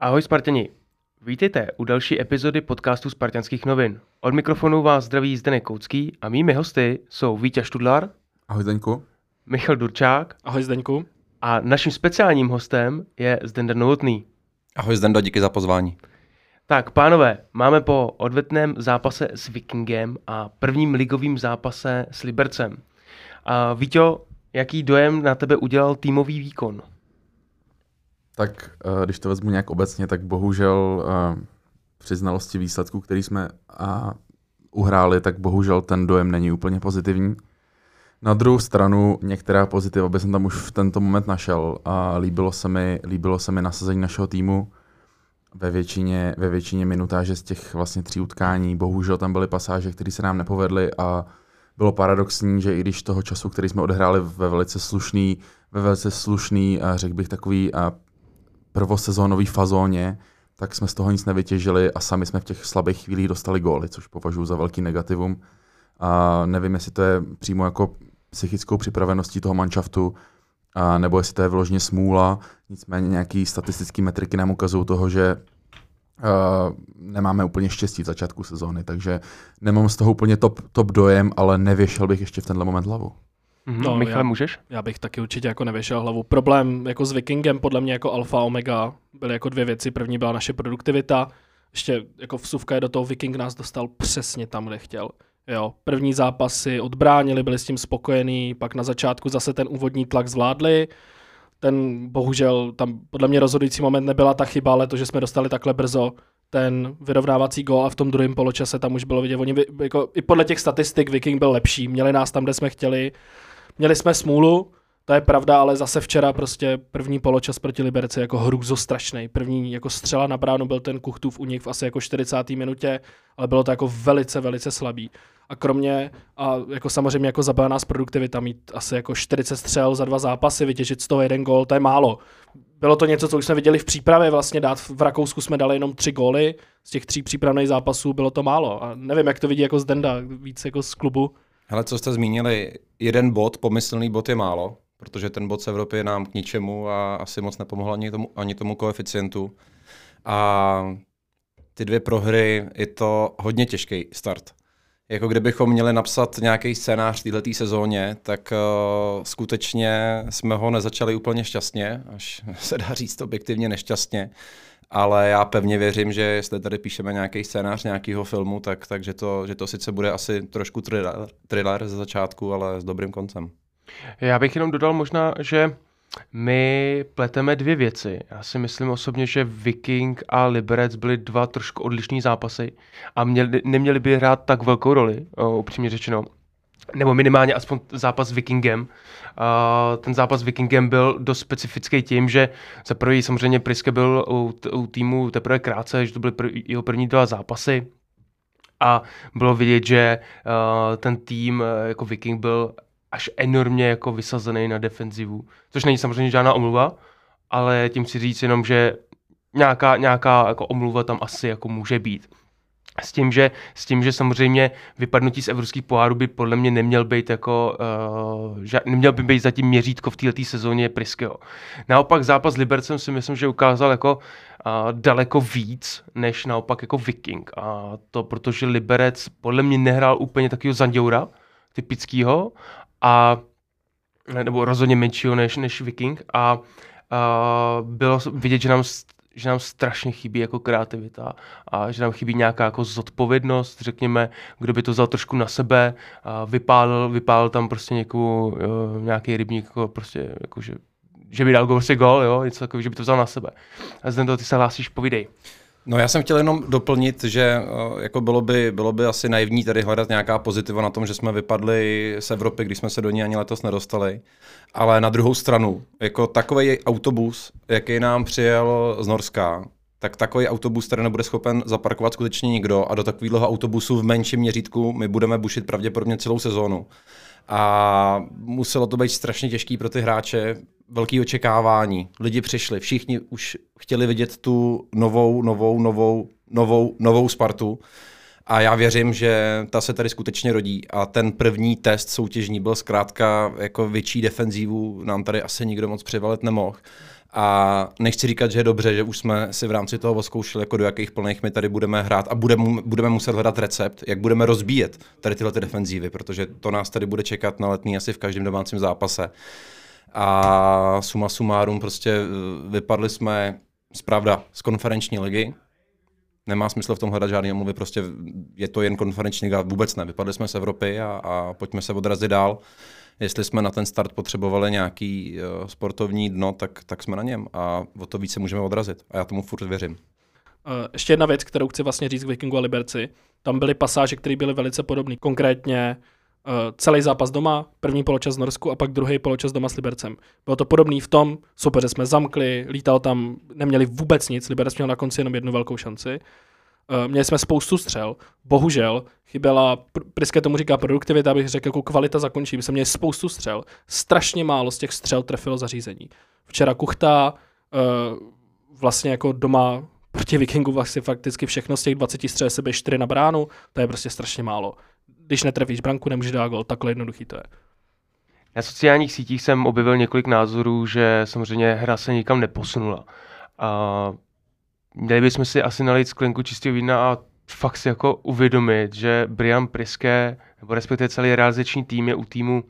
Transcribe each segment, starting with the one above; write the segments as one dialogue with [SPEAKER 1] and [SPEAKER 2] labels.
[SPEAKER 1] Ahoj Spartani, vítejte u další epizody podcastu Spartanských novin. Od mikrofonu vás zdraví Zdeněk Koucký a mými hosty jsou Vítě Študlar.
[SPEAKER 2] Ahoj Zdeňku.
[SPEAKER 1] Michal Durčák.
[SPEAKER 3] Ahoj Zdeňku.
[SPEAKER 1] A naším speciálním hostem je Zdender Novotný.
[SPEAKER 4] Ahoj Zdendo, díky za pozvání.
[SPEAKER 1] Tak, pánové, máme po odvetném zápase s Vikingem a prvním ligovým zápase s Libercem. A Víťo, jaký dojem na tebe udělal týmový výkon?
[SPEAKER 2] Tak eh, když to vezmu nějak obecně, tak bohužel eh, při znalosti výsledků, který jsme uhráli, tak bohužel ten dojem není úplně pozitivní. Na druhou stranu některá pozitiva by jsem tam už v tento moment našel a líbilo se mi, líbilo se mi nasazení našeho týmu ve většině, ve většině minutáže z těch vlastně tří utkání. Bohužel tam byly pasáže, které se nám nepovedly a bylo paradoxní, že i když toho času, který jsme odehráli ve velice slušný, ve velice slušný, řekl bych takový prvosezónový fazóně, tak jsme z toho nic nevytěžili a sami jsme v těch slabých chvílích dostali góly, což považuji za velký negativum. A nevím, jestli to je přímo jako psychickou připraveností toho manšaftu, a nebo jestli to je vložně smůla, nicméně nějaký statistický metriky nám ukazují toho, že uh, nemáme úplně štěstí v začátku sezóny, takže nemám z toho úplně top, top dojem, ale nevěšel bych ještě v tenhle moment hlavu.
[SPEAKER 1] Mm-hmm. No, Michal,
[SPEAKER 3] já,
[SPEAKER 1] můžeš?
[SPEAKER 3] Já bych taky určitě jako nevěšel hlavu. Problém jako s Vikingem podle mě jako alfa omega byly jako dvě věci. První byla naše produktivita, ještě jako vsuvka je do toho Viking nás dostal přesně tam, kde chtěl. Jo, první zápasy odbránili, byli s tím spokojení, pak na začátku zase ten úvodní tlak zvládli. Ten bohužel, tam podle mě rozhodující moment nebyla ta chyba, ale to, že jsme dostali takhle brzo ten vyrovnávací gól a v tom druhém poločase tam už bylo vidět, oni jako, i podle těch statistik Viking byl lepší, měli nás tam, kde jsme chtěli, měli jsme smůlu, to je pravda, ale zase včera prostě první poločas proti Liberci jako hrůzo strašný. První jako střela na bránu byl ten Kuchtův nich v asi jako 40. minutě, ale bylo to jako velice, velice slabý. A kromě, a jako samozřejmě jako zabila nás produktivita, mít asi jako 40 střel za dva zápasy, vytěžit z toho jeden gól, to je málo. Bylo to něco, co už jsme viděli v přípravě, vlastně dát v Rakousku jsme dali jenom tři góly, z těch tří přípravných zápasů bylo to málo. A nevím, jak to vidí jako Zdenda, víc jako z klubu.
[SPEAKER 4] Hele, co jste zmínili, jeden bod, pomyslný bod je málo, protože ten bod z Evropy je nám k ničemu a asi moc nepomohl ani tomu, ani tomu koeficientu. A ty dvě prohry, je to hodně těžký start. Jako kdybychom měli napsat nějaký scénář v této sezóně, tak uh, skutečně jsme ho nezačali úplně šťastně, až se dá říct objektivně nešťastně. Ale já pevně věřím, že jestli tady píšeme nějaký scénář nějakého filmu, tak, tak že, to, že to sice bude asi trošku thriller, thriller ze začátku, ale s dobrým koncem.
[SPEAKER 1] Já bych jenom dodal možná, že my pleteme dvě věci. Já si myslím osobně, že Viking a Liberec byly dva trošku odlišní zápasy a měli, neměli by hrát tak velkou roli, upřímně řečeno. Nebo minimálně aspoň zápas s Vikingem. Uh, ten zápas s Vikingem byl dost specifický tím, že za prvý samozřejmě Priske byl u, u týmu teprve krátce, že to byly prv, jeho první dva zápasy. A bylo vidět, že uh, ten tým uh, jako Viking byl až enormně jako vysazený na defenzivu, což není samozřejmě žádná omluva, ale tím si říct jenom, že nějaká, nějaká jako omluva tam asi jako může být. S tím, že, s tím, že samozřejmě vypadnutí z evropských pohárů by podle mě neměl být jako, uh, ža- neměl by být zatím měřítko v této sezóně Priského. Naopak zápas s Libercem si myslím, že ukázal jako uh, daleko víc, než naopak jako Viking. A to protože Liberec podle mě nehrál úplně takového Zanděura, typického a nebo rozhodně menšího než, než Viking a, a bylo vidět, že nám že nám strašně chybí jako kreativita a že nám chybí nějaká jako zodpovědnost, řekněme, kdo by to vzal trošku na sebe, a vypálil, vypálil tam prostě někou, jo, nějaký rybník, jako prostě, jako že, že by dal prostě gol, jo, něco takového, že by to vzal na sebe. A zde to ty se hlásíš, povídej.
[SPEAKER 4] No já jsem chtěl jenom doplnit, že eh, jako bylo, by, bylo by asi naivní tady hledat nějaká pozitiva na tom, že jsme vypadli z Evropy, když jsme se do ní ani letos nedostali. Ale na druhou stranu, jako takový autobus, jaký nám přijel z Norska, tak takový autobus, který nebude schopen zaparkovat skutečně nikdo a do takového autobusu v menším měřítku my budeme bušit pravděpodobně celou sezónu. A muselo to být strašně těžký pro ty hráče, velký očekávání. Lidi přišli, všichni už chtěli vidět tu novou, novou, novou, novou, novou Spartu. A já věřím, že ta se tady skutečně rodí. A ten první test soutěžní byl zkrátka jako větší defenzívu, nám tady asi nikdo moc převalit nemohl. A nechci říkat, že je dobře, že už jsme si v rámci toho oskoušeli, jako do jakých plných my tady budeme hrát a budeme, budeme muset hledat recept, jak budeme rozbíjet tady tyhle ty defenzívy, protože to nás tady bude čekat na letní asi v každém domácím zápase. A suma sumárum prostě eh, vypadli jsme zpravda z konferenční ligy, nemá smysl v tom hledat žádný omluvy, prostě je to jen konferenční liga, vůbec ne. Vypadli jsme z Evropy a, a pojďme se odrazit dál. Jestli jsme na ten start potřebovali nějaký uh, sportovní dno, tak, tak jsme na něm a o to více můžeme odrazit. A já tomu furt věřím.
[SPEAKER 3] Uh, ještě jedna věc, kterou chci vlastně říct k Vikingu a Liberci. Tam byly pasáže, které byly velice podobné. Konkrétně celý zápas doma, první poločas v Norsku a pak druhý poločas doma s Libercem. Bylo to podobný v tom, soupeře jsme zamkli, lítal tam, neměli vůbec nic, Liberec měl na konci jenom jednu velkou šanci. Uh, měli jsme spoustu střel, bohužel chyběla, Priske tomu říká produktivita, abych řekl jako kvalita zakončí. My jsme měli spoustu střel, strašně málo z těch střel trefilo zařízení. Včera Kuchta uh, vlastně jako doma proti Vikingu vlastně fakticky všechno z těch 20 střel sebe 4 na bránu, to je prostě strašně málo. Když netrefíš branku, nemůžeš dát gol, takhle jednoduchý to je.
[SPEAKER 1] Na sociálních sítích jsem objevil několik názorů, že samozřejmě hra se nikam neposunula. A měli bychom si asi nalít sklenku čistého vína a fakt si jako uvědomit, že Brian Priske, nebo respektive celý realizační tým je u týmu,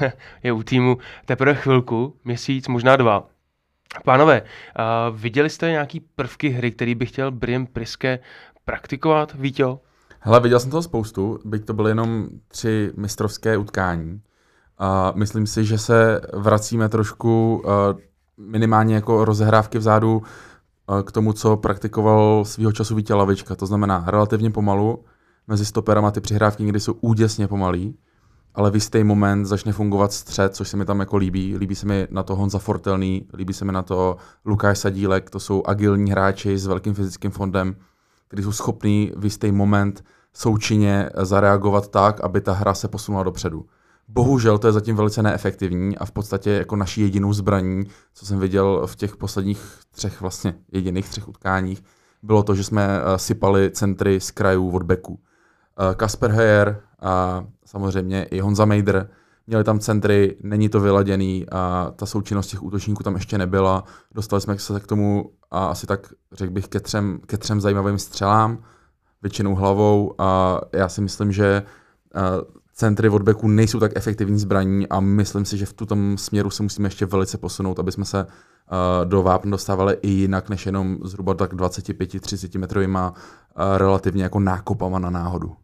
[SPEAKER 1] je u týmu teprve chvilku, měsíc, možná dva. Pánové, viděli jste nějaký prvky hry, který by chtěl Brian Priske praktikovat, Víťo?
[SPEAKER 2] Hele, viděl jsem toho spoustu, byť to byly jenom tři mistrovské utkání. A myslím si, že se vracíme trošku uh, minimálně jako rozehrávky vzadu k tomu, co praktikoval svého času Vítě Lavička. To znamená relativně pomalu, mezi stoperama ty přihrávky někdy jsou úděsně pomalý, ale v jistý moment začne fungovat střed, což se mi tam jako líbí. Líbí se mi na to Honza Fortelný, líbí se mi na to Lukáš Sadílek, to jsou agilní hráči s velkým fyzickým fondem, kteří jsou schopní v jistý moment součinně zareagovat tak, aby ta hra se posunula dopředu. Bohužel to je zatím velice neefektivní a v podstatě jako naší jedinou zbraní, co jsem viděl v těch posledních třech vlastně jediných třech utkáních, bylo to, že jsme eh, sypali centry z krajů od beku. Eh, Kasper Heyer a samozřejmě i Honza Mejder měli tam centry, není to vyladěný a ta součinnost těch útočníků tam ještě nebyla. Dostali jsme se k tomu a asi tak řekl bych ke třem, ke třem zajímavým střelám, většinou hlavou a já si myslím, že eh, centry od beku nejsou tak efektivní zbraní a myslím si, že v tom směru se musíme ještě velice posunout, aby jsme se uh, do vápna dostávali i jinak, než jenom zhruba tak 25-30 metrovýma uh, relativně jako nákopama na náhodu.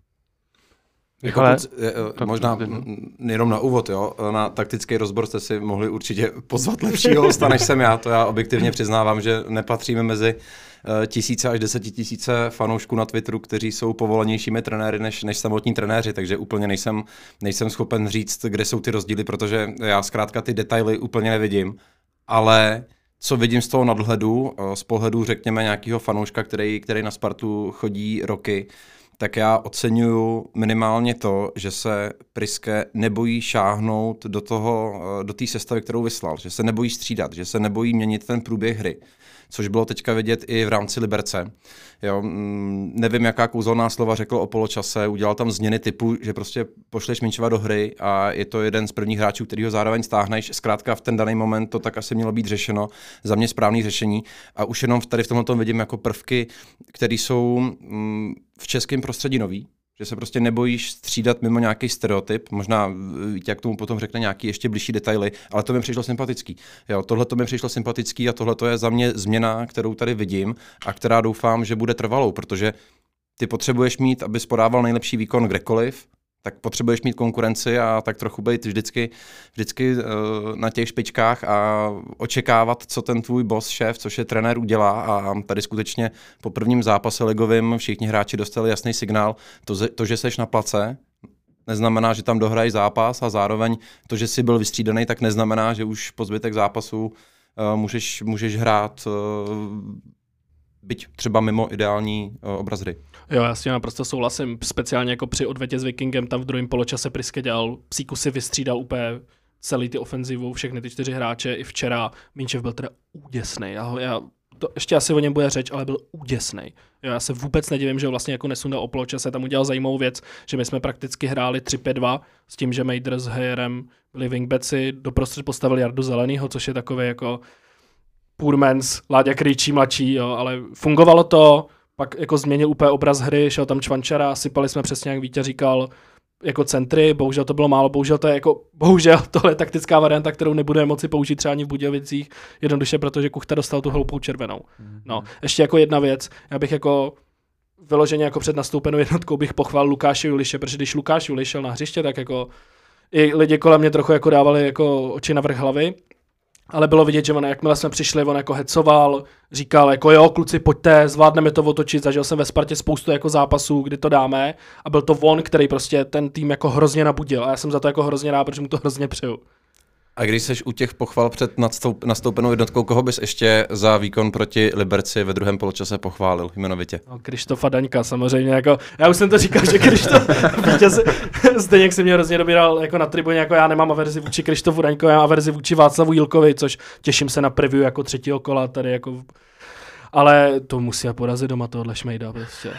[SPEAKER 4] Jako Ale, pokud, možná jenom na úvod, jo, na taktický rozbor jste si mohli určitě pozvat lepšího hosta, než jsem já. To já objektivně přiznávám, že nepatříme mezi Eh, tisíce až desetitisíce fanoušků na Twitteru, kteří jsou povolanějšími trenéry než, než samotní trenéři, takže úplně nejsem, nejsem schopen říct, kde jsou ty rozdíly, protože já zkrátka ty detaily úplně nevidím, ale co vidím z toho nadhledu, eh, z pohledu řekněme nějakého fanouška, který, který na Spartu chodí roky, tak já oceňuju minimálně to, že se Priske nebojí šáhnout do toho, eh, do té sestavy, kterou vyslal, že se nebojí střídat, že se nebojí měnit ten průběh hry což bylo teďka vidět i v rámci Liberce. Jo, mm, nevím, jaká kouzelná slova řekl o poločase, udělal tam změny typu, že prostě pošleš Minčeva do hry a je to jeden z prvních hráčů, který ho zároveň stáhneš. Zkrátka v ten daný moment to tak asi mělo být řešeno. Za mě správný řešení. A už jenom tady v tomhle vidím jako prvky, které jsou mm, v českém prostředí nový, že se prostě nebojíš střídat mimo nějaký stereotyp, možná jak k tomu potom řekne nějaký ještě blížší detaily, ale to mi přišlo sympatický. Jo, tohle to mi přišlo sympatický a tohle to je za mě změna, kterou tady vidím a která doufám, že bude trvalou, protože ty potřebuješ mít, aby podával nejlepší výkon kdekoliv, tak potřebuješ mít konkurenci a tak trochu být vždycky, vždycky uh, na těch špičkách a očekávat, co ten tvůj boss, šéf, což je trenér, udělá. A tady skutečně po prvním zápase ligovým všichni hráči dostali jasný signál, to, to že seš na place, neznamená, že tam dohrají zápas a zároveň to, že jsi byl vystřídaný, tak neznamená, že už po zbytek zápasu uh, můžeš, můžeš hrát uh, byť třeba mimo ideální uh, obraz hry.
[SPEAKER 3] Jo, já s tím naprosto souhlasím. Speciálně jako při odvetě s Vikingem, tam v druhém poločase Priske dělal, psíku si vystřídal úplně celý ty ofenzivu, všechny ty čtyři hráče. I včera Minčev byl teda úděsný. Já, já to ještě asi o něm bude řeč, ale byl úděsný. Já se vůbec nedivím, že vlastně jako nesundal o poločase, tam udělal zajímavou věc, že my jsme prakticky hráli 3-5-2 s tím, že Mader s Hejerem byli wingbacki, doprostřed postavili Jardu Zelenýho, což je takový jako Purmans, Láďa Krejčí mladší, jo, ale fungovalo to, pak jako změnil úplně obraz hry, šel tam Čvančara, sypali jsme přesně, jak Vítě říkal, jako centry, bohužel to bylo málo, bohužel to je jako, bohužel tohle je taktická varianta, kterou nebudeme moci použít třeba ani v Budějovicích, jednoduše protože Kuchta dostal tu hloupou červenou. No, ještě jako jedna věc, já bych jako vyloženě jako před nastoupenou jednotkou bych pochval Lukáše Juliše, protože když Lukáš Juliš šel na hřiště, tak jako i lidi kolem mě trochu jako dávali jako oči na vrch hlavy, ale bylo vidět, že on, jakmile jsme přišli, on jako hecoval, říkal jako jo, kluci, pojďte, zvládneme to otočit, zažil jsem ve Spartě spoustu jako zápasů, kdy to dáme. A byl to on, který prostě ten tým jako hrozně nabudil. A já jsem za to jako hrozně rád, protože mu to hrozně přeju.
[SPEAKER 4] A když jsi u těch pochval před nadstoup, nastoupenou jednotkou, koho bys ještě za výkon proti Liberci ve druhém poločase pochválil jmenovitě?
[SPEAKER 3] No, Krištofa Daňka samozřejmě, jako, já už jsem to říkal, že Krištof, vítěz, Zdeněk se mě hrozně dobíral jako na tribuně, jako já nemám averzi vůči Krištofu Daňko, já mám averzi vůči Václavu Jilkovi, což těším se na preview jako třetího kola tady jako, ale to musíme porazit doma tohle šmejda prostě.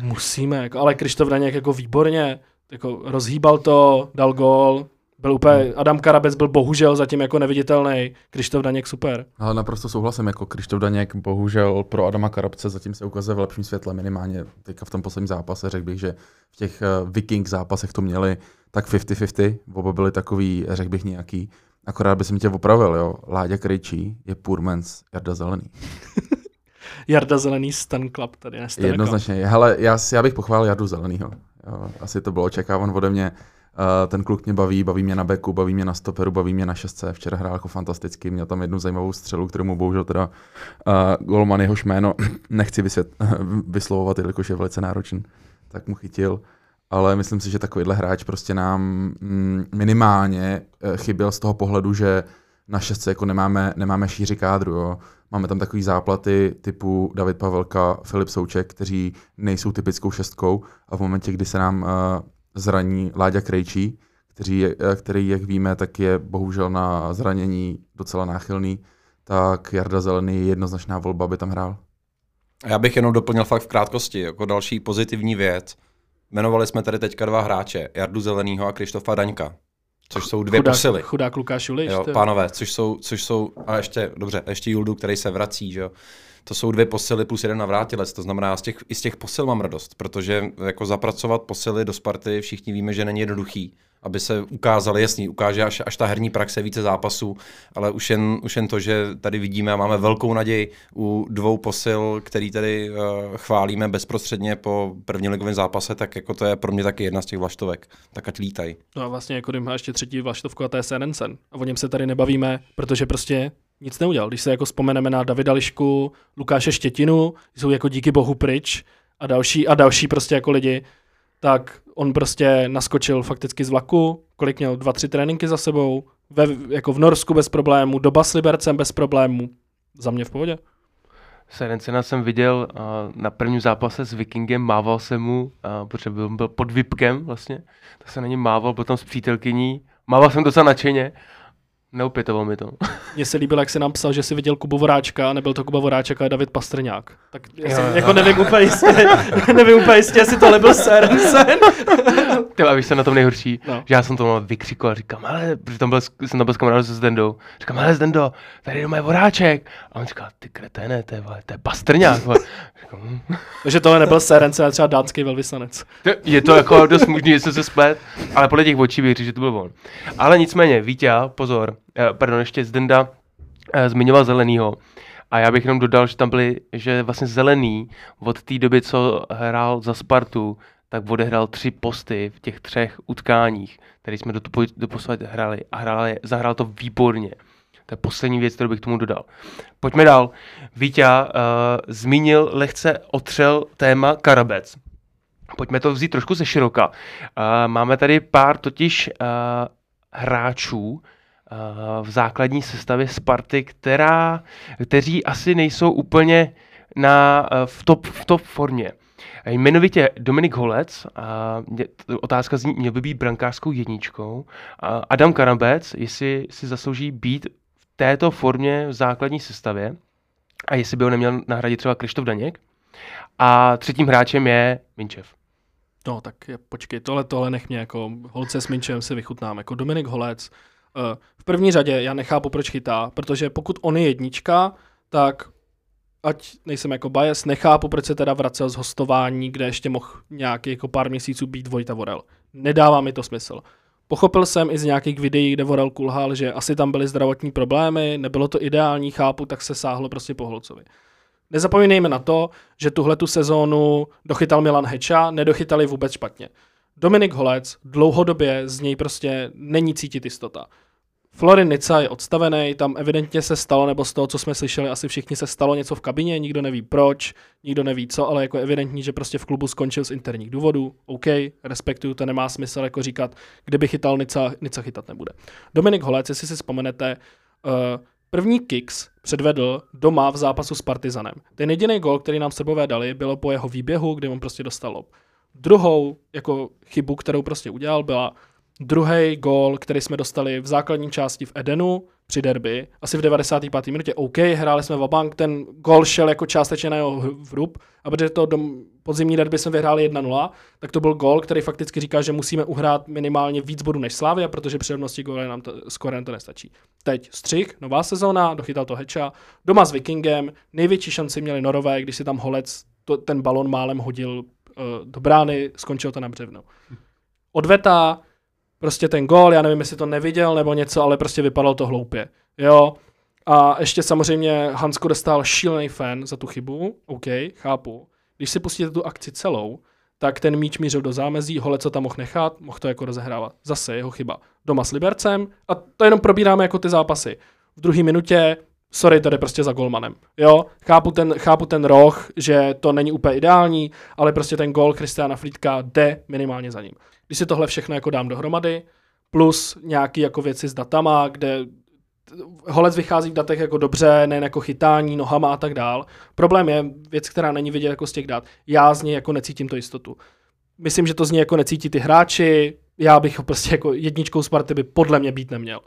[SPEAKER 3] Musíme, jako, ale Krištof Daněk jako výborně, jako rozhýbal to, dal gól, byl úplně, Adam Karabec byl bohužel zatím jako neviditelný, Krištof Daněk super.
[SPEAKER 2] Ale naprosto souhlasím, jako Krištof Daněk bohužel pro Adama Karabce zatím se ukazuje v lepším světle minimálně teďka v tom posledním zápase, řekl bych, že v těch uh, Viking zápasech to měli tak 50-50, oba byli takový, řekl bych nějaký, akorát by jsem tě opravil, jo, Láďa Krejčí je Purmans Jarda Zelený.
[SPEAKER 3] Jarda Zelený Stan Club tady, ne Stan
[SPEAKER 2] Jednoznačně, hele, já, já bych pochválil Jardu Zelenýho, jo, asi to bylo očekávan ode mě, ten kluk mě baví, baví mě na beku, baví mě na stoperu, baví mě na šestce. Včera hrál jako fantasticky, měl tam jednu zajímavou střelu, kterou mu bohužel teda uh, golman jehož jméno nechci vysvět, vyslovovat, jelikož je velice náročný, tak mu chytil. Ale myslím si, že takovýhle hráč prostě nám mm, minimálně uh, chyběl z toho pohledu, že na šestce jako nemáme, nemáme šíři kádru. Jo. Máme tam takový záplaty typu David Pavelka, Filip Souček, kteří nejsou typickou šestkou a v momentě, kdy se nám uh, zraní Láďa Krejčí, který, který, jak víme, tak je bohužel na zranění docela náchylný, tak Jarda Zelený je jednoznačná volba, aby tam hrál.
[SPEAKER 4] A já bych jenom doplnil fakt v krátkosti, jako další pozitivní věc. Jmenovali jsme tady teďka dva hráče, Jardu Zelenýho a Krištofa Daňka, což jsou dvě
[SPEAKER 3] chudák,
[SPEAKER 4] posily.
[SPEAKER 3] Chudák Lukáš Uliš.
[SPEAKER 4] Jo, pánové, což jsou, což jsou, a ještě, dobře, ještě Juldu, který se vrací, že jo to jsou dvě posily plus jeden navrátilec. To znamená, z těch, i z těch posil mám radost, protože jako zapracovat posily do Sparty všichni víme, že není jednoduchý aby se ukázali, jasný, ukáže až, až ta herní praxe více zápasů, ale už jen, už jen to, že tady vidíme a máme velkou naději u dvou posil, který tady uh, chválíme bezprostředně po první ligovém zápase, tak jako to je pro mě taky jedna z těch vlaštovek. Tak ať lítají.
[SPEAKER 3] No a vlastně jako má ještě třetí vlaštovku a to je Senensen. A o něm se tady nebavíme, protože prostě nic neudělal. Když se jako vzpomeneme na Davida Lišku, Lukáše Štětinu, jsou jako díky bohu pryč a další a další prostě jako lidi, tak on prostě naskočil fakticky z vlaku, kolik měl, dva, tři tréninky za sebou, ve, jako v Norsku bez problémů, doba s Libercem bez problémů, za mě v pohodě.
[SPEAKER 1] Serencena jsem viděl uh, na prvním zápase s Vikingem, mával jsem mu, uh, protože byl, byl pod Vipkem vlastně, tak se na něm mával, tam s přítelkyní, mával jsem docela nadšeně Neupětoval mi to.
[SPEAKER 3] Mně se líbilo, jak se nám psal, že si viděl Kubu Voráčka, a nebyl to Kuba Voráček, ale David Pastrňák. Tak jo, jo. jako nevím úplně jistě, nevím úplně jistě, jestli to nebyl Sørensen.
[SPEAKER 1] Ty víš, se na tom nejhorší, no. že já jsem to vykřikoval a říkám, ale, protože tam byl, jsem tam byl s kamarádem se Zdendou, říkám, ale Zdendo, tady je moje Voráček. A on říká, ty kreténe, to je, to je Pastrňák.
[SPEAKER 3] říkám, hm. Takže tohle nebyl Sørensen, ale třeba dánský velvyslanec.
[SPEAKER 1] Je to jako dost možný, že jsem se splet, ale podle těch očí bych že to byl on. Ale nicméně, Vítě, pozor, pardon, ještě Zdenda eh, zmiňoval Zelenýho. A já bych jenom dodal, že tam byli, že vlastně Zelený od té doby, co hrál za Spartu, tak odehrál tři posty v těch třech utkáních, které jsme do, do hrali a hrál, zahrál to výborně. To je poslední věc, kterou bych tomu dodal. Pojďme dál. Vítě uh, zmínil, lehce otřel téma Karabec. Pojďme to vzít trošku ze široka. Uh, máme tady pár totiž uh, hráčů, v základní sestavě Sparty, která, kteří asi nejsou úplně na, v, top, v top formě. Jmenovitě Dominik Holec, a otázka zní, měl by být brankářskou jedničkou. A Adam Karabec, jestli si zaslouží být v této formě v základní sestavě a jestli by ho neměl nahradit třeba Krištof Daněk. A třetím hráčem je Minčev.
[SPEAKER 3] No tak počkej, tohle, tohle nech mě jako holce s Minčem si vychutnám. Jako Dominik Holec, v první řadě já nechápu, proč chytá, protože pokud on je jednička, tak ať nejsem jako bias, nechápu, proč se teda vracel z hostování, kde ještě mohl nějaký jako pár měsíců být Vojta Vorel. Nedává mi to smysl. Pochopil jsem i z nějakých videí, kde Vorel kulhal, že asi tam byly zdravotní problémy, nebylo to ideální, chápu, tak se sáhlo prostě po Holcovi. Nezapomínejme na to, že tuhle tu sezónu dochytal Milan Heča, nedochytali vůbec špatně. Dominik Holec dlouhodobě z něj prostě není cítit jistota. Florin Nica je odstavený, tam evidentně se stalo, nebo z toho, co jsme slyšeli, asi všichni se stalo něco v kabině, nikdo neví proč, nikdo neví co, ale jako evidentní, že prostě v klubu skončil z interních důvodů. OK, respektuju, to nemá smysl jako říkat, kdyby chytal Nica, Nica chytat nebude. Dominik Holec, jestli si vzpomenete, uh, první kicks předvedl doma v zápasu s Partizanem. Ten jediný gol, který nám Srbové dali, bylo po jeho výběhu, kdy on prostě dostal lob. Druhou jako chybu, kterou prostě udělal, byla druhý gól, který jsme dostali v základní části v Edenu při derby, asi v 95. minutě. OK, hráli jsme bank, ten gól šel jako částečně na jeho vrub, a protože to do podzimní derby jsme vyhráli 1-0, tak to byl gól, který fakticky říká, že musíme uhrát minimálně víc bodů než Slávia, protože při rovnosti góly nám to, to nestačí. Teď střih, nová sezóna, dochytal to Heča, doma s Vikingem, největší šanci měli Norové, když si tam Holec to, ten balon málem hodil uh, do brány, skončilo to na břevno. Odveta, prostě ten gól, já nevím, jestli to neviděl nebo něco, ale prostě vypadalo to hloupě. Jo. A ještě samozřejmě Hansko dostal šílený fan za tu chybu, OK, chápu. Když si pustíte tu akci celou, tak ten míč mířil do zámezí, hole co tam mohl nechat, mohl to jako rozehrávat. Zase jeho chyba. Doma s Libercem a to jenom probíráme jako ty zápasy. V druhé minutě, sorry, to jde prostě za golmanem. Jo, chápu ten, chápu ten roh, že to není úplně ideální, ale prostě ten gol Kristiana Flítka jde minimálně za ním. Když si tohle všechno jako dám dohromady, plus nějaký jako věci s datama, kde Holec vychází v datech jako dobře, nejen jako chytání, nohama a tak dál. Problém je věc, která není vidět jako z těch dat. Já z něj jako necítím to jistotu. Myslím, že to z něj jako necítí ty hráči, já bych ho prostě jako jedničkou Sparty by podle mě být neměl.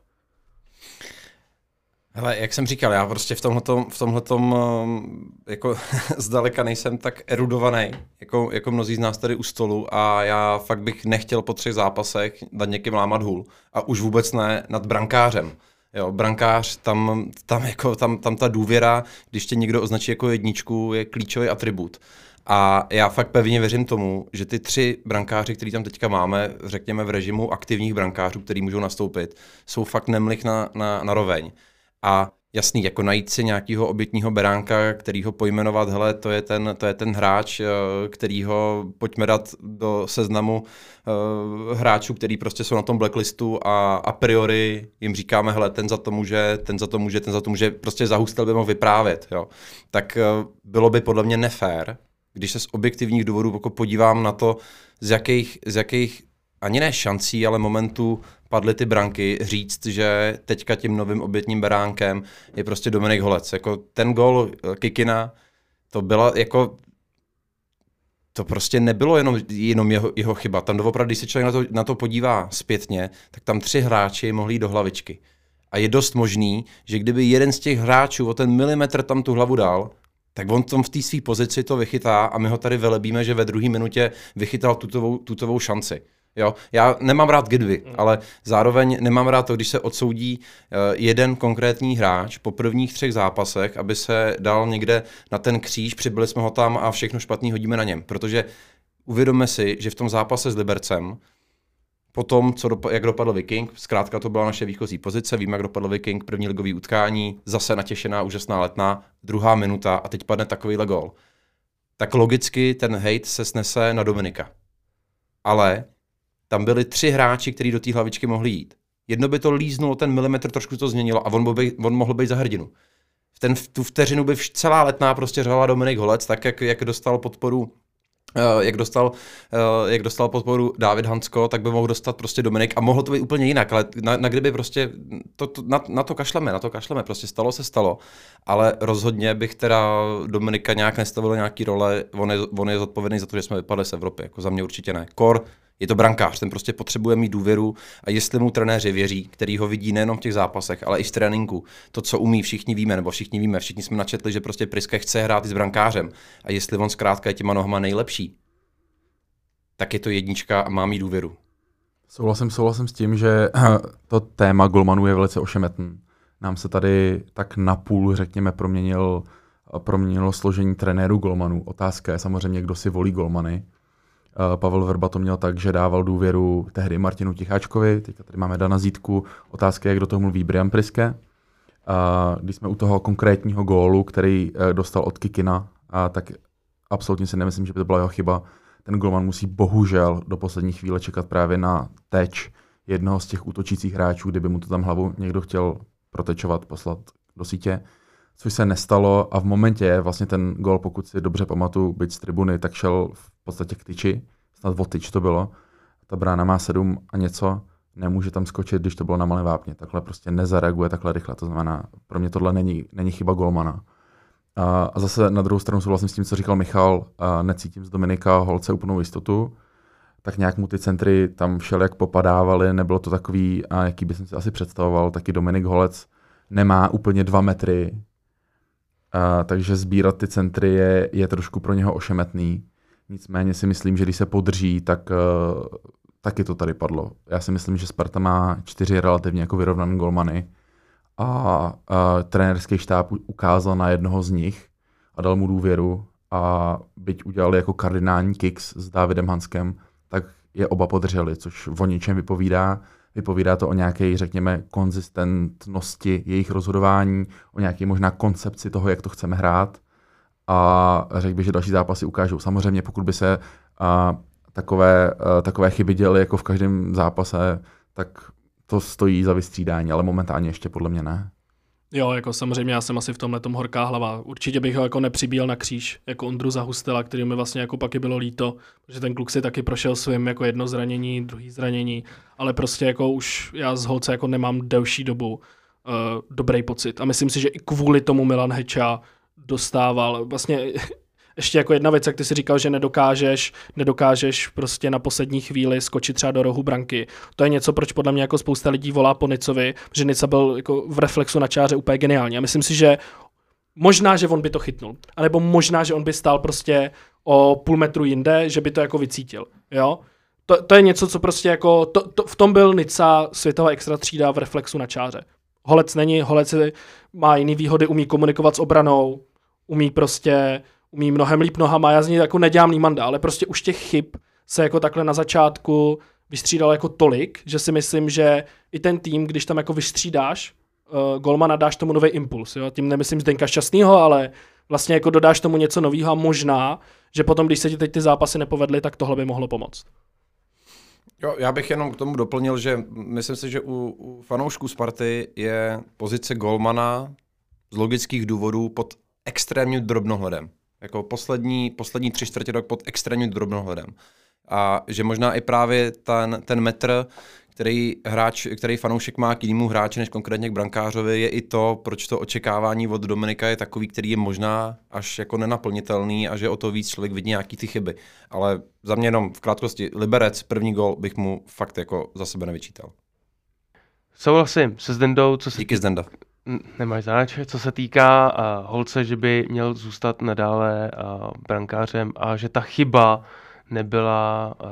[SPEAKER 4] Hele, jak jsem říkal, já prostě v tomhletom, v tomhletom um, jako zdaleka nejsem tak erudovaný, jako, jako mnozí z nás tady u stolu a já fakt bych nechtěl po třech zápasech nad někým lámat hůl a už vůbec ne nad brankářem. Jo, brankář, tam, tam, jako, tam, tam ta důvěra, když tě někdo označí jako jedničku, je klíčový atribut. A já fakt pevně věřím tomu, že ty tři brankáři, který tam teďka máme, řekněme v režimu aktivních brankářů, který můžou nastoupit, jsou fakt nemlich na, na, na roveň. A jasný, jako najít si nějakého obětního beránka, který ho pojmenovat, hele, to je ten, to je ten hráč, eh, který ho pojďme dát do seznamu uh, hráčů, který prostě jsou na tom blacklistu a a priori jim říkáme, hele, ten za to může, ten za to může, ten za to může, prostě zahustel by mohl vyprávět, jo. Tak uh, bylo by podle mě nefér, když se z objektivních důvodů jako podívám na to, z jakých, z jakých ani ne šancí, ale momentů padly ty branky, říct, že teďka tím novým obětním beránkem je prostě Dominik Holec. Jako ten gol Kikina, to byla jako to prostě nebylo jenom, jenom jeho, jeho chyba. Tam doopravdy, když se člověk na to, na to podívá zpětně, tak tam tři hráči mohli jít do hlavičky. A je dost možný, že kdyby jeden z těch hráčů o ten milimetr tam tu hlavu dal, tak on tom v té své pozici to vychytá a my ho tady velebíme, že ve druhé minutě vychytal tutovou, tutovou šanci. Jo, já nemám rád gidvy, mm. ale zároveň nemám rád to, když se odsoudí uh, jeden konkrétní hráč po prvních třech zápasech, aby se dal někde na ten kříž, přibyli jsme ho tam a všechno špatný hodíme na něm. Protože uvědomme si, že v tom zápase s Libercem, po tom, co dop- jak dopadl Viking, zkrátka to byla naše výchozí pozice, víme, jak dopadl Viking, první ligový utkání, zase natěšená, úžasná letná, druhá minuta a teď padne takovýhle gol. Tak logicky ten hate se snese na Dominika. Ale tam byli tři hráči, kteří do té hlavičky mohli jít. Jedno by to líznulo, ten milimetr trošku to změnilo a on, by, on mohl být za hrdinu. V, ten, v tu vteřinu by vš, celá letná prostě řvala Dominik Holec, tak jak, jak dostal podporu Uh, jak dostal, uh, jak dostal podporu David Hansko, tak by mohl dostat prostě Dominik a mohlo to být úplně jinak, ale na, na kdyby prostě, to, to, na, na, to kašleme, na to kašleme, prostě stalo se stalo, ale rozhodně bych teda Dominika nějak nestavil nějaký role, on je, on je zodpovědný za to, že jsme vypadli z Evropy, jako za mě určitě ne. Kor je to brankář, ten prostě potřebuje mít důvěru a jestli mu trenéři věří, který ho vidí nejenom v těch zápasech, ale i v tréninku, to, co umí, všichni víme, nebo všichni víme, všichni jsme načetli, že prostě Priske chce hrát i s brankářem a jestli on zkrátka je těma nohama nejlepší, tak je to jednička a má mít důvěru.
[SPEAKER 2] Souhlasím, souhlasím s tím, že to téma golmanů je velice ošemetný. nám se tady tak napůl, řekněme, proměnil, proměnilo složení trenérů golmanů. Otázka je samozřejmě, kdo si volí golmany. Eh, Pavel Verba to měl tak, že dával důvěru tehdy Martinu Ticháčkovi, teďka tady máme Dana Zítku. Otázka je, kdo to mluví, Brian Priske. A když jsme u toho konkrétního gólu, který eh, dostal od Kikina, a tak absolutně si nemyslím, že by to byla jeho chyba. Ten golman musí bohužel do poslední chvíle čekat právě na teč jednoho z těch útočících hráčů, kdyby mu to tam hlavu někdo chtěl protečovat, poslat do sítě, což se nestalo a v momentě vlastně ten gol, pokud si dobře pamatuju, byť z tribuny, tak šel v podstatě k tyči, snad o tyč to bylo. Ta brána má sedm a něco, nemůže tam skočit, když to bylo na malé vápně. Takhle prostě nezareaguje takhle rychle. To znamená, pro mě tohle není, není chyba golmana. A, zase na druhou stranu souhlasím s tím, co říkal Michal, a necítím z Dominika Holce úplnou jistotu, tak nějak mu ty centry tam všel jak popadávaly, nebylo to takový, a jaký bych si asi představoval, taky Dominik Holec nemá úplně dva metry, a, takže sbírat ty centry je, je trošku pro něho ošemetný. Nicméně si myslím, že když se podrží, tak uh, taky to tady padlo. Já si myslím, že Sparta má čtyři relativně jako vyrovnané golmany a, a trenérský štáb ukázal na jednoho z nich a dal mu důvěru a byť udělali jako kardinální kicks s Davidem Hanskem, tak je oba podrželi, což o ničem vypovídá. Vypovídá to o nějaké, řekněme, konzistentnosti jejich rozhodování, o nějaké možná koncepci toho, jak to chceme hrát. A řekl bych, že další zápasy ukážou. Samozřejmě, pokud by se a, takové, a, takové chyby děly jako v každém zápase, tak to stojí za vystřídání, ale momentálně ještě podle mě ne.
[SPEAKER 3] Jo, jako samozřejmě já jsem asi v tomhle tom horká hlava. Určitě bych ho jako nepřibíjel na kříž, jako Ondru Zahustela, který mi vlastně jako pak bylo líto, protože ten kluk si taky prošel svým jako jedno zranění, druhý zranění, ale prostě jako už já z holce jako nemám delší dobu uh, dobrý pocit. A myslím si, že i kvůli tomu Milan Heča dostával vlastně ještě jako jedna věc, jak ty si říkal, že nedokážeš, nedokážeš prostě na poslední chvíli skočit třeba do rohu branky. To je něco, proč podle mě jako spousta lidí volá po Nicovi, že Nica byl jako v reflexu na čáře úplně geniální. A myslím si, že možná, že on by to chytnul. A nebo možná, že on by stál prostě o půl metru jinde, že by to jako vycítil. Jo? To, to je něco, co prostě jako, to, to, v tom byl Nica světová extra třída v reflexu na čáře. Holec není, Holec má jiný výhody, umí komunikovat s obranou, umí prostě umí mnohem líp nohama, já z ní jako nedělám Nímanda, ale prostě už těch chyb se jako takhle na začátku vystřídal jako tolik, že si myslím, že i ten tým, když tam jako vystřídáš uh, golmana, dáš tomu nový impuls. Jo? Tím nemyslím Zdenka Šťastného, ale vlastně jako dodáš tomu něco nového a možná, že potom, když se ti teď ty zápasy nepovedly, tak tohle by mohlo pomoct.
[SPEAKER 4] Jo, já bych jenom k tomu doplnil, že myslím si, že u, u fanoušků Sparty je pozice golmana z logických důvodů pod extrémním drobnohledem. Jako poslední, poslední tři čtvrtě rok pod extrémním drobnohledem. A že možná i právě ten, ten metr, který, hráč, který fanoušek má k jinému hráči než konkrétně k brankářovi, je i to, proč to očekávání od Dominika je takový, který je možná až jako nenaplnitelný a že o to víc člověk vidí nějaký ty chyby. Ale za mě jenom v krátkosti, Liberec, první gol bych mu fakt jako za sebe nevyčítal.
[SPEAKER 1] Souhlasím se Zdendou, co se...
[SPEAKER 4] Díky Zdenda.
[SPEAKER 1] Nemáš záč. Co se týká uh, Holce, že by měl zůstat nadále uh, brankářem a že ta chyba nebyla uh,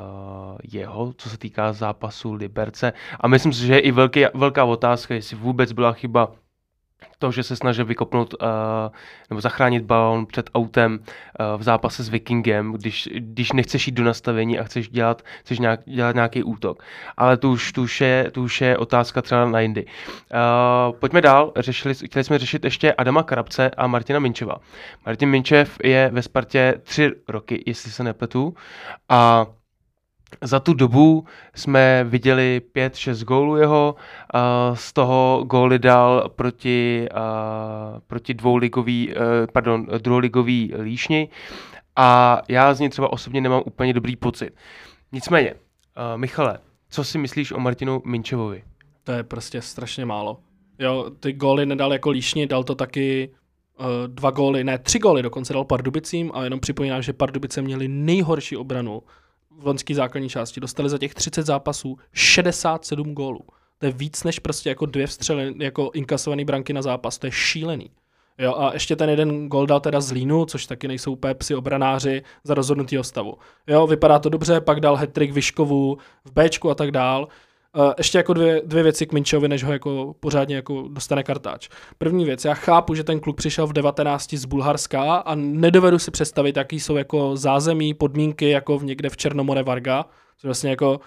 [SPEAKER 1] jeho, co se týká zápasu Liberce. A myslím si, že je i velký, velká otázka, jestli vůbec byla chyba to, že se snažil vykopnout uh, nebo zachránit balon před autem uh, v zápase s Vikingem, když, když nechceš jít do nastavení a chceš dělat, chceš nějak, dělat nějaký útok. Ale tu už, tu, už je, tu už je otázka třeba na jindy. Uh, pojďme dál. Řešili, chtěli jsme řešit ještě Adama Karabce a Martina Minčeva. Martin Minčev je ve Spartě tři roky, jestli se nepletu. A za tu dobu jsme viděli 5-6 gólů jeho, z toho góly dal proti, proti dvouligový, e, pardon, druholigový líšni a já z něj třeba osobně nemám úplně dobrý pocit. Nicméně, e, Michale, co si myslíš o Martinu Minčevovi?
[SPEAKER 3] To je prostě strašně málo. Jo, ty góly nedal jako líšni, dal to taky uh, dva góly, ne, tři góly dokonce dal Pardubicím a jenom připomínám, že Pardubice měli nejhorší obranu v loňské základní části. Dostali za těch 30 zápasů 67 gólů. To je víc než prostě jako dvě vstřely, jako inkasované branky na zápas. To je šílený. Jo, a ještě ten jeden gol dal teda z Línu, což taky nejsou úplně psi obranáři za rozhodnutýho stavu. Jo, vypadá to dobře, pak dal hetrik Vyškovu v Bčku a tak dál. Uh, ještě jako dvě, dvě věci k Minčovi, než ho jako pořádně jako dostane kartáč. První věc, já chápu, že ten kluk přišel v 19 z Bulharska a nedovedu si představit, jaký jsou jako zázemí, podmínky jako v někde v Černomore Varga, což vlastně jako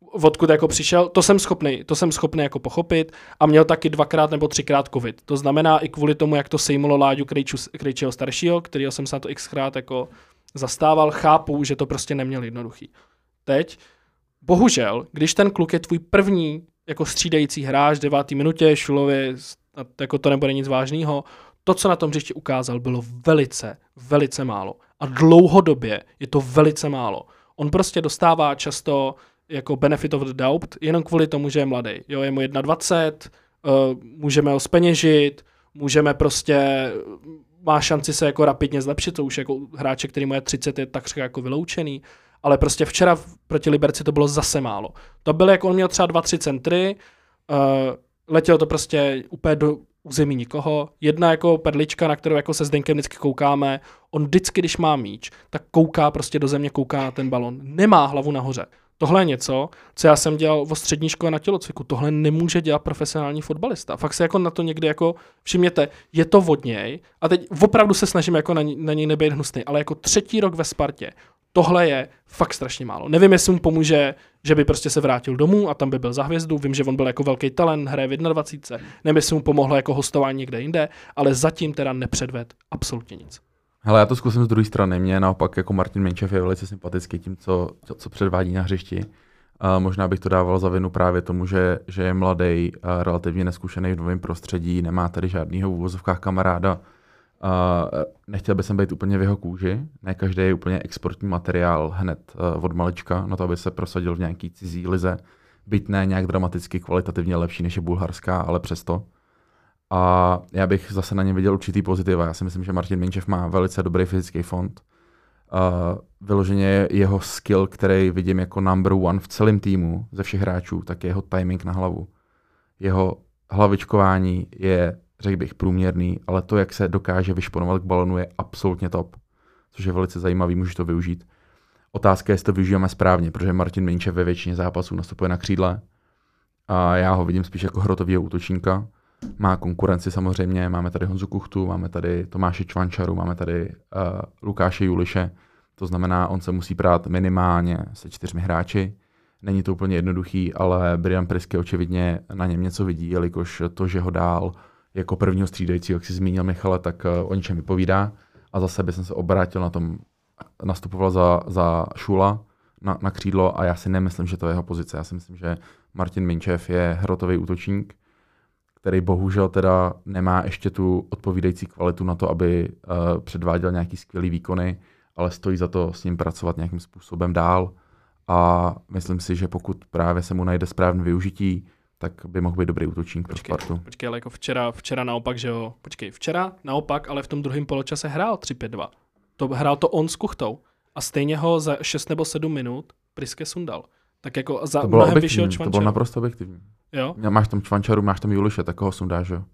[SPEAKER 3] odkud jako přišel, to jsem schopný, to jsem schopný jako pochopit a měl taky dvakrát nebo třikrát covid. To znamená i kvůli tomu, jak to sejmulo Láďu Krejču, Krejčího staršího, kterýho jsem se na to xkrát jako zastával, chápu, že to prostě neměl jednoduchý. Teď, bohužel, když ten kluk je tvůj první jako střídající hráč v devátý minutě, Šulově, jako to nebude nic vážného, to, co na tom hřišti ukázal, bylo velice, velice málo. A dlouhodobě je to velice málo. On prostě dostává často jako benefit of the doubt, jenom kvůli tomu, že je mladý. Jo, je mu 21, uh, můžeme ho speněžit, můžeme prostě, má šanci se jako rapidně zlepšit, to už jako hráče, který mu je 30, je takřka jako vyloučený, ale prostě včera proti Liberci to bylo zase málo. To bylo jako on měl třeba 2-3 centry, uh, letěl to prostě úplně do území nikoho. Jedna jako perlička, na kterou jako se Zdenkem vždycky koukáme, on vždycky, když má míč, tak kouká prostě do země, kouká na ten balon. Nemá hlavu nahoře. Tohle je něco, co já jsem dělal v střední škole na tělocviku. Tohle nemůže dělat profesionální fotbalista. Fakt se jako na to někdy jako všimněte, je to vodněj a teď opravdu se snažím jako na, na něj nebejt hnusný, ale jako třetí rok ve Spartě, tohle je fakt strašně málo. Nevím, jestli mu pomůže, že by prostě se vrátil domů a tam by byl za hvězdu. Vím, že on byl jako velký talent, hraje v 21. Nevím, jestli mu pomohlo jako hostování někde jinde, ale zatím teda nepředved absolutně nic.
[SPEAKER 2] Hele, já to zkusím z druhé strany. Mně naopak jako Martin Menčev je velice sympatický tím, co, co předvádí na hřišti. A možná bych to dával za vinu právě tomu, že, že je mladý, a relativně neskušený v novém prostředí, nemá tady žádného v úvozovkách kamaráda. A nechtěl bych být úplně v jeho kůži. Ne každý je úplně exportní materiál hned od malička, na to, aby se prosadil v nějaký cizí lize. Byť ne nějak dramaticky kvalitativně lepší než je bulharská, ale přesto. A já bych zase na něm viděl určitý pozitiva. Já si myslím, že Martin Minčev má velice dobrý fyzický fond. Uh, vyloženě jeho skill, který vidím jako number one v celém týmu ze všech hráčů, tak je jeho timing na hlavu. Jeho hlavičkování je, řekl bych, průměrný, ale to, jak se dokáže vyšponovat k balonu, je absolutně top, což je velice zajímavý, můžeš to využít. Otázka je, jestli to využijeme správně, protože Martin Minčev ve většině zápasů nastupuje na křídle a já ho vidím spíš jako hrotového útočníka má konkurenci samozřejmě, máme tady Honzu Kuchtu, máme tady Tomáše Čvančaru, máme tady uh, Lukáše Juliše, to znamená, on se musí prát minimálně se čtyřmi hráči. Není to úplně jednoduchý, ale Brian Prisky očividně na něm něco vidí, jelikož to, že ho dál jako prvního střídajícího, jak si zmínil Michale, tak uh, o něčem vypovídá. A za sebe jsem se obrátil na tom, nastupoval za, za Šula na, na křídlo a já si nemyslím, že to je jeho pozice. Já si myslím, že Martin Minčev je hrotový útočník, který bohužel teda nemá ještě tu odpovídající kvalitu na to, aby uh, předváděl nějaký skvělý výkony, ale stojí za to s ním pracovat nějakým způsobem dál. A myslím si, že pokud právě se mu najde správné využití, tak by mohl být dobrý útočník pro Spartu.
[SPEAKER 3] Počkej, ale jako včera, včera naopak, že jo, počkej, včera naopak, ale v tom druhém poločase hrál 3-5-2. To hrál to on s Kuchtou. A stejně ho za 6 nebo 7 minut Priske sundal. Tak jako za
[SPEAKER 2] to bylo
[SPEAKER 3] mnohem vyššího
[SPEAKER 2] to bylo naprosto objektivní.
[SPEAKER 3] Jo?
[SPEAKER 2] Máš tam Čvančaru, máš tam Juliše, tak ho sundáš, jo?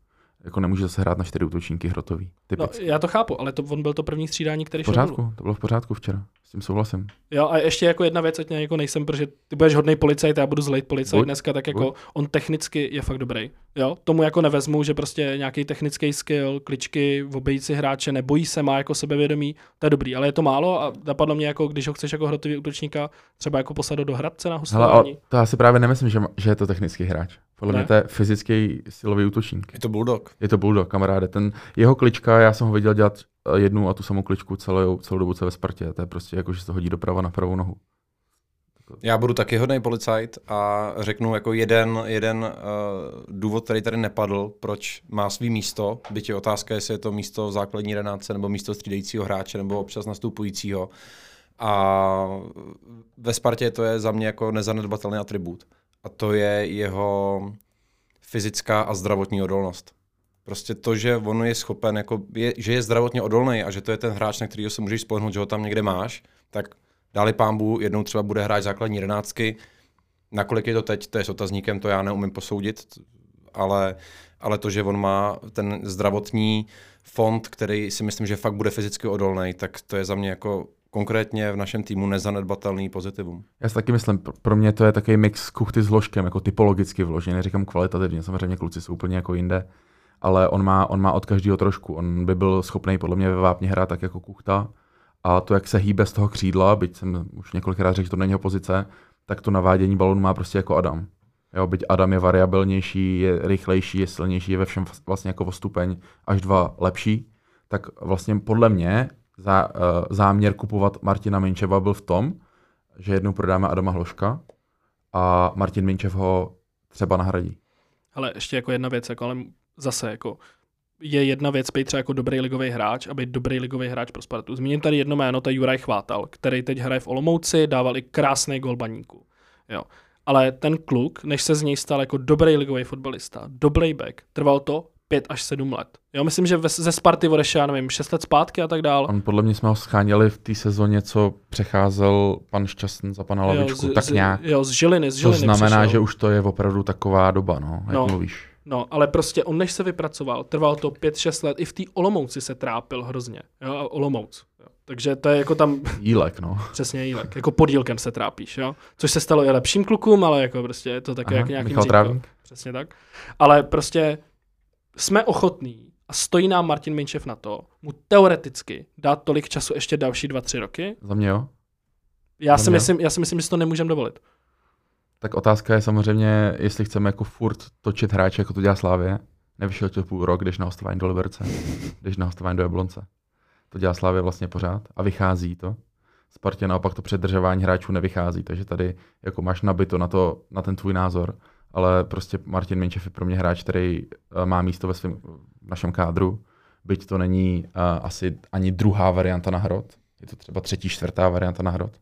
[SPEAKER 2] Jako nemůže se hrát na čtyři útočníky hrotový.
[SPEAKER 3] No, já to chápu, ale to on byl to první střídání, který
[SPEAKER 2] v pořádku, šel to bylo v pořádku včera. S tím souhlasím.
[SPEAKER 3] Jo, a ještě jako jedna věc, ať jako nejsem, protože ty budeš hodný policajt, já budu zlej policajt buď, dneska, tak jako buď. on technicky je fakt dobrý. Jo, tomu jako nevezmu, že prostě nějaký technický skill, kličky, obejít hráče, nebojí se, má jako sebevědomí, to je dobrý, ale je to málo a napadlo mě jako, když ho chceš jako hrotový útočníka, třeba jako posadit do Hradce na hostování.
[SPEAKER 2] Hele, to já si právě nemyslím, že, že je to technický hráč. Podle ne? mě to je fyzický silový útočník.
[SPEAKER 4] Je to bulldog.
[SPEAKER 2] Je to bulldog, kamaráde. Ten jeho klička, já jsem ho viděl dělat eh, jednu a tu samou kličku celou, celou dobu, co ve Spartě. To je prostě jako, že se to hodí doprava na pravou nohu.
[SPEAKER 4] Já budu taky hodný policajt a řeknu jako jeden, jeden uh, důvod, který tady nepadl, proč má svý místo, byť je otázka, jestli je to místo v základní renáce nebo místo střídajícího hráče nebo občas nastupujícího. A ve Spartě to je za mě jako nezanedbatelný atribut. A to je jeho fyzická a zdravotní odolnost. Prostě to, že on je schopen, jako je, že je zdravotně odolný a že to je ten hráč, na kterého se můžeš spolehnout, že ho tam někde máš, tak dáli pámbu, jednou třeba bude hrát základní renácky. Nakolik je to teď, to je s otazníkem, to já neumím posoudit, ale, ale to, že on má ten zdravotní fond, který si myslím, že fakt bude fyzicky odolný, tak to je za mě jako konkrétně v našem týmu nezanedbatelný pozitivum.
[SPEAKER 2] Já si taky myslím, pro- mě to je takový mix kuchty s ložkem, jako typologicky vložený, neříkám kvalitativně, samozřejmě kluci jsou úplně jako jinde, ale on má, on má od každého trošku. On by byl schopný podle mě ve vápně hrát tak jako kuchta a to, jak se hýbe z toho křídla, byť jsem už několikrát řekl, že to není jeho pozice, tak to navádění balonu má prostě jako Adam. Jo, byť Adam je variabilnější, je rychlejší, je silnější, je ve všem vlastně jako o stupeň až dva lepší, tak vlastně podle mě zá, uh, záměr kupovat Martina Minčeva byl v tom, že jednou prodáme Adama Hloška a Martin Minčev ho třeba nahradí.
[SPEAKER 3] Ale ještě jako jedna věc, jako, ale zase jako je jedna věc být třeba jako dobrý ligový hráč a být dobrý ligový hráč pro Spartu. Zmíním tady jedno jméno, to je Juraj Chvátal, který teď hraje v Olomouci, dával i krásný gol baníku. Jo. Ale ten kluk, než se z něj stal jako dobrý ligový fotbalista, dobrý back, trvalo to 5 až 7 let. Jo, myslím, že ze Sparty odešel, já nevím, 6 let zpátky a tak dál.
[SPEAKER 2] On podle mě jsme ho scháněli v té sezóně, co přecházel pan Šťastný za pana Lavičku,
[SPEAKER 3] jo, z,
[SPEAKER 2] tak
[SPEAKER 3] z,
[SPEAKER 2] nějak.
[SPEAKER 3] Jo, z Žiliny, z
[SPEAKER 2] To
[SPEAKER 3] Žiliny
[SPEAKER 2] znamená,
[SPEAKER 3] přišel.
[SPEAKER 2] že už to je opravdu taková doba, no, jak
[SPEAKER 3] No.
[SPEAKER 2] mluvíš.
[SPEAKER 3] No, ale prostě on než se vypracoval, trvalo to 5-6 let, i v té Olomouci se trápil hrozně. Jo, a Olomouc. Jo. Takže to je jako tam
[SPEAKER 2] Jílek, no.
[SPEAKER 3] přesně jílek. Jako podílkem se trápíš, jo. Což se stalo i lepším klukům, ale jako prostě je to také
[SPEAKER 2] Aha,
[SPEAKER 3] jak nějakým
[SPEAKER 2] Michal
[SPEAKER 3] říkal.
[SPEAKER 2] Trávník?
[SPEAKER 3] Přesně tak. Ale prostě jsme ochotní a stojí nám Martin Minčev na to, mu teoreticky dát tolik času ještě další dva, tři roky.
[SPEAKER 2] Za mě jo.
[SPEAKER 3] Já
[SPEAKER 2] Za
[SPEAKER 3] si,
[SPEAKER 2] mě?
[SPEAKER 3] myslím, já si myslím, že si to nemůžeme dovolit.
[SPEAKER 2] Tak otázka je samozřejmě, jestli chceme jako furt točit hráče, jako to dělá Slávě. Nevyšel to půl rok, když na hostování do Liberce, když na hostování do Jablonce. To dělá Slávě vlastně pořád a vychází to. Spartě naopak to předržování hráčů nevychází, takže tady jako máš nabito na, to, na ten tvůj názor, ale prostě Martin Minčev je pro mě hráč, který eh, má místo ve svém našem kádru, byť to není uh, asi ani druhá varianta na hrot, je to třeba třetí, čtvrtá varianta na hrot,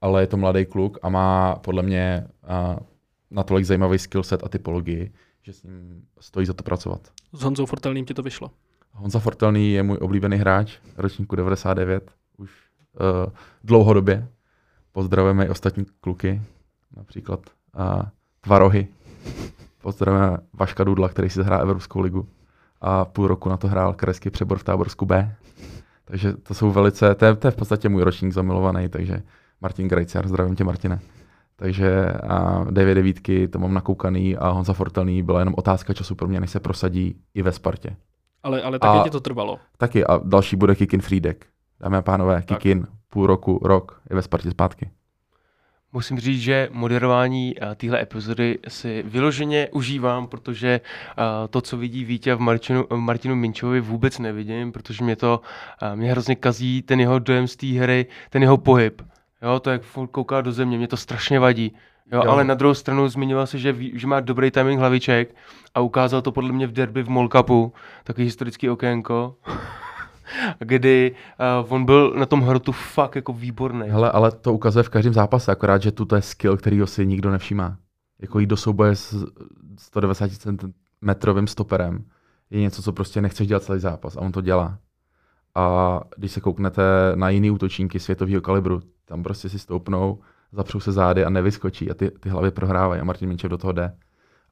[SPEAKER 2] ale je to mladý kluk a má podle mě uh, natolik zajímavý skillset a typologii, že s ním stojí za to pracovat.
[SPEAKER 3] S Honzou Fortelným ti to vyšlo.
[SPEAKER 2] Honza Fortelný je můj oblíbený hráč, ročníku 99, už uh, dlouhodobě. Pozdravujeme i ostatní kluky, například uh, Tvarohy. Pozdravujeme Vaška Dudla, který si zahrál Evropskou ligu a půl roku na to hrál krajský přebor v Táborsku B. Takže to jsou velice, to je, to je v podstatě můj ročník zamilovaný, takže Martin Grajciar, zdravím tě Martine. Takže a David devítky, to mám nakoukaný a Honza Fortelný byla jenom otázka času pro mě, než se prosadí i ve Spartě.
[SPEAKER 3] Ale, ale taky
[SPEAKER 2] A-
[SPEAKER 3] ti to trvalo.
[SPEAKER 2] Taky a další bude Kikin Friedek. Dámy a pánové,
[SPEAKER 3] Tak.
[SPEAKER 2] Kikin, půl roku, rok, je ve Spartě zpátky.
[SPEAKER 1] Musím říct, že moderování eh, téhle epizody si vyloženě užívám, protože eh, to, co vidí Vítě v Martinu, Martinu Minčovi, vůbec nevidím, protože mě to eh, mě hrozně kazí ten jeho dojem z té hry, ten jeho pohyb. Jo, to jak kouká do země, mě to strašně vadí. Jo,
[SPEAKER 2] Jo.
[SPEAKER 1] ale na druhou stranu zmiňoval se, že, ví, že má dobrý timing hlaviček a ukázal to podle mě v derby v Molkapu, takový historický okénko, kdy uh, on byl na tom hrotu fakt jako výborný.
[SPEAKER 2] Hele, ale to ukazuje v každém zápase, akorát, že tu to je skill, kterýho si nikdo nevšímá. Jako jít do souboje s 190 cm stoperem je něco, co prostě nechceš dělat celý zápas a on to dělá. A když se kouknete na jiný útočníky světového kalibru, tam prostě si stoupnou, zapřou se zády a nevyskočí a ty, ty hlavy prohrávají a Martin Minčev do toho jde.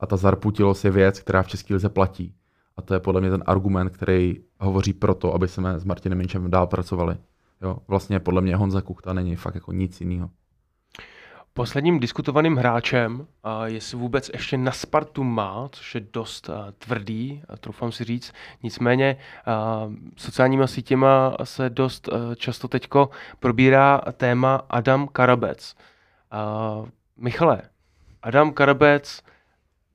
[SPEAKER 2] A ta zarputilost je věc, která v České lize platí. A to je podle mě ten argument, který hovoří pro to, aby jsme s Martinem Minčem dál pracovali. Jo, vlastně podle mě Honza Kuchta není fakt jako nic jiného.
[SPEAKER 1] Posledním diskutovaným hráčem, a jestli vůbec ještě na Spartu má, což je dost uh, tvrdý, uh, troufám si říct, nicméně uh, sociálníma sítěma se dost uh, často teďko probírá téma Adam Karabec. Michale, Adam Karabec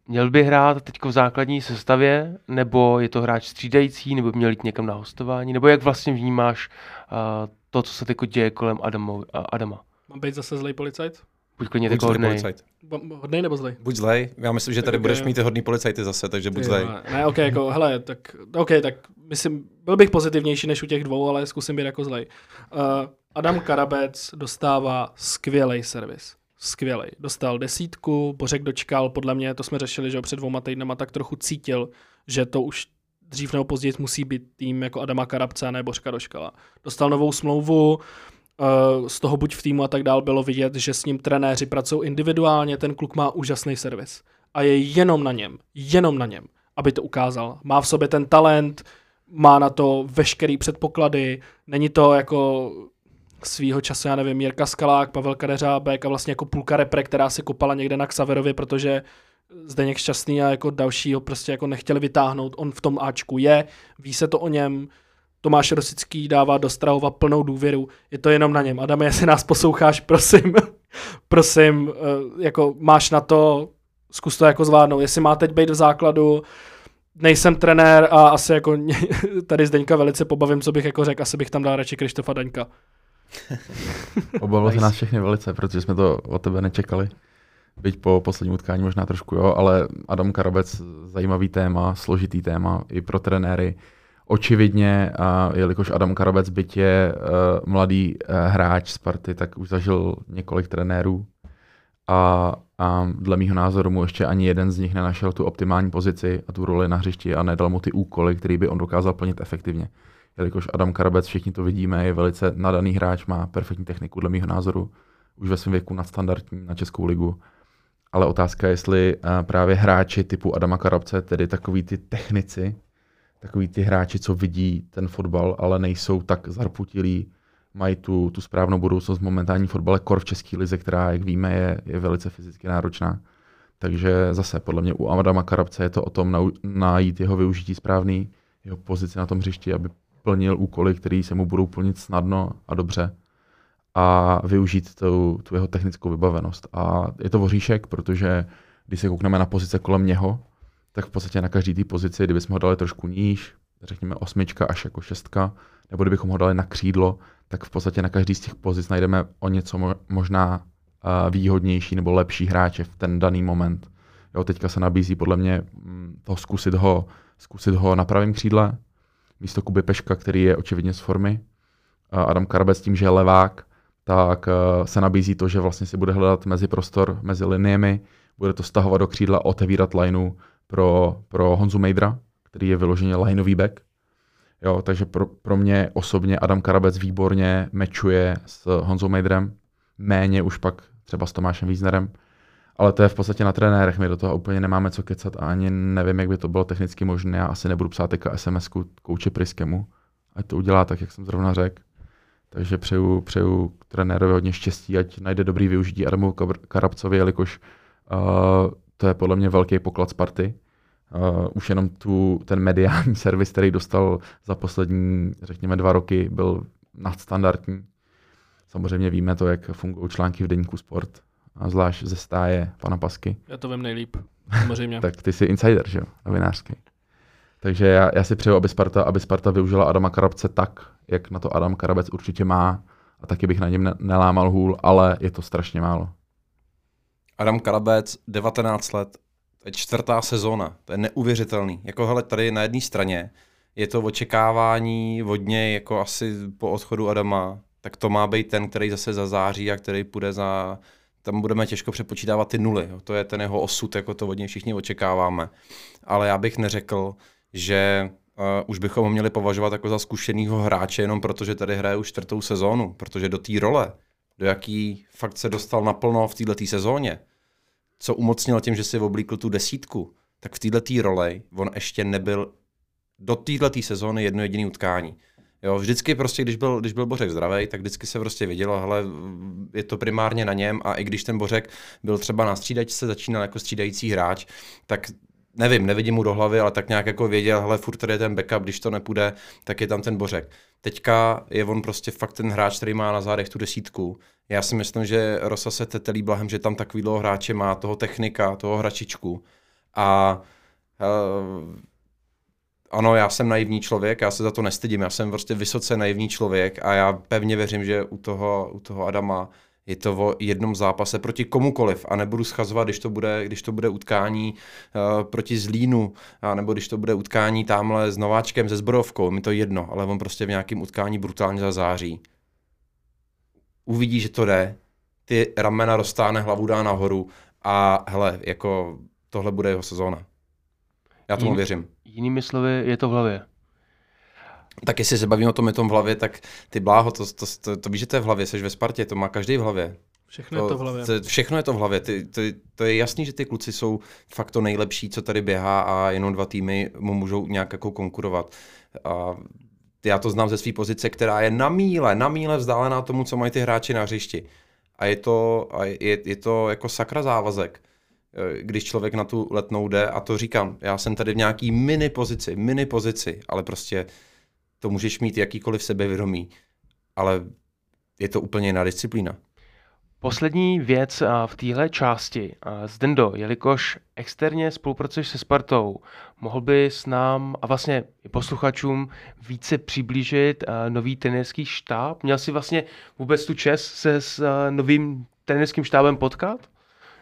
[SPEAKER 1] měl by hrát teďko v základní sestavě, nebo je to hráč střídající, nebo by měl jít někam na hostování, nebo jak vlastně vnímáš uh, to, co se teďko děje kolem Adamu, a Adama?
[SPEAKER 3] Mám být zase zlej policajt?
[SPEAKER 1] Buď klidně
[SPEAKER 4] Buď
[SPEAKER 1] hodnej.
[SPEAKER 4] policajt.
[SPEAKER 3] Hodnej nebo zlej?
[SPEAKER 4] Buď zlej, já myslím, že
[SPEAKER 3] Tak
[SPEAKER 4] tady
[SPEAKER 3] ok.
[SPEAKER 4] budeš mít hodný policajty zase, takže buď
[SPEAKER 3] Ty
[SPEAKER 4] zlej.
[SPEAKER 3] vole. Ne, ok, jako, hele, tak, ok, tak myslím, byl bych pozitivnější než u těch dvou, ale zkusím být jako zlej. Uh, Adam Karabec dostává skvělý servis. Skvělej. Dostal desítku, Bořek dočkal, podle mě, to jsme řešili, že před dvouma týdnama tak trochu cítil, že to už dřív nebo později musí být tým jako Adama Karabce a ne Bořka Doškala. Dostal novou smlouvu, eh, z toho buď v týmu a tak dál bylo vidět, že s ním trenéři pracují individuálně, ten kluk má úžasný servis. A je jenom na něm, jenom na něm, aby to ukázal. Má v sobě ten talent, má na to veškerý předpoklady, není to jako svýho času, já nevím, Jirka Skalák, Pavel Kadeřábek a vlastně jako půlka repre, která se kopala někde na Xaverově, protože Zdeněk Šťastný a jako dalšího prostě jako nechtěli vytáhnout. On v tom Ačku je, ví se to o něm, Tomáš Rosický dává do Strahova plnou důvěru. Je to jenom na něm. Adam, jestli nás posloucháš, prosím, prosím, eh, jako máš na to, zkus to jako zvládnout. Jestli má teď být v základu, nejsem trenér a asi jako tady Zdeňka velice pobavím, co bych jako řekl, asi bych tam dal radši Krištofa Daňka.
[SPEAKER 2] Obavilo se nás všechny velice, protože jsme to od tebe nečekali. Byť po posledním utkání možná trošku jo, ale Adam Karabec, zajímavý téma, složitý téma i pro trenéry. Očividně, a jelikož Adam Karabec byť je uh, mladý uh, hráč Sparty, tak už zažil několik trenérů a, a dle mého názoru mu ještě ani jeden z nich nenašel tu optimální pozici a tu roli na hřišti a nedal mu ty úkoly, který by on dokázal plnit efektivně. Jelikož Adam Karabec, všichni to vidíme, je velice nadaný hráč, má perfektní techniku dle mého názoru, už ve svém věku nadstandardní na Českou ligu. Ale otázka je, jestli uh, právě hráči typu Adama Karabce, tedy takový ty technici, takový ty hráči, co vidí ten fotbal, ale nejsou tak zarputilí, mají tu, tu správnou budoucnost v momentální fotbale, kor v České lize, která, jak víme, je, je velice fyzicky náročná. Takže zase, podle mě u Adama Karabce je to o tom najít jeho využití správný, jeho pozici na tom hřišti, aby plnil úkoly, které se mu budou plnit snadno a dobře a využít tu, tu jeho technickou vybavenost. A je to voříšek, protože když se koukneme na pozice kolem něho, tak v podstatě na každý té pozici, kdybychom ho dali trošku níž, řekněme osmička až jako šestka, nebo kdybychom ho dali na křídlo, tak v podstatě na každý z těch pozic najdeme o něco možná výhodnější nebo lepší hráče v ten daný moment. Jo, teďka se nabízí podle mě mm, to zkusit ho, zkusit ho na pravém křídle, místo Kuby Peška, který je očividně z formy. Adam Karabec tím, že je levák, tak se nabízí to, že vlastně si bude hledat mezi prostor, mezi liniemi, bude to stahovat do křídla, otevírat lineu pro, pro Honzu Mejdra, který je vyloženě lineový back. Jo, takže pro, pro mě osobně Adam Karabec výborně mečuje s Honzou Mejdrem, méně už pak třeba s Tomášem Wiesnerem, ale to je v podstatě na trenérech, my do toho úplně nemáme co kecat a ani nevím, jak by to bylo technicky možné. Já asi nebudu psát teďka sms kouče Priskemu, ať to udělá tak, jak jsem zrovna řekl. Takže přeju, přeju trenérovi hodně štěstí, ať najde dobrý využití Adamu Karabcovi, jelikož uh, to je podle mě velký poklad Sparty. Uh, už jenom tu, ten mediální servis, který dostal za poslední, řekněme, dva roky, byl nadstandardní. Samozřejmě víme to, jak fungují články v deníku Sport, a zvlášť ze stáje pana Pasky.
[SPEAKER 3] Já to vím nejlíp, samozřejmě.
[SPEAKER 2] tak ty jsi insider, že jo, novinářský. Takže já, já si přeju, aby Sparta, aby Sparta využila Adama Karabce tak, jak na to Adam Karabec určitě má. A taky bych na něm ne- nelámal hůl, ale je to strašně málo.
[SPEAKER 4] Adam Karabec, 19 let, to je čtvrtá sezóna, to je neuvěřitelný. Jako hele, tady na jedné straně je to očekávání od něj, jako asi po odchodu Adama, tak to má být ten, který zase zazáří a který půjde za, tam budeme těžko přepočítávat ty nuly. Jo. To je ten jeho osud, jako to od něj všichni očekáváme. Ale já bych neřekl, že uh, už bychom ho měli považovat jako za zkušenýho hráče, jenom protože tady hraje už čtvrtou sezónu, protože do té role, do jaký fakt se dostal naplno v této sezóně, co umocnil tím, že si oblíkl tu desítku, tak v této roli on ještě nebyl do této sezóny jedno jediné utkání. Jo, vždycky prostě, když byl, když byl Bořek zdravý, tak vždycky se prostě vidělo, hele, je to primárně na něm a i když ten Bořek byl třeba na střídačce, začínal jako střídající hráč, tak nevím, nevidím mu do hlavy, ale tak nějak jako věděl, hele, furt tady je ten backup, když to nepůjde, tak je tam ten Bořek. Teďka je on prostě fakt ten hráč, který má na zádech tu desítku. Já si myslím, že Rosa se tetelí blahem, že tam takovýhle hráče má, toho technika, toho hračičku. A uh, ano, já jsem naivní člověk, já se za to nestydím, já jsem prostě vysoce naivní člověk a já pevně věřím, že u toho, u toho Adama je to o jednom zápase proti komukoliv a nebudu schazovat, když to bude, když to bude utkání uh, proti Zlínu, a nebo když to bude utkání tamhle s Nováčkem, ze Zborovkou, mi to jedno, ale on prostě v nějakém utkání brutálně zazáří. Uvidí, že to jde, ty ramena roztáhne, hlavu dá nahoru a hele, jako tohle bude jeho sezóna. Já tomu Jin, věřím.
[SPEAKER 1] Jinými slovy, je to v hlavě.
[SPEAKER 4] Tak jestli se bavíme o tom, je tom v hlavě, tak ty bláho, to, to, to, to víš, že to je v hlavě, jsi ve Spartě, to má každý v hlavě.
[SPEAKER 3] Všechno to, je to v hlavě.
[SPEAKER 4] To, všechno je to v hlavě. Ty, ty, to je jasný, že ty kluci jsou fakt to nejlepší, co tady běhá a jenom dva týmy mu můžou nějak jako konkurovat. A já to znám ze své pozice, která je na míle, na míle vzdálená tomu, co mají ty hráči na hřišti. A je to, a je, je to jako sakra závazek, když člověk na tu letnou jde a to říkám, já jsem tady v nějaký mini pozici, mini pozici, ale prostě to můžeš mít jakýkoliv sebevědomí, ale je to úplně jiná disciplína.
[SPEAKER 1] Poslední věc v téhle části. Zdendo, jelikož externě spolupracuješ se Spartou, mohl bys nám a vlastně i posluchačům více přiblížit nový trenerský štáb? Měl jsi vlastně vůbec tu čest se s novým trenerským štábem potkat?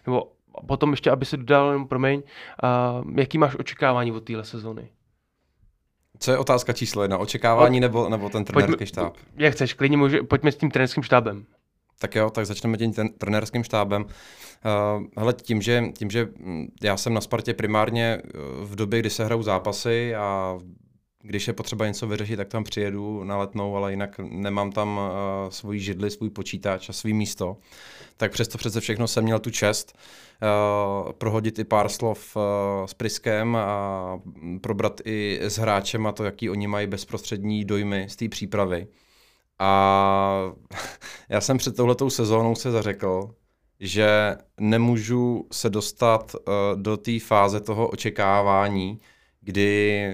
[SPEAKER 1] Nebo potom ještě, aby se dodal, promiň, jaký máš očekávání od téhle sezóny?
[SPEAKER 4] Co je otázka číslo jedna? Očekávání nebo, nebo ten trenérský štáb?
[SPEAKER 1] Jak chceš, klidně může, pojďme s tím trenérským štábem.
[SPEAKER 4] Tak jo, tak začneme tím ten, trenérským štábem. Uh, hele, tím že, tím, že hm, já jsem na Spartě primárně eh, v době, kdy se hrajou zápasy a když je potřeba něco vyřešit, tak tam přijedu na letnou, ale jinak nemám tam uh, svůj židli, svůj počítač a svý místo. Tak přesto přece všechno jsem měl tu čest uh, prohodit i pár slov uh, s Priskem a probrat i s hráčem a to, jaký oni mají bezprostřední dojmy z té přípravy. A já jsem před touhletou sezónou se zařekl, že nemůžu se dostat uh, do té fáze toho očekávání, kdy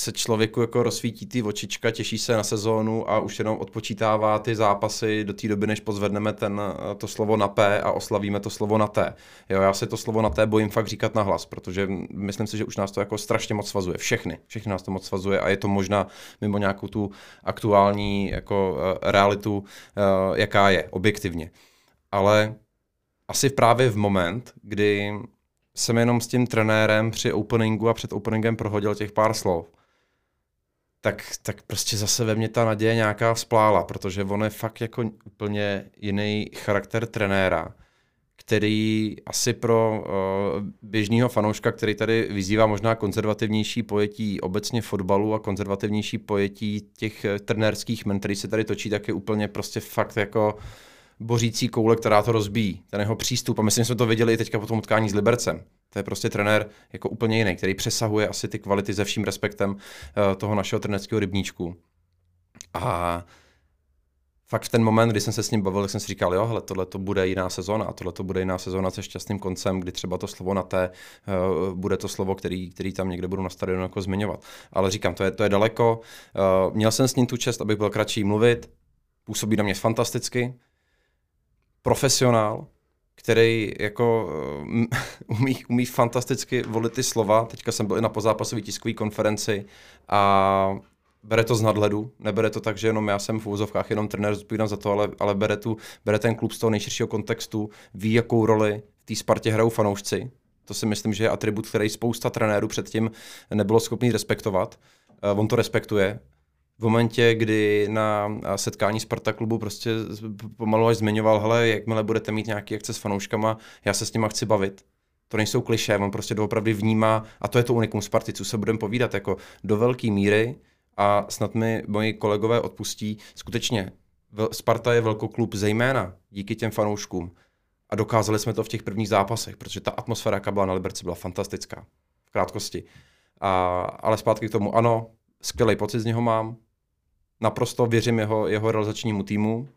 [SPEAKER 4] se člověku jako rozsvítí ty očička, těší se na sezónu a už jenom odpočítává ty zápasy do té doby, než pozvedneme ten, eh, to slovo na P a oslavíme to slovo na T. Jo, já se to slovo na T bojím fakt říkat na hlas, protože myslím si, že už nás to jako strašně moc svazuje. Všechny. Všechny nás to moc svazuje a je to možná mimo nějakou tu aktuální jako uh, realitu, uh, jaká je, objektivně. Ale asi právě v moment, kdy jsem jenom s tím trenérem při openingu a před openingem prohodil těch pár slov, tak, tak prostě zase ve mně ta naděje nějaká splála, protože on je fakt jako úplně jiný charakter trenéra, který asi pro uh, běžného fanouška, který tady vyzývá možná konzervativnější pojetí obecně fotbalu a konzervativnější pojetí těch uh, trenérských men, který se tady točí, tak je úplně prostě fakt jako bořící koule, která to rozbíjí. Ten jeho přístup, a myslím, že jsme to viděli i teďka po tom utkání s Libercem. To je prostě trenér jako úplně jiný, který přesahuje asi ty kvality se vším respektem uh, toho našeho trenerského rybníčku. A fakt v ten moment, kdy jsem se s ním bavil, tak jsem si říkal, jo, hele, tohle to bude jiná sezóna a tohle to bude jiná sezóna se šťastným koncem, kdy třeba to slovo na té uh, bude to slovo, který, který tam někde budu na stadionu jako zmiňovat. Ale říkám, to je, to je daleko. Uh, měl jsem s ním tu čest, abych byl kratší mluvit, působí na mě fantasticky, profesionál, který jako um, umí, umí fantasticky volit ty slova. Teďka jsem byl i na pozápasové tiskové konferenci a bere to z nadhledu, nebere to tak, že jenom já jsem v úzovkách jenom trenér zodpovídám za to, ale, ale bere, tu, bere ten klub z toho nejširšího kontextu, ví, jakou roli v té Spartě hrajou fanoušci. To si myslím, že je atribut, který spousta trenérů předtím nebylo schopný respektovat. Uh, on to respektuje, v momentě, kdy na setkání Sparta klubu prostě pomalu až zmiňoval, hele, jakmile budete mít nějaký akce s fanouškama, já se s nima chci bavit. To nejsou kliše, on prostě doopravdy vnímá, a to je to unikum Sparty, co se budeme povídat, jako do velké míry, a snad mi moji kolegové odpustí, skutečně Sparta je velkoklub zejména díky těm fanouškům. A dokázali jsme to v těch prvních zápasech, protože ta atmosféra, jaká byla na Liberci, byla fantastická. V krátkosti. A, ale zpátky k tomu, ano, skvělý pocit z něho mám, naprosto věřím jeho, jeho realizačnímu týmu,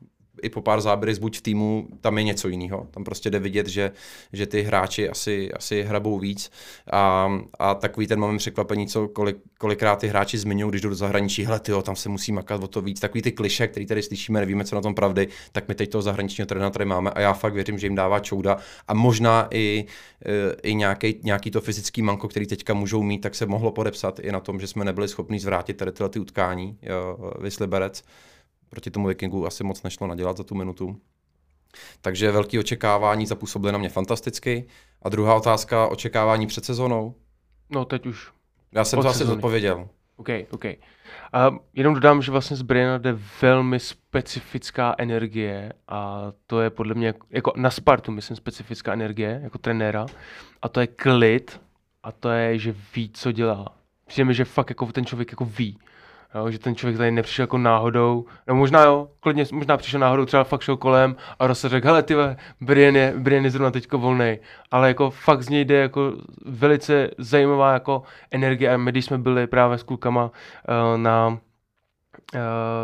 [SPEAKER 4] i po pár záběrech buď v týmu, tam je něco jiného. Tam prostě jde vidět, že, že ty hráči asi, asi hrabou víc. A, a takový ten moment překvapení, co kolik, kolikrát ty hráči zmiňují, když jdou do zahraničí, hele, tyjo, tam se musí makat o to víc. Takový ty kliše, který tady slyšíme, nevíme, co na tom pravdy, tak my teď toho zahraničního trenéra tady máme a já fakt věřím, že jim dává čouda a možná i, e, i nějaký, nějaký to fyzický manko, který teďka můžou mít, tak se mohlo podepsat i na tom, že jsme nebyli schopni zvrátit tady tyhle ty utkání, Vysliberec proti tomu Vikingu asi moc nešlo nadělat za tu minutu. Takže velký očekávání zapůsobily na mě fantasticky. A druhá otázka, očekávání před sezónou?
[SPEAKER 1] No teď už.
[SPEAKER 4] Já jsem to asi odpověděl.
[SPEAKER 1] OK, OK. A jenom dodám, že vlastně z Briana jde velmi specifická energie a to je podle mě, jako na Spartu myslím specifická energie, jako trenéra a to je klid a to je, že ví, co dělá. Přijde mi, že fakt jako ten člověk jako ví. Jo, že ten člověk tady nepřišel jako náhodou, no možná jo, klidně, možná přišel náhodou, třeba fakt šel kolem a Rosa řekl, hele ty Brian je, Brian je zrovna teďko volný, ale jako fakt z něj jde jako velice zajímavá jako energie a my když jsme byli právě s klukama uh, na uh,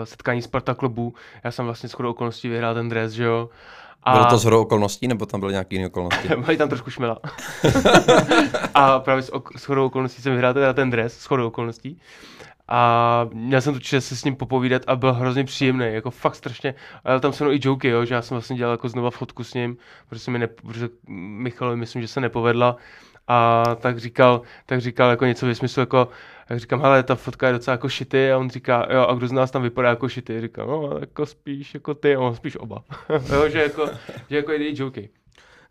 [SPEAKER 1] setkání Sparta klubu. Já jsem vlastně shodou okolností vyhrál ten dres, že jo. A...
[SPEAKER 4] Bylo to zhodou okolností, nebo tam byly nějaké jiné okolnosti?
[SPEAKER 1] Byly tam trošku šmela. a právě s, ok- shodou okolností jsem vyhrál teda ten dres, shodou okolností. A měl jsem tu čest se s ním popovídat a byl hrozně příjemný, jako fakt strašně. A tam se mnou i joky, jo, že já jsem vlastně dělal jako znova fotku s ním, protože mi ne, protože Michalovi myslím, že se nepovedla. A tak říkal, tak říkal jako něco ve smyslu jako, jak říkám, hele, ta fotka je docela jako šity a on říká, jo, a kdo z nás tam vypadá jako šity? Říkám, no, jako spíš jako ty, on spíš oba. jo, že jako, že jako její joky.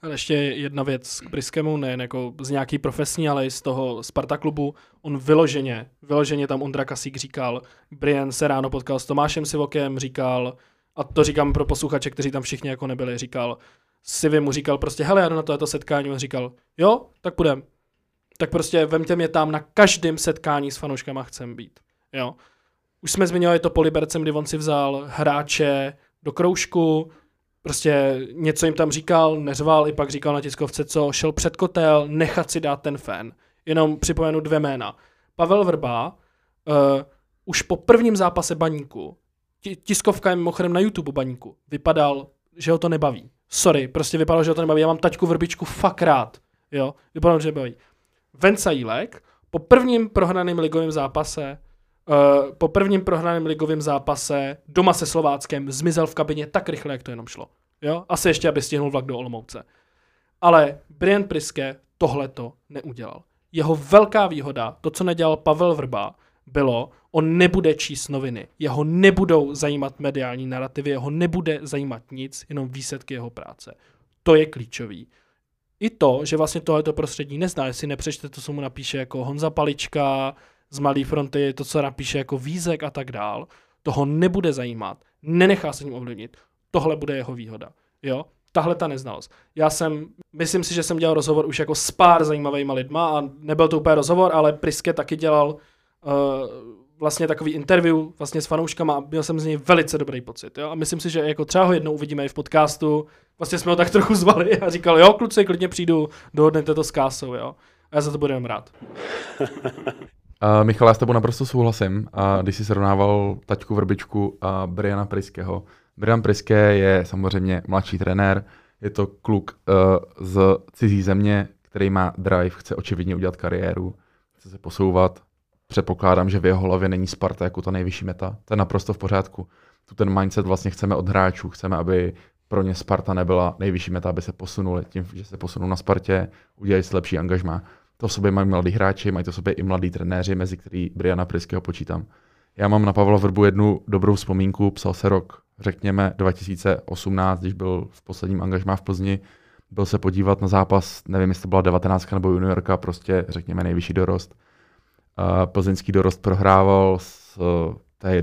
[SPEAKER 3] Ale ještě jedna věc k Priskemu, nejen jako z nějaký profesní, ale i z toho Sparta klubu. On vyloženě, vyloženě tam Ondra Kasík říkal, Brian se ráno potkal s Tomášem Sivokem, říkal, a to říkám pro posluchače, kteří tam všichni jako nebyli, říkal, Sivy mu říkal prostě, hele, já jdu na tohleto setkání, on říkal, jo, tak půjdem. Tak prostě vemte mě tam na každém setkání s fanouškama chcem být. Jo. Už jsme zmiňovali to po Libercem, kdy on si vzal hráče do kroužku, prostě něco jim tam říkal, neřval, i pak říkal na tiskovce, co šel před kotel, nechat si dát ten fan. Jenom připomenu dvě jména. Pavel Vrba, uh, už po prvním zápase baníku, ti- tiskovka je mimochodem na YouTube baníku, vypadal, že ho to nebaví. Sorry, prostě vypadalo, že ho to nebaví. Já mám taťku Vrbičku fakt rád. Jo, vypadalo, že nebaví. Venca Jílek, po prvním prohraném ligovém zápase, uh, po prvním prohraném ligovém zápase doma se Slováckem zmizel v kabině tak rychle, jak to jenom šlo. Jo? Asi ještě, aby stihnul vlak do Olomouce. Ale Brian Priske tohle to neudělal. Jeho velká výhoda, to, co nedělal Pavel Vrba, bylo, on nebude číst noviny. Jeho nebudou zajímat mediální narrativy, jeho nebude zajímat nic, jenom výsledky jeho práce. To je klíčový. I to, že vlastně tohleto prostředí nezná, jestli nepřečte to, co mu napíše jako Honza Palička z Malý fronty, to, co napíše jako Vízek a tak dál, toho nebude zajímat, nenechá se ním ovlivnit. Tohle bude jeho výhoda. Jo? Tahle ta neznalost. Já jsem, myslím si, že jsem dělal rozhovor už jako s pár zajímavými lidma a nebyl to úplně rozhovor, ale Priske taky dělal uh, vlastně takový interview vlastně s fanouškama a měl jsem z něj velice dobrý pocit. Jo? A myslím si, že jako třeba ho jednou uvidíme i v podcastu. Vlastně jsme ho tak trochu zvali a říkal, jo, kluci, klidně přijdu, dohodnete to s Kásou, jo. A já za to jenom rád.
[SPEAKER 2] Uh, Michal, já s tebou naprosto souhlasím. A když jsi srovnával taťku Vrbičku a Briana Priského. Brian Priske je samozřejmě mladší trenér, je to kluk uh, z cizí země, který má drive, chce očividně udělat kariéru, chce se posouvat. Předpokládám, že v jeho hlavě není Sparta jako ta nejvyšší meta. To je naprosto v pořádku. Tu ten mindset vlastně chceme od hráčů, chceme, aby pro ně Sparta nebyla nejvyšší meta, aby se posunuli. Tím, že se posunou na Spartě, udělají si lepší angažmá. To v sobě mají mladí hráči, mají to v sobě i mladí trenéři, mezi který Briana Priského počítám. Já mám na Pavla Vrbu jednu dobrou vzpomínku, psal se rok, řekněme 2018, když byl v posledním angažmá v Plzni, byl se podívat na zápas, nevím, jestli to byla 19 nebo juniorka, prostě řekněme nejvyšší dorost. Uh, plzeňský dorost prohrával s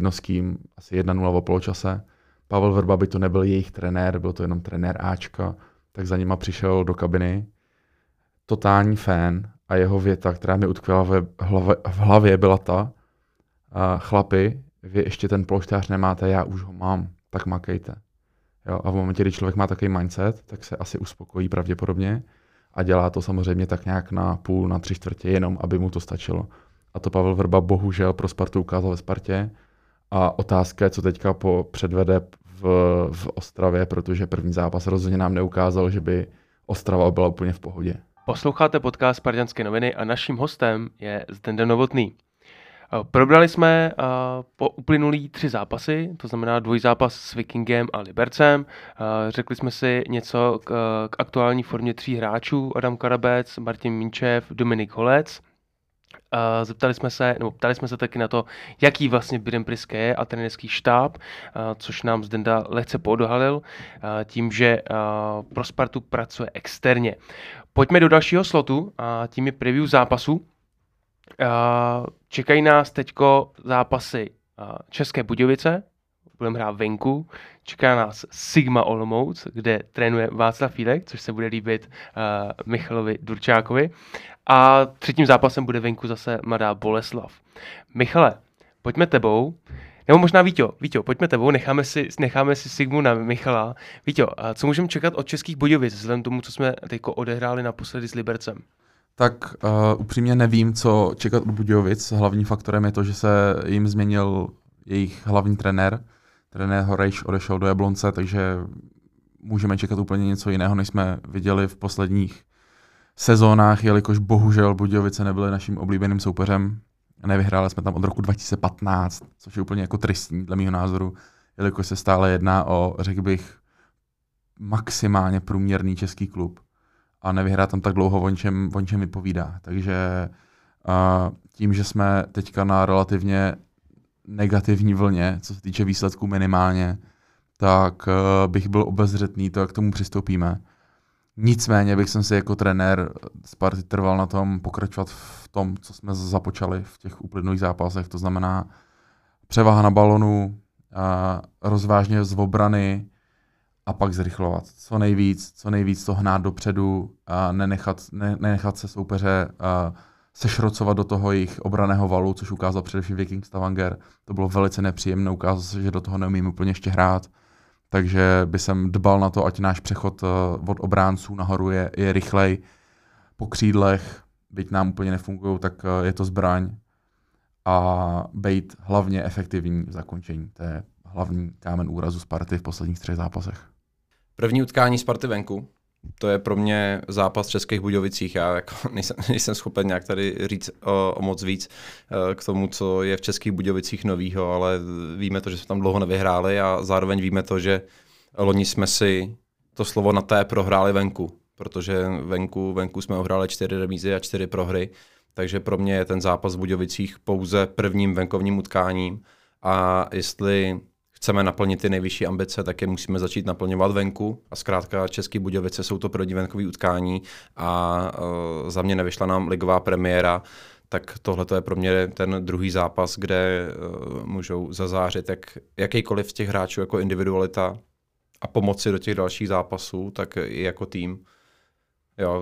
[SPEAKER 2] s kým, asi 1-0 v poločase. Pavel Vrba by to nebyl jejich trenér, byl to jenom trenér Ačka, tak za nima přišel do kabiny. Totální fan a jeho věta, která mi utkvěla ve hlavě, v hlavě, byla ta, uh, chlapi, vy ještě ten polštář nemáte, já už ho mám, tak makejte. Jo, a v momentě, kdy člověk má takový mindset, tak se asi uspokojí pravděpodobně a dělá to samozřejmě tak nějak na půl, na tři čtvrtě, jenom aby mu to stačilo. A to Pavel Vrba bohužel pro Spartu ukázal ve Spartě. A otázka je, co teďka po předvede v, v Ostravě, protože první zápas rozhodně nám neukázal, že by Ostrava byla úplně v pohodě.
[SPEAKER 1] Posloucháte podcast Spartanské noviny a naším hostem je Zdenda Novotný. Eh, Probrali jsme eh, po uplynulý tři zápasy, to znamená dvojzápas s Vikingem a Libercem. Eh, Řekli jsme si něco k, aktuální formě tří hráčů, Adam Karabec, Martin Minčev, Dominik Holec. Zeptali jsme se, nebo ptali jsme se taky na to, jaký vlastně Birem Priske je a trenérský štáb, což nám Zdenda lehce podohalil, tím, že pro Spartu pracuje externě. Pojďme do dalšího slotu, a tím je preview zápasu. Čekají nás teďko zápasy České Budějovice, budeme hrát venku, čeká nás Sigma Olomouc, kde trénuje Václav Fílek, což se bude líbit uh, Michalovi Durčákovi. A třetím zápasem bude venku zase mladá Boleslav. Michale, pojďme tebou, nebo možná Víťo, Víťo, pojďme tebou, necháme si, necháme si Sigmu na Michala. Víťo, a co můžeme čekat od českých Budějovic, vzhledem tomu, co jsme teď odehráli naposledy s Libercem?
[SPEAKER 2] Tak uh, upřímně nevím, co čekat od Budějovic. Hlavním faktorem je to, že se jim změnil jejich hlavní trenér. Trenér Horejš odešel do Jablonce, takže můžeme čekat úplně něco jiného, než jsme viděli v posledních sezónách, jelikož bohužel Budějovice nebyly naším oblíbeným soupeřem. Nevyhráli jsme tam od roku 2015, což je úplně jako tristní dle mého názoru, jelikož se stále jedná o, řekl bych, maximálně průměrný český klub a nevyhrát tam tak dlouho, o čem, o čem vypovídá. Takže uh, tím, že jsme teďka na relativně negativní vlně, co se týče výsledků minimálně, tak uh, bych byl obezřetný to, jak k tomu přistoupíme. Nicméně bych jsem si jako trenér Sparty trval na tom pokračovat v tom, co jsme započali v těch uplynulých zápasech, to znamená převaha na balonu, rozvážně z obrany a pak zrychlovat. Co nejvíc, co nejvíc to hnát dopředu a nenechat, ne, nenechat se soupeře sešrocovat do toho jejich obraného valu, což ukázal především Viking Stavanger. To bylo velice nepříjemné, ukázalo se, že do toho neumím úplně ještě hrát takže by jsem dbal na to, ať náš přechod eh, od obránců nahoru je, je rychlej. Po křídlech, byť nám úplně nefungují, tak eh, je to zbraň. A být hlavně efektivní v zakončení. To je hlavní kámen úrazu Sparty v posledních třech zápasech.
[SPEAKER 4] První utkání Sparty venku, to je pro mě zápas v Českých Budějovicích. Já jako nejsem, nejsem schopen nějak tady říct o, o moc víc eh, k tomu, co je v Českých Budějovicích novýho, ale víme to, že jsme tam dlouho nevyhráli a zároveň víme to, že loni jsme si to slovo na té prohráli venku, protože venku, venku jsme ohráli čtyři remízy a čtyři prohry, takže pro mě je ten zápas v Budějovicích pouze prvním venkovním utkáním a jestli chceme naplnit ty nejvyšší ambice, tak je musíme začít naplňovat venku. A zkrátka Český Budějovice jsou to první venkový utkání a uh, za mě nevyšla nám ligová premiéra, tak tohle je pro mě ten druhý zápas, kde uh, můžou zazářit jak, jakýkoliv z těch hráčů jako individualita a pomoci do těch dalších zápasů, tak i jako tým. Jo,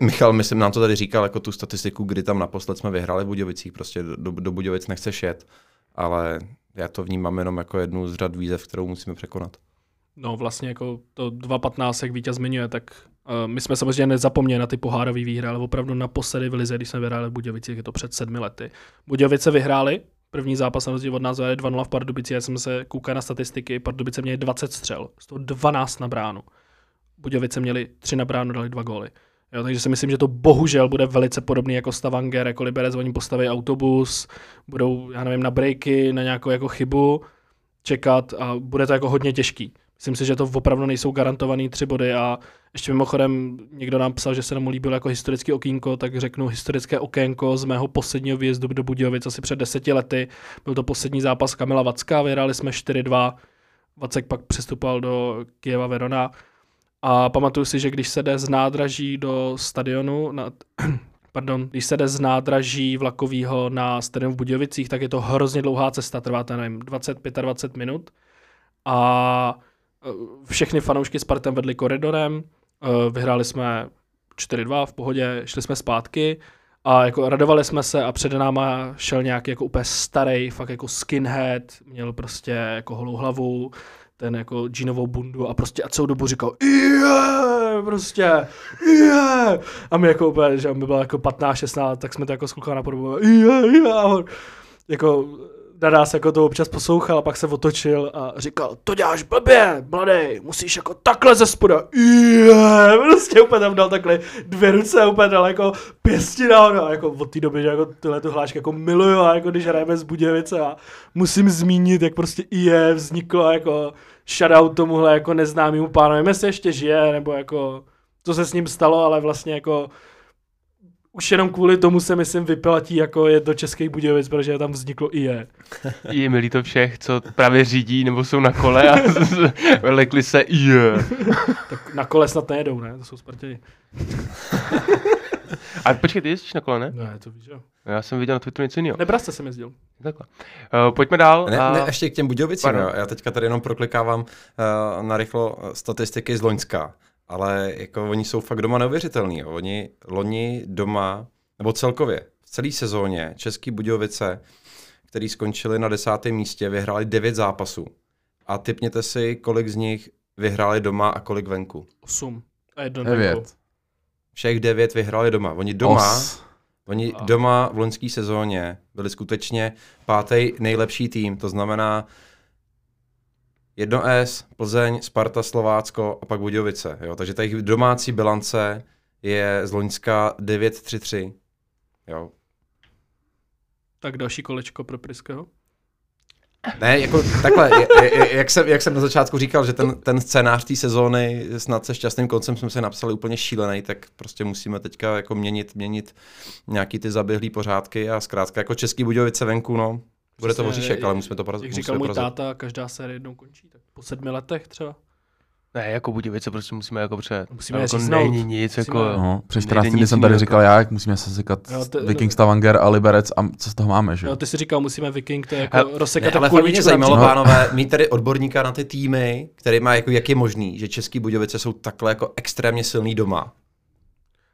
[SPEAKER 4] Michal, myslím, nám to tady říkal jako tu statistiku, kdy tam naposled jsme vyhráli v Budějovicích, prostě do, do Budějovic nechceš jet, ale já to vnímám jenom jako jednu z řad výzev, kterou musíme překonat.
[SPEAKER 3] No vlastně jako to 2.15, jak vítěz zmiňuje, tak uh, my jsme samozřejmě nezapomněli na ty pohárové výhry, ale opravdu naposledy v Lize, když jsme vyhráli v Budějovicích, je to před sedmi lety. Budějovice vyhráli, první zápas na rozdíl od nás je 2-0 v Pardubici, já jsem se koukal na statistiky, Pardubice měli 20 střel, z toho 12 na bránu. Budějovice měli 3 na bránu, dali dva góly. Jo, takže si myslím, že to bohužel bude velice podobný jako Stavanger, jako Liberec, oni postaví autobus, budou, já nevím, na breaky, na nějakou jako chybu čekat a bude to jako hodně těžký. Myslím si, že to opravdu nejsou garantované tři body a ještě mimochodem někdo nám psal, že se nám líbilo jako historické okýnko, tak řeknu historické okénko z mého posledního výjezdu do Budějovic asi před deseti lety. Byl to poslední zápas Kamila Vacka, vyhráli jsme 4-2. Vacek pak přestupoval do Kieva Verona a pamatuju si, že když se jde z nádraží do stadionu, na, pardon, když se jde z nádraží vlakového na stadion v Budějovicích, tak je to hrozně dlouhá cesta, trvá to, nevím, 20-25 minut. A e, všechny fanoušky s partem vedli koridorem, e, vyhráli jsme 4-2 v pohodě, šli jsme zpátky a jako radovali jsme se a před náma šel nějaký jako úplně starý, fakt jako skinhead, měl prostě jako holou hlavu, ten jako džínovou bundu a prostě a celou dobu říkal yeah, prostě yeah. A my jako úplně, že mi bylo jako 15, 16, tak jsme to jako zkoukali na podobu yeah, yeah. Jako na nás jako to občas poslouchal a pak se otočil a říkal, to děláš blbě, mladý, musíš jako takhle ze spoda, yeah, prostě úplně tam dal takhle dvě ruce, úplně dal jako pěsti nahoru a jako od té doby, že jako tyhle tu hlášky jako miluju a jako když hrajeme z Budějovice a musím zmínit, jak prostě IE vzniklo jako shoutout tomuhle jako neznámému pánovi, jestli ještě žije, nebo jako co se s ním stalo, ale vlastně jako už jenom kvůli tomu se myslím vyplatí jako je do Českých Budějovic, protože tam vzniklo i je.
[SPEAKER 1] Je milí to všech, co právě řídí nebo jsou na kole a lekli se i je.
[SPEAKER 3] tak na kole snad nejedou, ne? To jsou Spartěni.
[SPEAKER 1] A počkej, ty jezdíš na kole, ne?
[SPEAKER 3] Ne, to víš, jo.
[SPEAKER 1] Já jsem viděl na Twitteru něco jiného.
[SPEAKER 3] Nebraste jsem jezdil.
[SPEAKER 1] Takhle. Uh, pojďme dál.
[SPEAKER 4] Ne, a... ne, ještě k těm Budějovicím, jo. Já teďka tady jenom proklikávám uh, na rychlo statistiky z Loňska ale jako oni jsou fakt doma neuvěřitelní. Jo. Oni loni doma, nebo celkově v celé sezóně Český Budějovice, který skončili na desátém místě, vyhráli devět zápasů. A typněte si, kolik z nich vyhráli doma a kolik venku.
[SPEAKER 3] Osm. A jedno
[SPEAKER 2] Devět.
[SPEAKER 4] Všech devět vyhráli doma. Oni doma,
[SPEAKER 2] Os.
[SPEAKER 4] Oni
[SPEAKER 3] A-
[SPEAKER 4] doma v loňské sezóně byli skutečně pátý nejlepší tým, to znamená jedno S, Plzeň, Sparta, Slovácko a pak Budějovice. Jo? Takže ta jejich domácí bilance je z Loňska 9-3-3. Jo.
[SPEAKER 3] Tak další kolečko pro Priského.
[SPEAKER 4] Ne, jako takhle, je- je- je- jak jsem, jak jsem na začátku říkal, že ten, ten scénář té sezóny snad se šťastným koncem jsme si napsali úplně šílený, tak prostě musíme teďka jako měnit, měnit nějaký ty zaběhlý pořádky a zkrátka jako Český Budějovice venku, no. Bude to
[SPEAKER 3] jak-
[SPEAKER 4] ale musíme to porazit.
[SPEAKER 3] Jak říkal můj táta, každá série jednou končí. Tak po sedmi letech třeba.
[SPEAKER 1] Ne, jako Budějovice prostě musíme jako před.
[SPEAKER 3] Musíme
[SPEAKER 1] jako
[SPEAKER 3] říznout.
[SPEAKER 1] není nic,
[SPEAKER 3] Musíme-
[SPEAKER 1] jako...
[SPEAKER 2] No, před
[SPEAKER 1] nejde
[SPEAKER 2] 14 dny jsem tady
[SPEAKER 1] jiného.
[SPEAKER 2] říkal já, jak musíme se sekat
[SPEAKER 3] Jo, to-
[SPEAKER 2] Viking Stavanger a Liberec a co z toho máme, že?
[SPEAKER 3] Jo, ty si říkal, musíme Viking, to je jako
[SPEAKER 1] Hele,
[SPEAKER 3] rozsekat
[SPEAKER 4] Ne, ale
[SPEAKER 3] jako
[SPEAKER 4] fakt mě zajímalo,
[SPEAKER 2] No.
[SPEAKER 4] pánové, mít tady odborníka na ty týmy, který má jako, jak je možný, že Český Budějovice jsou takhle jako extrémně silný doma.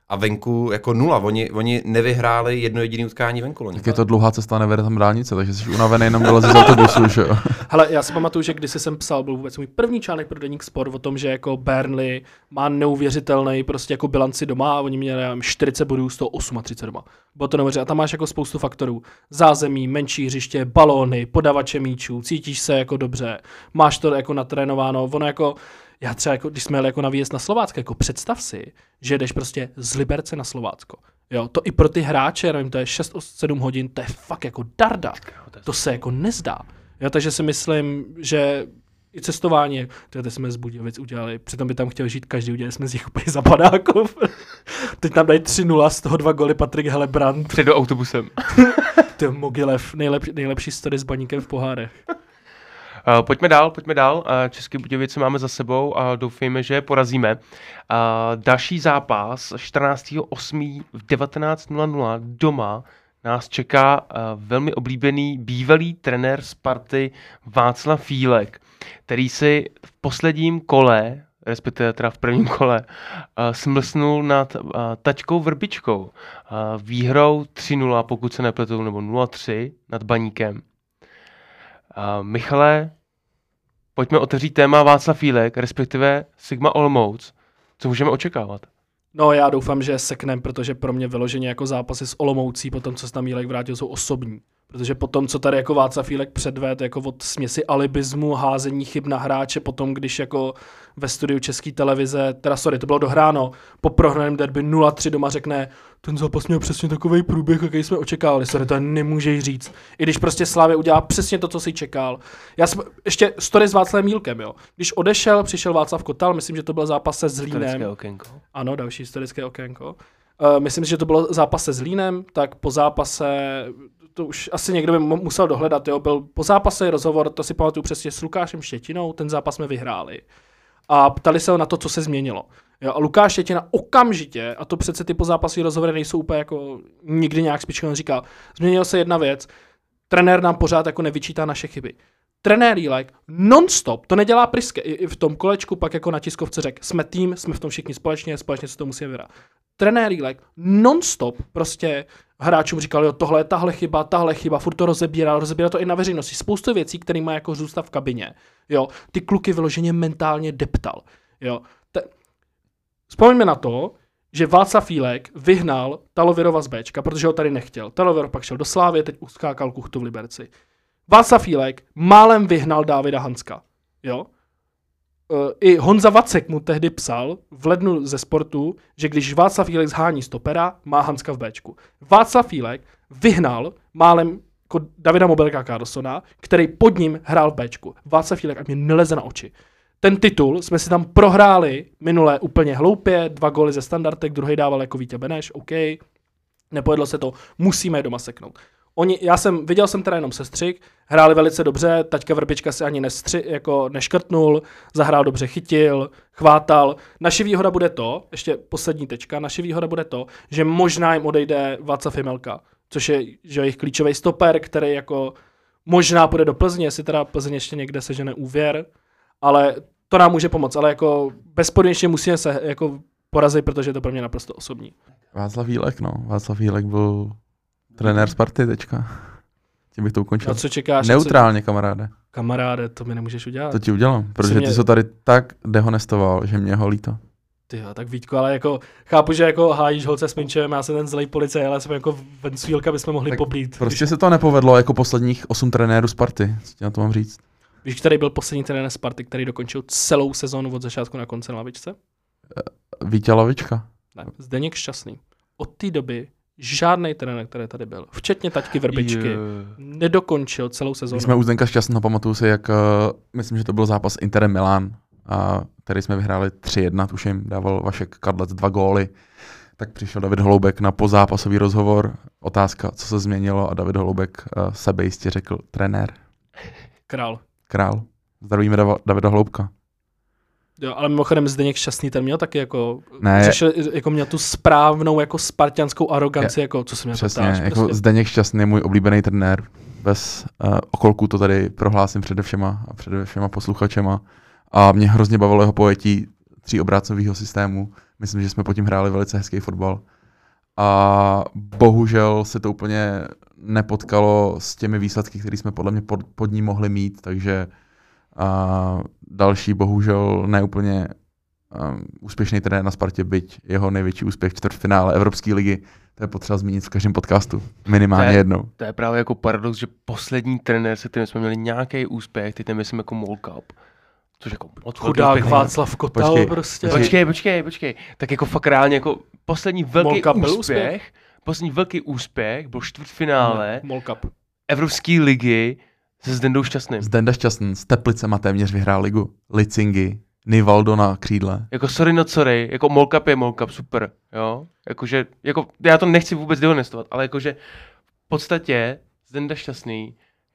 [SPEAKER 4] A venku jako nula. Oni, oni nevyhráli jedno jediné utkání venku. Loni.
[SPEAKER 2] Tak je to dlouhá cesta, nevede tam dálnice, takže jsi unavený jenom vylezit z autobusu, že jo?
[SPEAKER 3] Hele, já si pamatuju, že když jsem psal, byl vůbec můj první článek pro Deník Sport o tom, že jako Burnley má neuvěřitelný prostě jako bilanci doma a oni měli nevím, 40 bodů z toho 38 doma. Bylo to neuvěřitelné. A tam máš jako spoustu faktorů. Zázemí, menší hřiště, balóny, podavače míčů, cítíš se jako dobře, máš to jako natrénováno. Ono jako, já třeba, jako, když jsme jeli jako na výjezd na Slovácko, jako představ si, že jdeš prostě z Liberce na Slovácko. Jo, to i pro ty hráče, nevím, to je 6-7 hodin, to je fakt jako darda. To se jako nezdá. Jo, takže si myslím, že i cestování, to jsme z Budějovic udělali, přitom by tam chtěl žít každý, udělali jsme z nich úplně zapadáků. Teď tam dají 3-0, z toho dva goly Patrik Helebrand,
[SPEAKER 1] Před do autobusem.
[SPEAKER 3] to je Mogilev, nejlepší, nejlepší story s baníkem v pohárech.
[SPEAKER 1] Uh, pojďme dál, pojďme dál. Uh, České Budějovice máme za sebou a doufejme, že je porazíme. Uh, další zápas 14.8. v 19.00 doma nás čeká velmi oblíbený bývalý trenér Sparty Václav Fílek, který si v posledním kole, respektive teda v prvním kole, uh, smlsnul nad uh, tačkou Vrbičkou. Uh, výhrou 3-0, pokud se nepletu, nebo 0-3 nad Baníkem. Uh, Michale, pojďme otevřít téma Václav Fílek, respektive Sigma Olmouc. Co můžeme očekávat?
[SPEAKER 3] No já doufám, že seknem, protože pro mě vyloženě jako zápasy s Olomoucí, potom co se tam Jílek vrátil, jsou osobní. Protože potom, co tady jako Václav Fílek předved, jako od směsi alibismu, házení chyb na hráče, potom když jako ve studiu České televize, teda sorry, to bylo dohráno, po prohraném derby 0-3 doma řekne, ten zápas měl přesně takový průběh, jaký jsme očekávali. Sorry, to nemůžeš říct. I když prostě Slávě udělá přesně to, co si čekal. Já jsem, ještě story s Václavem Mílkem, jo. Když odešel, přišel Václav Kotal, myslím, že to byl zápas se Zlínem.
[SPEAKER 1] Okénko.
[SPEAKER 3] Ano, další historické okénko. Uh, myslím si, že to bylo zápas se Zlínem, tak po zápase, to už asi někdo by mu- musel dohledat, jo, byl po zápase rozhovor, to si pamatuju přesně s Lukášem Štětinou, ten zápas jsme vyhráli. A ptali se ho na to, co se změnilo. Jo, a Lukáš Štětina okamžitě, a to přece ty pozápasové rozhovory nejsou úplně jako nikdy nějak spičky, on říkal, změnila se jedna věc, trenér nám pořád jako nevyčítá naše chyby. Trenér Jílek non-stop, to nedělá Priske, i v tom kolečku pak jako na tiskovce řekl, jsme tým, jsme v tom všichni společně, společně se to musíme vyhrát. Trenér Jílek non-stop prostě hráčům říkal, jo, tohle je tahle chyba, tahle chyba, furt to rozebíral, rozebíral to i na veřejnosti. Spoustu věcí, které má jako zůstat v kabině. Jo, ty kluky vyloženě mentálně deptal. Jo. Vzpomeňme na to, že Václav Fílek vyhnal Talovirova z Bčka, protože ho tady nechtěl. Talovir pak šel do Slávy, teď uskákal kuchtu v Liberci. Václav Fílek málem vyhnal Dávida Hanska. Jo? E, I Honza Vacek mu tehdy psal v lednu ze sportu, že když Václav Fílek zhání stopera, má Hanska v Bčku. Václav Fílek vyhnal málem jako Davida Mobilka Carlsona, který pod ním hrál v Bčku. Václav Fílek a mě neleze na oči. Ten titul jsme si tam prohráli minule úplně hloupě, dva góly ze standardek, druhý dával jako Vítě Beneš, OK, nepovedlo se to, musíme je doma seknout. Oni, já jsem, viděl jsem teda jenom sestřik, hráli velice dobře, taťka Vrbička se ani nestři, jako neškrtnul, zahrál dobře, chytil, chvátal. Naše výhoda bude to, ještě poslední tečka, naše výhoda bude to, že možná jim odejde Václav Jimelka, což je že jejich klíčový stoper, který jako možná půjde do Plzně, jestli teda Plzeň ještě někde sežene úvěr, ale to nám může pomoct, ale jako bezpodmínečně musíme se jako porazit, protože je to pro mě naprosto osobní.
[SPEAKER 2] Václav Jílek, no. Václav Jílek byl trenér Sparty teďka. Tím bych to ukončil.
[SPEAKER 3] A co čekáš?
[SPEAKER 2] Neutrálně, kamaráde.
[SPEAKER 3] Co, kamaráde, to mi nemůžeš udělat.
[SPEAKER 2] To ti udělám, protože
[SPEAKER 3] mě-
[SPEAKER 2] ty jsi tady tak dehonestoval, že mě ho líto.
[SPEAKER 3] Ty jo, tak Vítko, ale jako chápu, že jako hájíš holce s Minčem, já jsem ten zlej policaj, ale jsem jako Vencílka bychom mohli
[SPEAKER 2] Tak
[SPEAKER 3] poblít.
[SPEAKER 2] Prostě se to nepovedlo jako posledních osm trenérů Sparty, co ti na to mám říct.
[SPEAKER 3] Víš, který byl poslední trenér Sparty, který dokončil celou sezónu od začátku na konce na lavičce?
[SPEAKER 2] Vítě Lavička.
[SPEAKER 3] Ne, Zdeněk Šťastný. Od té doby žádný trenér, který tady byl, včetně taťky Vrbičky,
[SPEAKER 1] Je.
[SPEAKER 3] nedokončil celou sezónu.
[SPEAKER 2] Jsme u Zdenka šťastného, pamatuju si, jak uh, myslím, že to byl zápas Interem Milan, a který jsme vyhráli 3-1, tuším, dával Vašek Kadlec dva góly. Tak přišel David Holoubek na pozápasový rozhovor. Otázka, co se změnilo a David Holoubek uh, sebejistě řekl trenér,
[SPEAKER 3] Král.
[SPEAKER 2] Král. Zdravíme Davida Holoubka.
[SPEAKER 3] Jo, ale mimochodem Zdeněk Šťastný ten měl taky jako,
[SPEAKER 2] Ne.
[SPEAKER 3] řešil, jako měl tu správnou jako spartianskou aroganci, jako co si mě
[SPEAKER 2] Přesně,
[SPEAKER 3] ptáš,
[SPEAKER 2] jako
[SPEAKER 3] prostě.
[SPEAKER 2] Zdeněk Šťastný je můj oblíbený trenér. Bez uh, okolku to tady prohlásím přede všema a přede všema posluchačema. A mě hrozně bavilo jeho pojetí tří obrácového systému. Myslím, že jsme pod tím hráli velice hezký fotbal. A bohužel se to úplně nepotkalo s těmi výsledky, které jsme podle mě pod, pod ní mohli mít, takže a další bohužel neúplně um, úspěšný trenér na Spartě, byť jeho největší úspěch v čtvrtfinále Evropské ligy, to je potřeba zmínit v každém podcastu. Minimálně
[SPEAKER 1] To je-
[SPEAKER 2] jednou.
[SPEAKER 1] To je právě jako paradox, že poslední trenér, se kterým jsme měli nějaký úspěch, teď myslím jako Mall Cup. Což jako velký
[SPEAKER 3] Chudák. Václav Kotal
[SPEAKER 2] Počkej,
[SPEAKER 3] prostě.
[SPEAKER 2] počkej.
[SPEAKER 1] Počkej, počkej. Tak jako fakt reálně jako poslední velký úspěch,
[SPEAKER 3] úspěch?
[SPEAKER 1] Poslední velký úspěch byl čtvrtfinále
[SPEAKER 3] Mall Cup.
[SPEAKER 1] Evropské ligy se Zdendou Šťastným.
[SPEAKER 2] Zdenda Šťastný s Teplicema téměř vyhrál ligu. Licingy, Nivaldo na křídle.
[SPEAKER 1] Jako sorry no sorry, jako Mall Cup je Mall Cup, super, jo. Jakože, jako, já to nechci vůbec dehonestovat, ale jakože v podstatě Zdenda Šťastný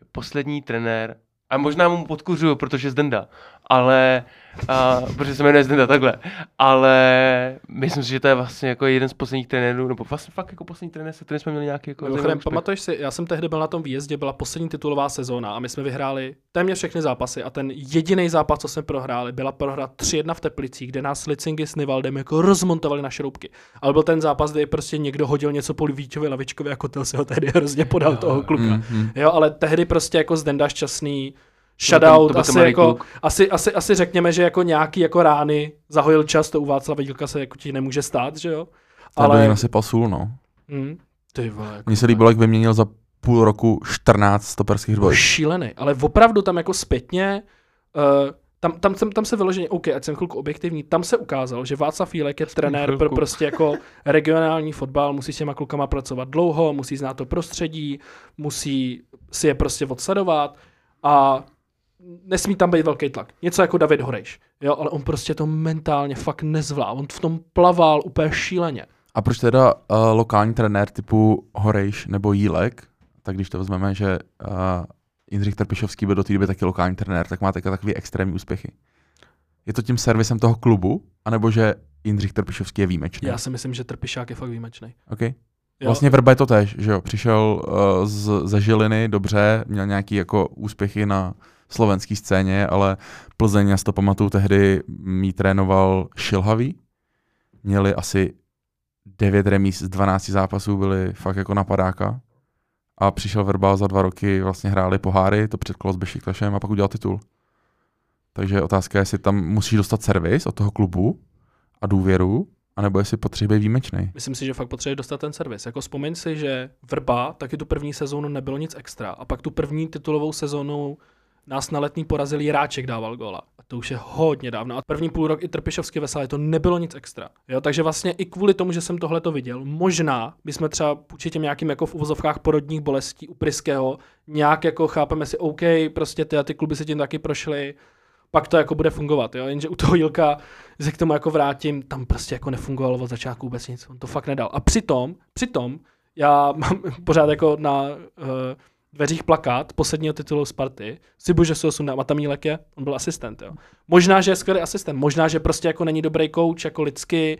[SPEAKER 1] je poslední trenér, a možná mu podkuřuju, protože Zdenda, ale, a, protože se jmenuje Zdenda takhle, ale myslím si, že to je vlastně jako jeden z posledních trenérů, nebo vlastně fakt jako poslední trenér, se kterým jsme měli nějaký jako
[SPEAKER 3] Mimochodem,
[SPEAKER 1] úspěch.
[SPEAKER 3] pamatuješ si, já jsem tehdy byl na tom výjezdě, byla poslední titulová sezóna a my jsme vyhráli téměř všechny zápasy a ten jediný zápas, co jsme prohráli, byla prohra 3-1 v Teplicích, kde nás Licingy s Nivaldem jako rozmontovali na šroubky. Ale byl ten zápas, kde prostě někdo hodil něco po Víčovi Lavičkovi a Kotel se ho tehdy hrozně podal toho kluka.
[SPEAKER 2] Mm, mm.
[SPEAKER 3] Jo, ale tehdy prostě jako Zdenda šťastný, shoutout,
[SPEAKER 1] to
[SPEAKER 3] asi,
[SPEAKER 1] mladý
[SPEAKER 3] jako,
[SPEAKER 1] kluk.
[SPEAKER 3] asi, asi, asi, řekněme, že jako nějaký jako rány zahojil čas, to u Václava Dílka se jako ti nemůže stát, že jo?
[SPEAKER 2] Ale...
[SPEAKER 3] Ale,
[SPEAKER 2] nasypal sůl, no.
[SPEAKER 3] hm, ty vole, jako
[SPEAKER 2] Mně se líbilo, jak vyměnil za půl roku 14 stoperských dvojic.
[SPEAKER 3] šílený, ale opravdu tam jako zpětně, uh, tam, tam, tam, tam se vyloženě, OK, ať jsem chvilku objektivní, tam se ukázalo, že Václav Fílek je trenér pro prostě jako regionální fotbal, musí s těma klukama pracovat dlouho, musí znát to prostředí, musí si je prostě odsledovat a nesmí tam být velký tlak. Něco jako David Horejš, jo, ale on prostě to mentálně fakt nezvládl, on v tom plaval úplně šíleně.
[SPEAKER 2] A proč teda uh, lokální trenér typu Horejš nebo Jílek, tak když to vezmeme, že uh, Jindřich Trpišovský byl do té doby taky lokální trenér, tak má teďka takový extrémní úspěchy. Je to tím servisem toho klubu, anebo že Jindřich Trpišovský je výjimečný?
[SPEAKER 3] Já si myslím, že Trpišák je fakt výjimečný.
[SPEAKER 2] Okay. Vlastně Vrba je to tež, že jo, přišel uh, z, ze Žiliny, dobře, měl nějaký jako úspěchy na slovenské scéně, ale Plzeň, já si to pamatuju, tehdy mý trénoval Šilhavý, měli asi 9 remíz z 12 zápasů, byli fakt jako napadáka a přišel Vrba za dva roky, vlastně hráli poháry, to předkolo s Bešiktašem a pak udělal titul. Takže otázka je, jestli tam musíš dostat servis od toho klubu a důvěru, anebo jestli potřebuje výjimečný.
[SPEAKER 3] Myslím si, že fakt potřebuje dostat ten servis. Jako vzpomeň si, že Vrba taky tu první sezónu nebylo nic extra. A pak tu první titulovou sezónu nás na letní porazil Jiráček dával góla. A to už je hodně dávno. A první půl rok i Trpišovský veselé, to nebylo nic extra. Jo, takže vlastně i kvůli tomu, že jsem tohle to viděl, možná bychom třeba vůči těm nějakým jako v uvozovkách porodních bolestí u Priského nějak jako chápeme si, OK, prostě ty, a ty kluby se tím taky prošly, pak to jako bude fungovat, jo? jenže u toho Jilka, se k tomu jako vrátím, tam prostě jako nefungovalo od začátku vůbec nic, on to fakt nedal. A přitom, přitom, já mám pořád jako na uh, dveřích plakát posledního titulu Sparty, si bože se osunda, a tam Jílek je, on byl asistent, jo. Možná, že je skvělý asistent, možná, že prostě jako není dobrý coach, jako lidsky,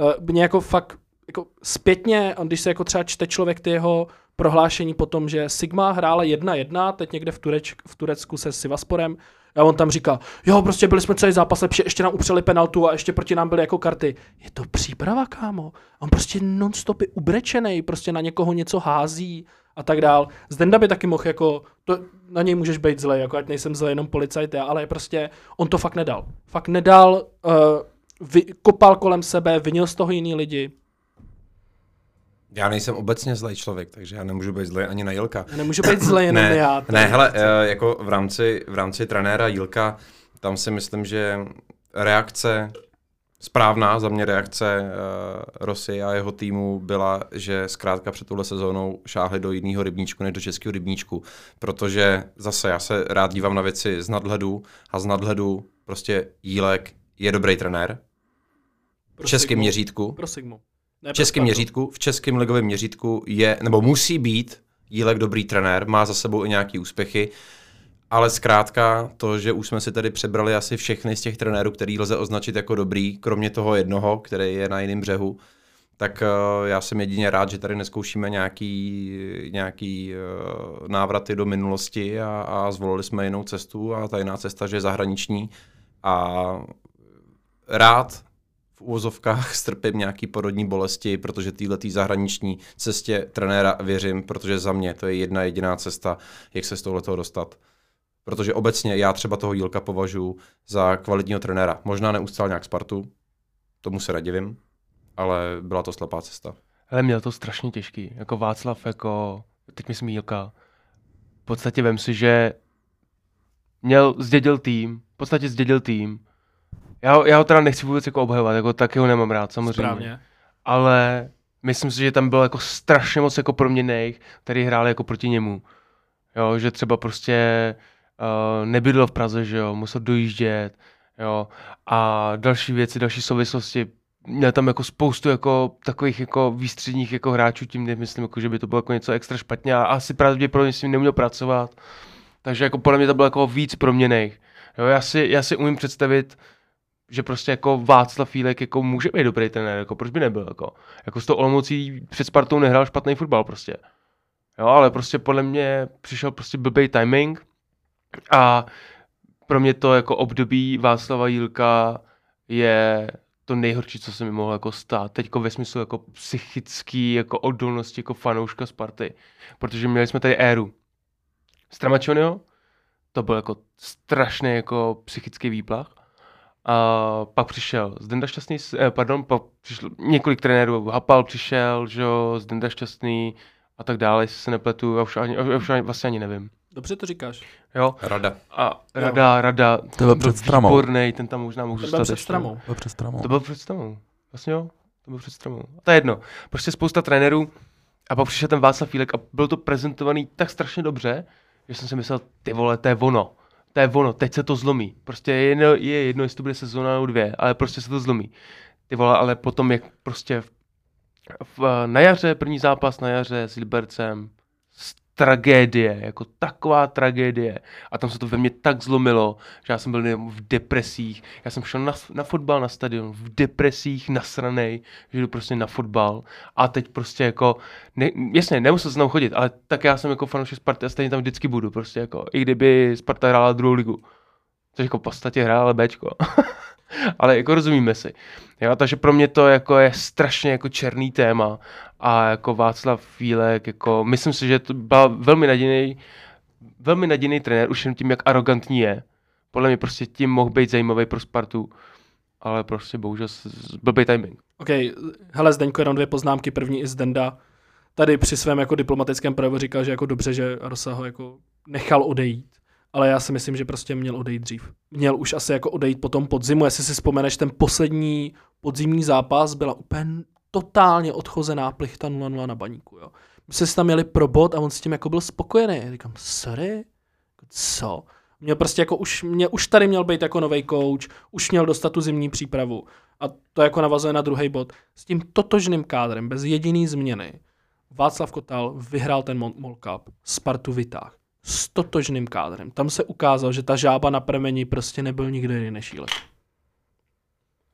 [SPEAKER 3] uh, mě jako fakt, jako zpětně, když se jako třeba čte člověk ty jeho prohlášení potom, že Sigma hrála 1-1, teď někde v, Tureč, v Turecku se Sivasporem, a on tam říká, jo, prostě byli jsme celý zápas lepší, ještě nám upřeli penaltu a ještě proti nám byly jako karty. Je to příprava, kámo. On prostě non-stop je ubrečený, prostě na někoho něco hází a tak dál. Zdenda by taky mohl jako, to, na něj můžeš být zlej, jako ať nejsem zlej jenom policajt já, ale prostě on to fakt nedal. Fakt nedal, uh, vy, kopal kolem sebe, vinil z toho jiný lidi.
[SPEAKER 4] Já nejsem obecně zlej člověk, takže já nemůžu být zlej ani na Jilka.
[SPEAKER 3] Já nemůžu být zlej jenom
[SPEAKER 4] ne,
[SPEAKER 3] já.
[SPEAKER 4] Ne, hele, eh, jako v rámci, v rámci trenéra Jílka, tam si myslím, že reakce, správná za mě reakce uh, Rosy a jeho týmu byla, že zkrátka před touhle sezónou šáhli do jiného rybníčku než do českého rybníčku, protože zase já se rád dívám na věci z nadhledu a z nadhledu prostě Jílek je dobrý trenér v českém
[SPEAKER 3] Sigmu.
[SPEAKER 4] měřítku.
[SPEAKER 3] Pro Sigmu. Ne,
[SPEAKER 4] V českém
[SPEAKER 3] pro
[SPEAKER 4] měřítku, v českém ligovém měřítku je, nebo musí být Jílek dobrý trenér, má za sebou i nějaký úspěchy, ale zkrátka to, že už jsme si tady přebrali asi všechny z těch trenérů, který lze označit jako dobrý, kromě toho jednoho, který je na jiném břehu, tak uh, já jsem jedině rád, že tady neskoušíme nějaký, nějaký uh, návraty do minulosti a, a zvolili jsme jinou cestu a ta jiná cesta, že je zahraniční a rád v úvozovkách strpím nějaký porodní bolesti, protože této zahraniční cestě trenéra věřím, protože za mě to je jedna jediná cesta, jak se z tohoto dostat. Protože obecně já třeba toho Jílka považuji za kvalitního trenéra. Možná neustál nějak Spartu, tomu se radivím, ale byla to slepá cesta.
[SPEAKER 1] Ale měl to strašně těžký. Jako Václav, jako, teď myslím Jílka. V podstatě vem si, že měl, zdědil tým, v podstatě zdědil tým. Já, ho- já ho teda nechci vůbec jako obhajovat, jako taky ho nemám rád, samozřejmě.
[SPEAKER 3] Správně.
[SPEAKER 1] Ale myslím si, že tam bylo jako strašně moc jako proměnných, který hráli jako proti němu. Jo, že třeba prostě uh, v Praze, že jo, musel dojíždět, jo, a další věci, další souvislosti, měl tam jako spoustu jako takových jako výstředních jako hráčů, tím nemyslím, jako, že by to bylo jako něco extra špatně a asi pravděpodobně s ním neuměl pracovat. Takže jako podle mě to bylo jako víc proměných. Jo, já si, já si umím představit, že prostě jako Václav Fílek jako může být dobrý trenér, jako proč by nebyl, jako, jako s tou Olomoucí před Spartou nehrál špatný fotbal prostě. Jo, ale prostě podle mě přišel prostě blbý timing a pro mě to jako období Václava Jílka je to nejhorší, co se mi mohlo jako stát. Teďko ve smyslu jako psychický, jako odolnosti, jako fanouška Sparty. Protože měli jsme tady éru. Stramačonio, to byl jako strašný jako psychický výplach. A pak přišel Zdenda Šťastný, eh, pardon, pak přišlo několik trenérů, Hapal přišel, že jo, Zdenda Šťastný a tak dále, jestli se nepletu, já už, ani, já už ani, vlastně ani nevím.
[SPEAKER 3] Dobře to říkáš.
[SPEAKER 1] Jo,
[SPEAKER 4] Rada.
[SPEAKER 1] a Rada, Rada,
[SPEAKER 2] To byl před Stramou.
[SPEAKER 1] výbornej, ten tam možná mohl
[SPEAKER 3] To byl před stramou.
[SPEAKER 2] To přes tramou.
[SPEAKER 1] To byl před Stramou. Vlastně jo, to byl před Stramou. A to je jedno. Prostě spousta trenérů a pak přišel ten Václav Fílek a byl to prezentovaný tak strašně dobře, že jsem si myslel, ty vole, to je ono. To je ono, teď se to zlomí. Prostě je jedno, je jedno jestli to bude sezóna nebo dvě, ale prostě se to zlomí. Ty vole, ale potom jak prostě v, v, na jaře, první zápas na jaře s Libercem, tragédie, jako taková tragédie. A tam se to ve mně tak zlomilo, že já jsem byl v depresích. Já jsem šel na, na fotbal na stadion v depresích, nasranej, že jdu prostě na fotbal. A teď prostě jako, ne, jasně, nemusel jsem tam chodit, ale tak já jsem jako fanoušek Sparty a stejně tam vždycky budu, prostě jako, i kdyby Sparta hrála druhou ligu. Což jako v podstatě hrála Bčko. ale jako rozumíme si. Jo, takže pro mě to jako je strašně jako černý téma a jako Václav Fílek, jako myslím si, že to byl velmi nadějný, velmi nadějný trenér, už jen tím, jak arrogantní je. Podle mě prostě tím mohl být zajímavý pro Spartu, ale prostě bohužel blbý timing.
[SPEAKER 3] OK, hele Zdeňko, jenom dvě poznámky. První i z Denda. Tady při svém jako diplomatickém projevu říkal, že jako dobře, že Rosa ho jako nechal odejít. Ale já si myslím, že prostě měl odejít dřív. Měl už asi jako odejít po tom podzimu. Jestli si vzpomeneš, ten poslední podzimní zápas byla úplně totálně odchozená plichta 0-0 na baníku. Jo. My jsme si tam měli pro bod a on s tím jako byl spokojený. Já říkám, sorry? Co? Měl prostě jako už, mě, už tady měl být jako nový coach, už měl dostat tu zimní přípravu. A to jako navazuje na druhý bod. S tím totožným kádrem, bez jediný změny, Václav Kotal vyhrál ten Mol Cup, Spartu vytáh. S totožným kádrem. Tam se ukázalo, že ta žába na premeni prostě nebyl nikdo jiný než Jílek.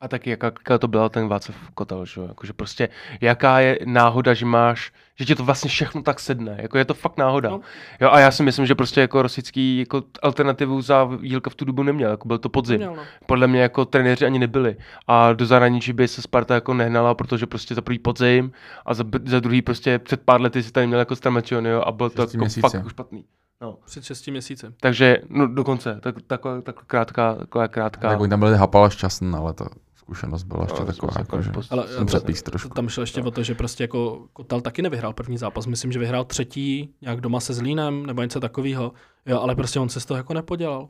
[SPEAKER 1] A taky jaká, jaká to byla ten Václav Kotel, že jo? Jakože prostě jaká je náhoda, že máš, že ti to vlastně všechno tak sedne, jako je to fakt náhoda.
[SPEAKER 3] No.
[SPEAKER 1] Jo a já si myslím, že prostě jako Rosický jako alternativu za Jílka v tu dobu neměl, jako byl to podzim.
[SPEAKER 3] Měl, no.
[SPEAKER 1] Podle mě jako trenéři ani nebyli. A do zahraničí by se Sparta jako nehnala, protože prostě za prvý podzim a za, za druhý prostě před pár lety si tady měl jako Stramačionio a byl to jako
[SPEAKER 2] měsíce.
[SPEAKER 1] fakt jako špatný. No.
[SPEAKER 3] Před 6 měsíci.
[SPEAKER 1] Takže, no dokonce, tak, taková, taková krátká, taková krátká.
[SPEAKER 2] Tak oni tam byli Hapal a Šťastný, ale to zkušenost byla ještě
[SPEAKER 1] No,
[SPEAKER 2] taková, jako, že
[SPEAKER 1] post-
[SPEAKER 3] Ale
[SPEAKER 2] jsem
[SPEAKER 3] eh,
[SPEAKER 2] přepíst trošku.
[SPEAKER 3] tam šlo ještě o to, že prostě jako Kotal taky nevyhrál první zápas. Myslím, že vyhrál třetí nějak doma se Zlínem nebo něco takového. Jo, ale prostě on se z toho jako nepodělal.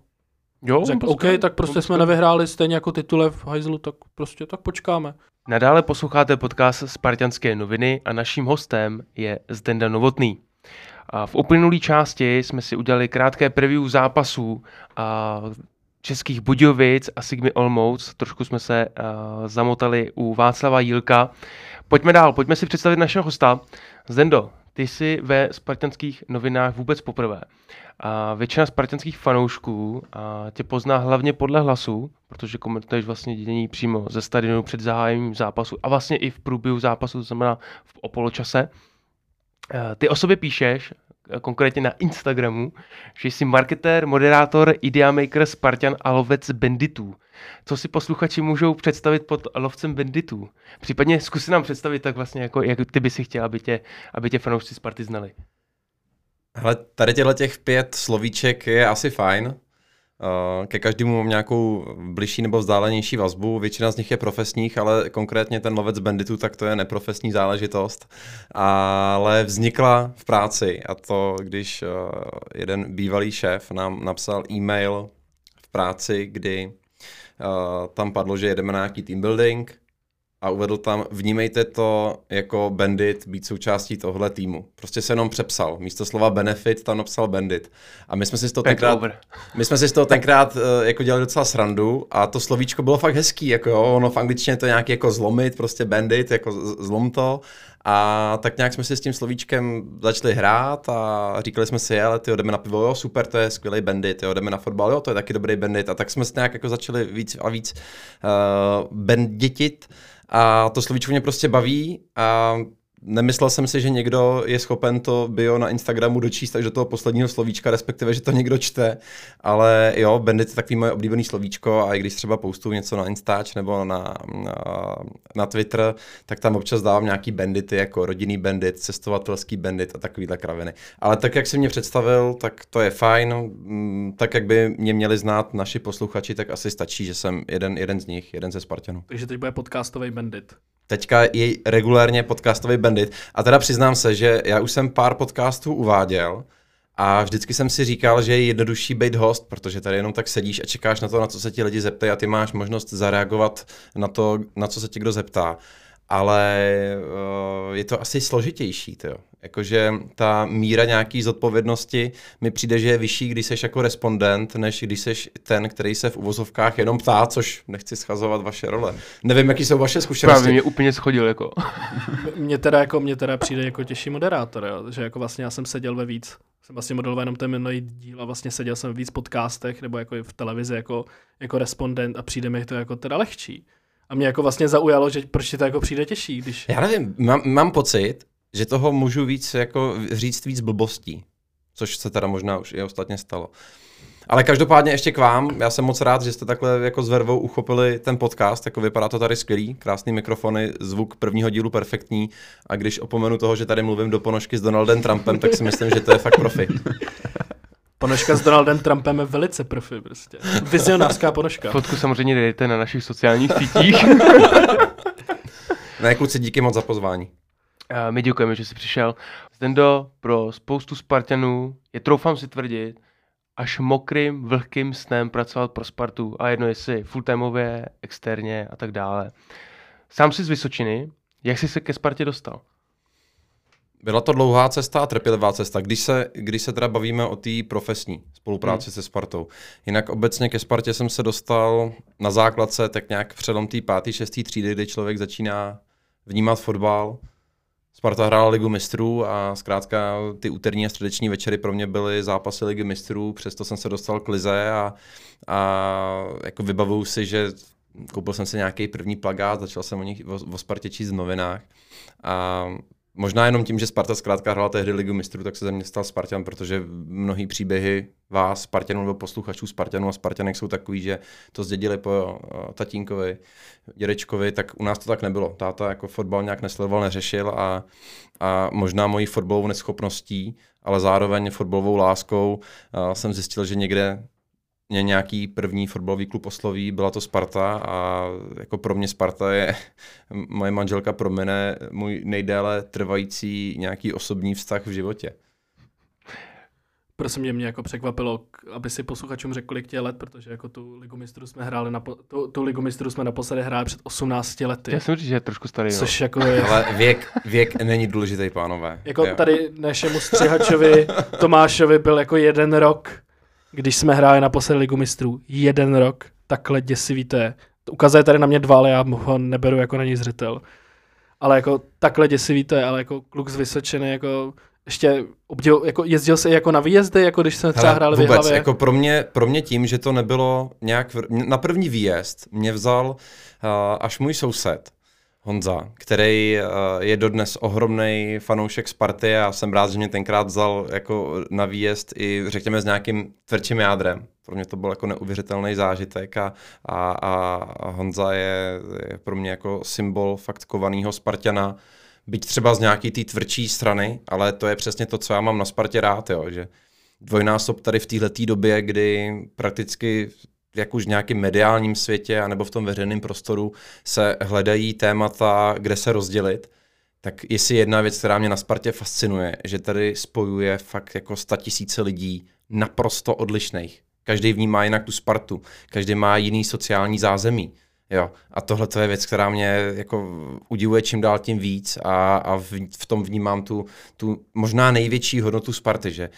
[SPEAKER 1] Jo,
[SPEAKER 3] Řekl, OK, tak prostě jsme nevyhráli stejně jako titule v hajzlu, tak prostě tak počkáme.
[SPEAKER 1] Nadále posloucháte podcast Spartanské noviny a naším hostem je Zdenda Novotný. V uplynulé části jsme si udělali krátké preview zápasů českých Budějovic a Sigmy Olmouc. Trošku jsme se zamotali u Václava Jílka. Pojďme dál, pojďme si představit našeho hosta. Zdendo, ty jsi ve spartanských novinách vůbec poprvé. A většina spartanských fanoušků a tě pozná hlavně podle hlasu, protože komentuješ vlastně dění přímo ze stadionu před zahájením zápasu a vlastně i v průběhu zápasu, to znamená v o poločase. Eh, Ty o sobě píšeš, eh, konkrétně na Instagramu, že jsi marketér, moderátor, ideamaker, Spartan a lovec banditů. Co si posluchači můžou představit pod lovcem banditů? Případně zkus nám představit tak vlastně, jako, jak ty by si chtěl, aby tě, aby tě fanoušci Sparty znali.
[SPEAKER 4] Hele, tady těchto těch pět slovíček je asi fajn. Uh, Ke každému mám nějakou bližší nebo vzdálenější vazbu. Většina z nich je profesních, ale konkrétně ten lovec banditů, tak to je neprofesní záležitost. Ale vznikla v práci a to, když uh, jeden bývalý šéf nám napsal e-mail v práci, kdy uh, tam padlo, že jedeme na nějaký team building a uvedl tam, vnímejte to jako bandit, být součástí tohle týmu. Prostě se jenom přepsal. Místo slova benefit tam napsal bandit. A my jsme si z toho
[SPEAKER 1] Back
[SPEAKER 4] tenkrát,
[SPEAKER 1] over.
[SPEAKER 4] my jsme si z toho tenkrát eh, jako dělali docela srandu a to slovíčko bylo fakt hezký, jako jo, ono v angličtině to je nějaký jako zlomit, prostě bandit, jako zlom to. A tak nějak jsme si s tím slovíčkem začali hrát a říkali jsme si, ale ty jdeme na pivo, jo, super, to je skvělý bandit, jo, jdeme na fotbal, jo, to je taky dobrý bandit. A tak jsme se nějak jako začali víc a víc uh, banditit a to slovíčko mě prostě baví a nemyslel jsem si, že někdo je schopen to bio na Instagramu dočíst až do toho posledního slovíčka, respektive, že to někdo čte, ale jo, Bandit je takový moje oblíbený slovíčko a i když třeba postuju něco na Instač nebo na, na, na Twitter, tak tam občas dávám nějaký bandity, jako rodinný bandit, cestovatelský bandit a takovýhle kraviny. Ale tak, jak si mě představil, tak to je fajn. Mm, Tak, jak by mě měli znát naši posluchači, tak asi stačí, že jsem jeden, jeden z nich, jeden ze Spartanů.
[SPEAKER 3] Takže teď bude podcastový bandit.
[SPEAKER 4] Teďka je regulérně podcastový bandit. A teda přiznám se, že já už jsem pár podcastů uváděl a vždycky jsem si říkal, že je jednodušší být host, protože tady jenom tak sedíš a čekáš na to, na co se ti lidi zeptají a ty máš možnost zareagovat na to, na co se ti kdo zeptá. Ale uh, je to asi složitější, tyjo. Jakože ta míra nějaký zodpovědnosti mi přijde, že je vyšší, když seš jako respondent, než když seš ten, který se v uvozovkách jenom ptá, což nechci schazovat vaše role. Nevím, jaký jsou vaše zkušenosti.
[SPEAKER 1] Právě mě úplně schodil, jako.
[SPEAKER 3] Mně teda, jako, mně teda přijde jako těžší moderátor, jo? že jako vlastně já jsem seděl ve víc, jsem vlastně modeloval jenom ten minulý díl a vlastně seděl jsem ve víc podcastech nebo jako i v televizi jako, jako respondent a přijde mi to jako teda lehčí. A mě jako vlastně zaujalo, že proč ti to jako přijde těžší, když...
[SPEAKER 4] Já nevím, mám, mám pocit, že toho můžu víc jako říct víc blbostí, což se teda možná už i ostatně stalo. Ale každopádně ještě k vám, já jsem moc rád, že jste takhle jako s vervou uchopili ten podcast, jako vypadá to tady skvělý, krásný mikrofony, zvuk prvního dílu perfektní a když opomenu toho, že tady mluvím do ponožky s Donaldem Trumpem, tak si myslím, že to je fakt profi.
[SPEAKER 3] Ponožka s Donaldem Trumpem je velice profi prostě. Vizionářská ponožka.
[SPEAKER 1] Fotku samozřejmě dejte na našich sociálních sítích.
[SPEAKER 4] Ne, kluci, díky moc za pozvání.
[SPEAKER 1] A my děkujeme, že jsi přišel. Zdendo pro spoustu Spartanů je, troufám si tvrdit, až mokrým, vlhkým snem pracovat pro Spartu a jedno jestli fulltimeově, externě a tak dále. Sám jsi z Vysočiny, jak jsi se ke Spartě dostal?
[SPEAKER 4] Byla to dlouhá cesta a trpělivá cesta, když se, když se teda bavíme o té profesní spolupráci hmm. se Spartou. Jinak obecně ke Spartě jsem se dostal na základce tak nějak přelom té pátý, šestý třídy, kdy člověk začíná vnímat fotbal. Sparta hrála ligu mistrů a zkrátka ty úterní a středeční večery pro mě byly zápasy ligy mistrů, přesto jsem se dostal k lize a, a jako vybavuju si, že koupil jsem si nějaký první plagát, začal jsem o nich o, o Spartě číst v novinách a Možná jenom tím, že Sparta zkrátka hrála tehdy ligu mistrů, tak se ze mě stal Spartan, protože mnohý příběhy vás, Spartanů nebo posluchačů Spartanů a Spartanek jsou takový, že to zdědili po uh, tatínkovi, dědečkovi, tak u nás to tak nebylo. Táta jako fotbal nějak nesledoval, neřešil a, a možná mojí fotbalovou neschopností, ale zároveň fotbalovou láskou uh, jsem zjistil, že někde mě nějaký první fotbalový klub osloví, byla to Sparta a jako pro mě Sparta je, moje manželka promene můj nejdéle trvající nějaký osobní vztah v životě.
[SPEAKER 3] Prosím mě, mě jako překvapilo, aby si posluchačům řekl, kolik tě je let, protože jako tu ligu mistrů jsme hráli, na, tu, tu ligu mistrů jsme naposledy hráli před 18 lety.
[SPEAKER 1] Já jsem říct, že je trošku starý. no.
[SPEAKER 3] Což jako je,
[SPEAKER 4] Ale věk, věk není důležitý, pánové.
[SPEAKER 3] jako
[SPEAKER 4] Jo.
[SPEAKER 3] tady našemu střihačovi Tomášovi byl jako jeden rok, když jsme hráli na poslední ligu mistrů. Jeden rok, takhle děsivý to je. Ukazuje tady na mě dva, ale já ho neberu jako na něj zřetel. Ale jako takhle děsivý to je, ale jako kluk z Vysočiny, jako ještě obdivil, jako jezdil se jako na výjezdy, jako když jsme třeba hráli v
[SPEAKER 4] vůbec,
[SPEAKER 3] Jihlavě.
[SPEAKER 4] jako pro mě, pro mě tím, že to nebylo nějak... Na první výjezd mě vzal uh, až můj soused, Honza, který uh, je dodnes ohromný fanoušek Sparty a jsem rád, že mě tenkrát vzal jako na výjezd i řekněme s nějakým tvrdším jádrem. Pro mě to byl jako neuvěřitelný zážitek a, a, a Honza je, je pro mě jako symbol fakt kovaného Spartana, byť třeba z nějaký té tvrdší strany, ale to je přesně to, co já mám na Spartě rád, jo, že dvojnásob tady v této době, kdy prakticky jak už v nějakém mediálním světě anebo v tom veřejném prostoru se hledají témata, kde se rozdělit, tak jestli jedna věc, která mě na Spartě fascinuje, že tady spojuje fakt jako tisíce lidí naprosto odlišných. Každý vnímá jinak tu Spartu, každý má jiný sociální zázemí. Jo, a tohle to je věc, která mě jako udivuje čím dál tím víc a, a v, v tom vnímám tu, tu možná největší hodnotu Sparty, že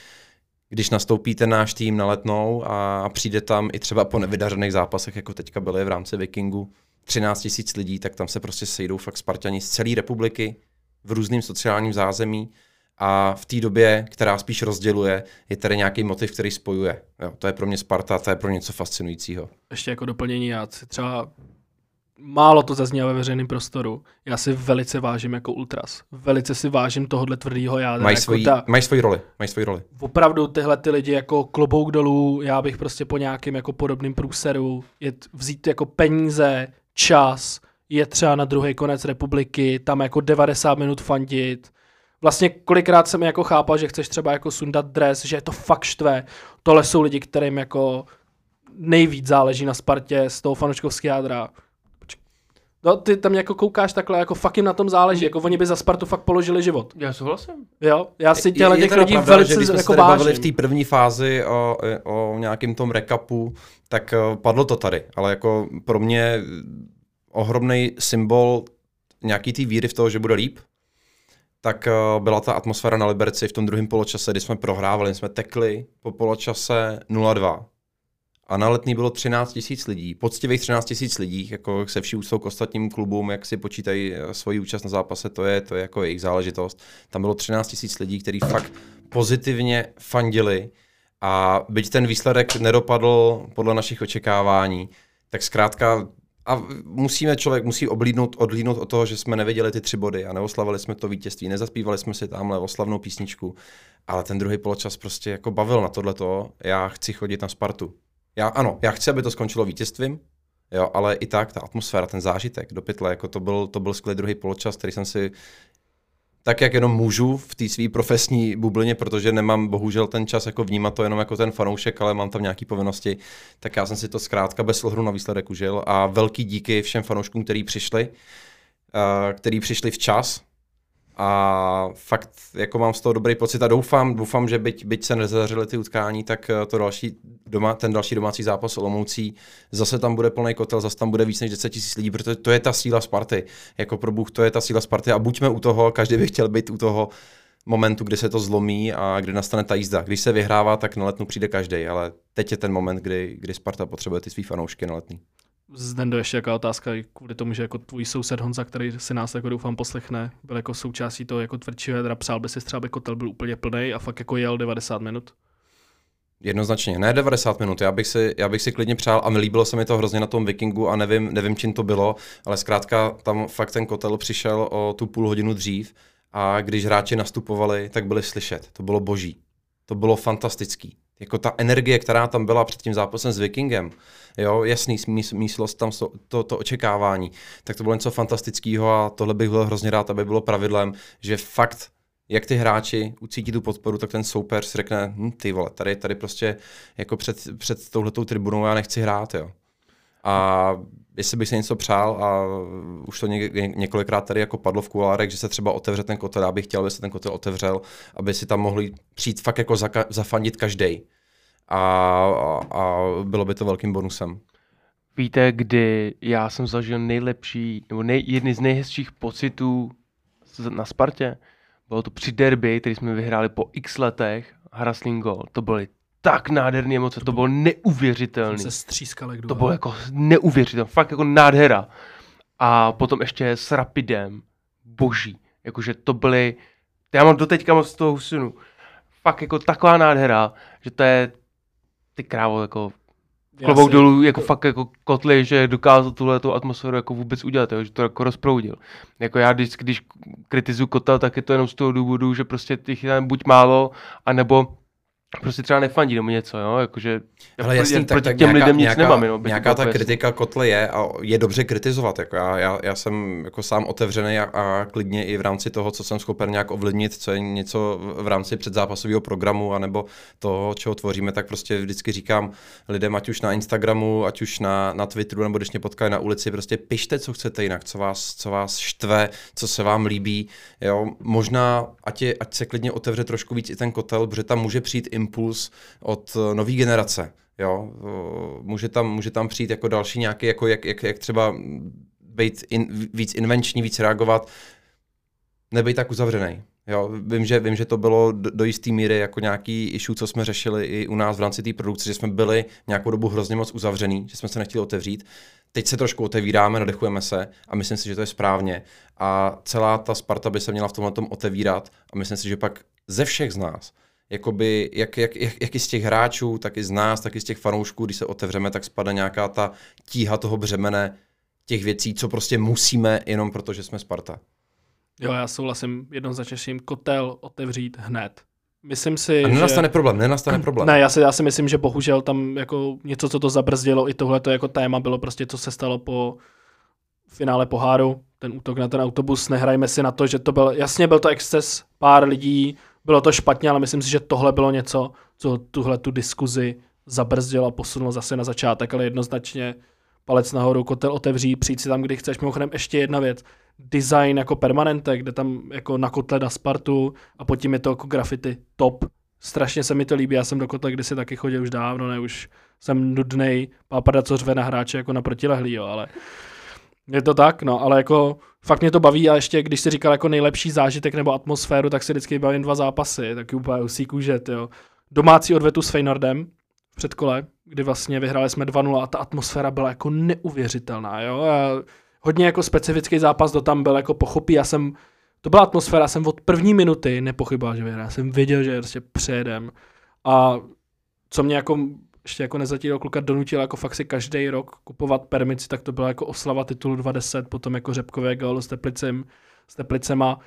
[SPEAKER 4] když nastoupí ten náš tým na letnou a přijde tam i třeba po nevydařených zápasech, jako teďka byly v rámci Vikingu, 13 tisíc lidí, tak tam se prostě sejdou fakt Spartani z celé republiky v různém sociálním zázemí a v té době, která spíš rozděluje, je tady nějaký motiv, který spojuje. Jo, to je pro mě Sparta, to je pro něco fascinujícího.
[SPEAKER 3] ještě jako doplnění, já třeba málo to zaznívá ve veřejném prostoru. Já si velice vážím jako ultras. Velice si vážím tohohle tvrdého jádra.
[SPEAKER 4] Mají
[SPEAKER 3] jako
[SPEAKER 4] svoji,
[SPEAKER 3] ta,
[SPEAKER 4] mají svoji roli, mají svoji roli.
[SPEAKER 3] opravdu tyhle ty lidi jako klobouk dolů, já bych prostě po nějakým jako podobným průseru jet, vzít jako peníze, čas, je třeba na druhý konec republiky, tam jako 90 minut fandit. Vlastně kolikrát jsem jako chápal, že chceš třeba jako sundat dres, že je to fakt štve. Tohle jsou lidi, kterým jako nejvíc záleží na Spartě z toho fanouškovského jádra. No, ty tam jako koukáš takhle, jako fakt jim na tom záleží, jako oni by za Spartu fakt položili život.
[SPEAKER 1] Já souhlasím.
[SPEAKER 3] Jo, já si těle těch lidí
[SPEAKER 4] pravda,
[SPEAKER 3] velice
[SPEAKER 4] že když jsme se
[SPEAKER 3] jako
[SPEAKER 4] tady bavili v té první fázi o, o nějakém tom recapu, tak eh, padlo to tady, ale jako pro mě ohromný symbol nějaký té víry v toho, že bude líp, tak eh, byla ta atmosféra na Liberci v tom druhém poločase, kdy jsme prohrávali, jsme tekli po poločase 0-2. A na letní bylo 13 tisíc lidí, poctivých 13 tisíc lidí, jako se vší úctou k ostatním klubům, jak si počítají eh, svoji účast na zápase, to je, to je jako jejich záležitost. Tam bylo 13 tisíc lidí, kteří fakt pozitivně fandili a byť ten výsledek nedopadl podle našich očekávání, tak zkrátka a musíme člověk musí oblídnout, odlídnout od toho, že jsme neviděli ty tři body a neoslavili jsme to vítězství, nezaspívali jsme si tamhle oslavnou písničku, ale ten druhý poločas prostě jako bavil na tohleto, já chci chodit na Spartu. Já, ano, já chci, aby to skončilo vítězstvím, jo, ale i tak ta atmosféra, ten zážitek do pytle, jako to byl, to byl skvělý druhý poločas, který jsem si tak, jak jenom můžu v té své profesní bublině, protože nemám bohužel ten čas jako vnímat to jenom jako ten fanoušek, ale mám tam nějaké povinnosti, tak já jsem si to zkrátka bez ohledu na výsledek užil. A velký díky všem fanouškům, kteří přišli, uh, který přišli včas a fakt jako mám z toho dobrý pocit a doufám, doufám že byť, byť se nezařily ty utkání, tak eh, to další doma, ten další domácí zápas Olomoucí, zase tam bude plný kotel, zase tam bude víc než 10 tisíc lidí, protože to je ta síla Sparty. Jako pro Bůh, to je ta síla Sparty a buďme u toho, každý by chtěl být u toho momentu, kdy se to zlomí a kdy nastane ta jízda. Když se vyhrává, tak na letnu přijde každý, ale teď je ten moment, kdy, kdy Sparta potřebuje ty svý fanoušky na letní.
[SPEAKER 3] Zdendo ještě jaká otázka, kvůli tomu, že jako tvůj soused Honza, který si nás jako doufám poslechne, byl jako součástí toho jako tvrdšího jadra, přál by si třeba, aby kotel byl úplně plný a fakt jako jel 90 minut.
[SPEAKER 4] Jednoznačně, ne 90 minut, já bych, si, já bych si klidně přál a líbilo se mi to hrozně na tom Vikingu a nevím, nevím, čím to bylo, ale zkrátka tam fakt ten kotel přišel o tu půl hodinu dřív a když hráči nastupovali, tak byli slyšet. To bylo boží. To bylo fantastický. Jako ta energie, která tam byla před tím zápasem s Vikingem, jo, jasný smys- smyslost tam to, to, to očekávání, tak to bylo něco fantastického a tohle bych byl hrozně rád, aby bylo pravidlem, že fakt jak ty hráči ucítí tu podporu, tak ten soupeř si řekne, hm, ty vole, tady, tady prostě jako před, před touhletou tribunou já nechci hrát, jo. A jestli bych se něco přál a už to ně, několikrát tady jako padlo v kulárek, že se třeba otevře ten kotel, já bych chtěl, aby se ten kotel otevřel, aby si tam mohli přijít fakt jako zaka, zafandit každý. A, a, a bylo by to velkým bonusem.
[SPEAKER 1] Víte, kdy já jsem zažil nejlepší, nebo nej, jedny z nejhezčích pocitů na Spartě? Bylo to při derby, který jsme vyhráli po x letech, Hraslin gol. To byly tak nádherné emoce, to bylo neuvěřitelné.
[SPEAKER 3] Se střískal jak
[SPEAKER 1] To bylo jako neuvěřitelné, fakt jako nádhera. A potom ještě s Rapidem, boží, jakože to byly, já mám doteďka moc z toho husinu, fakt jako taková nádhera, že to je, ty krávo, jako klobouk dolů, jako fakt jako kotli, že dokázal tuhle tu atmosféru jako vůbec udělat, jo, že to jako rozproudil. Jako já když, když kritizuju kotel, tak je to jenom z toho důvodu, že prostě těch je buď málo, anebo prostě třeba nefandí nebo něco, jo, jakože
[SPEAKER 4] ale jasný,
[SPEAKER 1] proti,
[SPEAKER 4] tak,
[SPEAKER 1] proti
[SPEAKER 4] tak
[SPEAKER 1] těm
[SPEAKER 4] nějaká,
[SPEAKER 1] lidem nic
[SPEAKER 4] nějaká,
[SPEAKER 1] nemám, jenom,
[SPEAKER 4] nějaká ta kritika kotle je a je dobře kritizovat, jako já, já, já jsem jako sám otevřený a, a, klidně i v rámci toho, co jsem schopen nějak ovlivnit, co je něco v rámci předzápasového programu, anebo toho, čeho tvoříme, tak prostě vždycky říkám lidem, ať už na Instagramu, ať už na, na Twitteru, nebo když mě potkají na ulici, prostě pište, co chcete jinak, co vás, co vás štve, co se vám líbí, jo, možná, ať, je, ať se klidně otevře trošku víc i ten kotel, protože tam může přijít impuls od eh, nové generace. Jo? Eh, může, tam, může tam přijít jako další nějaký, jako jak, jak, jak třeba být in, víc invenční, víc reagovat, nebejt tak uzavřený. Jo, vím, že, vím, že to bylo do, do jisté míry jako nějaký issue, co jsme řešili i u nás v rámci té produkce, že jsme byli nějakou dobu hrozně moc uzavřený, že jsme se nechtěli otevřít. Teď se trošku otevíráme, nadechujeme se a myslím si, že to je správně. A celá ta Sparta by se měla v tomhle tom otevírat a myslím si, že pak ze všech z nás jakoby, jak, jak, jak, jak i z těch hráčů, tak i z nás, tak i z těch fanoušků, když se otevřeme, tak spadne nějaká ta tíha toho břemene těch věcí, co prostě musíme jenom proto, že jsme Sparta.
[SPEAKER 3] Jo, já souhlasím jednoznačně s tím kotel otevřít hned. Myslím si,
[SPEAKER 4] A nenastane
[SPEAKER 3] že...
[SPEAKER 4] problém, nenastane problém.
[SPEAKER 3] Ne, já si, já si myslím, že bohužel tam jako něco, co to zabrzdilo, i tohle to jako téma bylo prostě, co se stalo po finále poháru, ten útok na ten autobus, nehrajme si na to, že to byl, jasně byl to exces pár lidí, bylo to špatně, ale myslím si, že tohle bylo něco, co tuhle tu diskuzi zabrzdilo a posunulo zase na začátek, ale jednoznačně palec nahoru, kotel otevří, přijít si tam, kdy chceš. Mimochodem ještě jedna věc, design jako permanente, kde tam jako na kotle na Spartu a pod tím je to jako graffiti top. Strašně se mi to líbí, já jsem do kotle kdysi taky chodil už dávno, ne, už jsem nudnej, pápada, co řve na hráče jako na protilehlý, jo, ale je to tak, no, ale jako fakt mě to baví a ještě když si říkal jako nejlepší zážitek nebo atmosféru, tak si vždycky bavím dva zápasy, taky úplně usí kůžet, jo. Domácí odvetu s Feynordem v předkole, kdy vlastně vyhráli jsme 2-0 a ta atmosféra byla jako neuvěřitelná, jo. A hodně jako specifický zápas do tam byl, jako pochopí, já jsem, to byla atmosféra, jsem od první minuty nepochyboval, že vyhrá, jsem věděl, že prostě přejedem a co mě jako ještě jako nezatíral kluka donutil jako fakt si každý rok kupovat permici, tak to byla jako oslava titulu 20, potom jako řepkové golo s Teplicem, s Teplicema.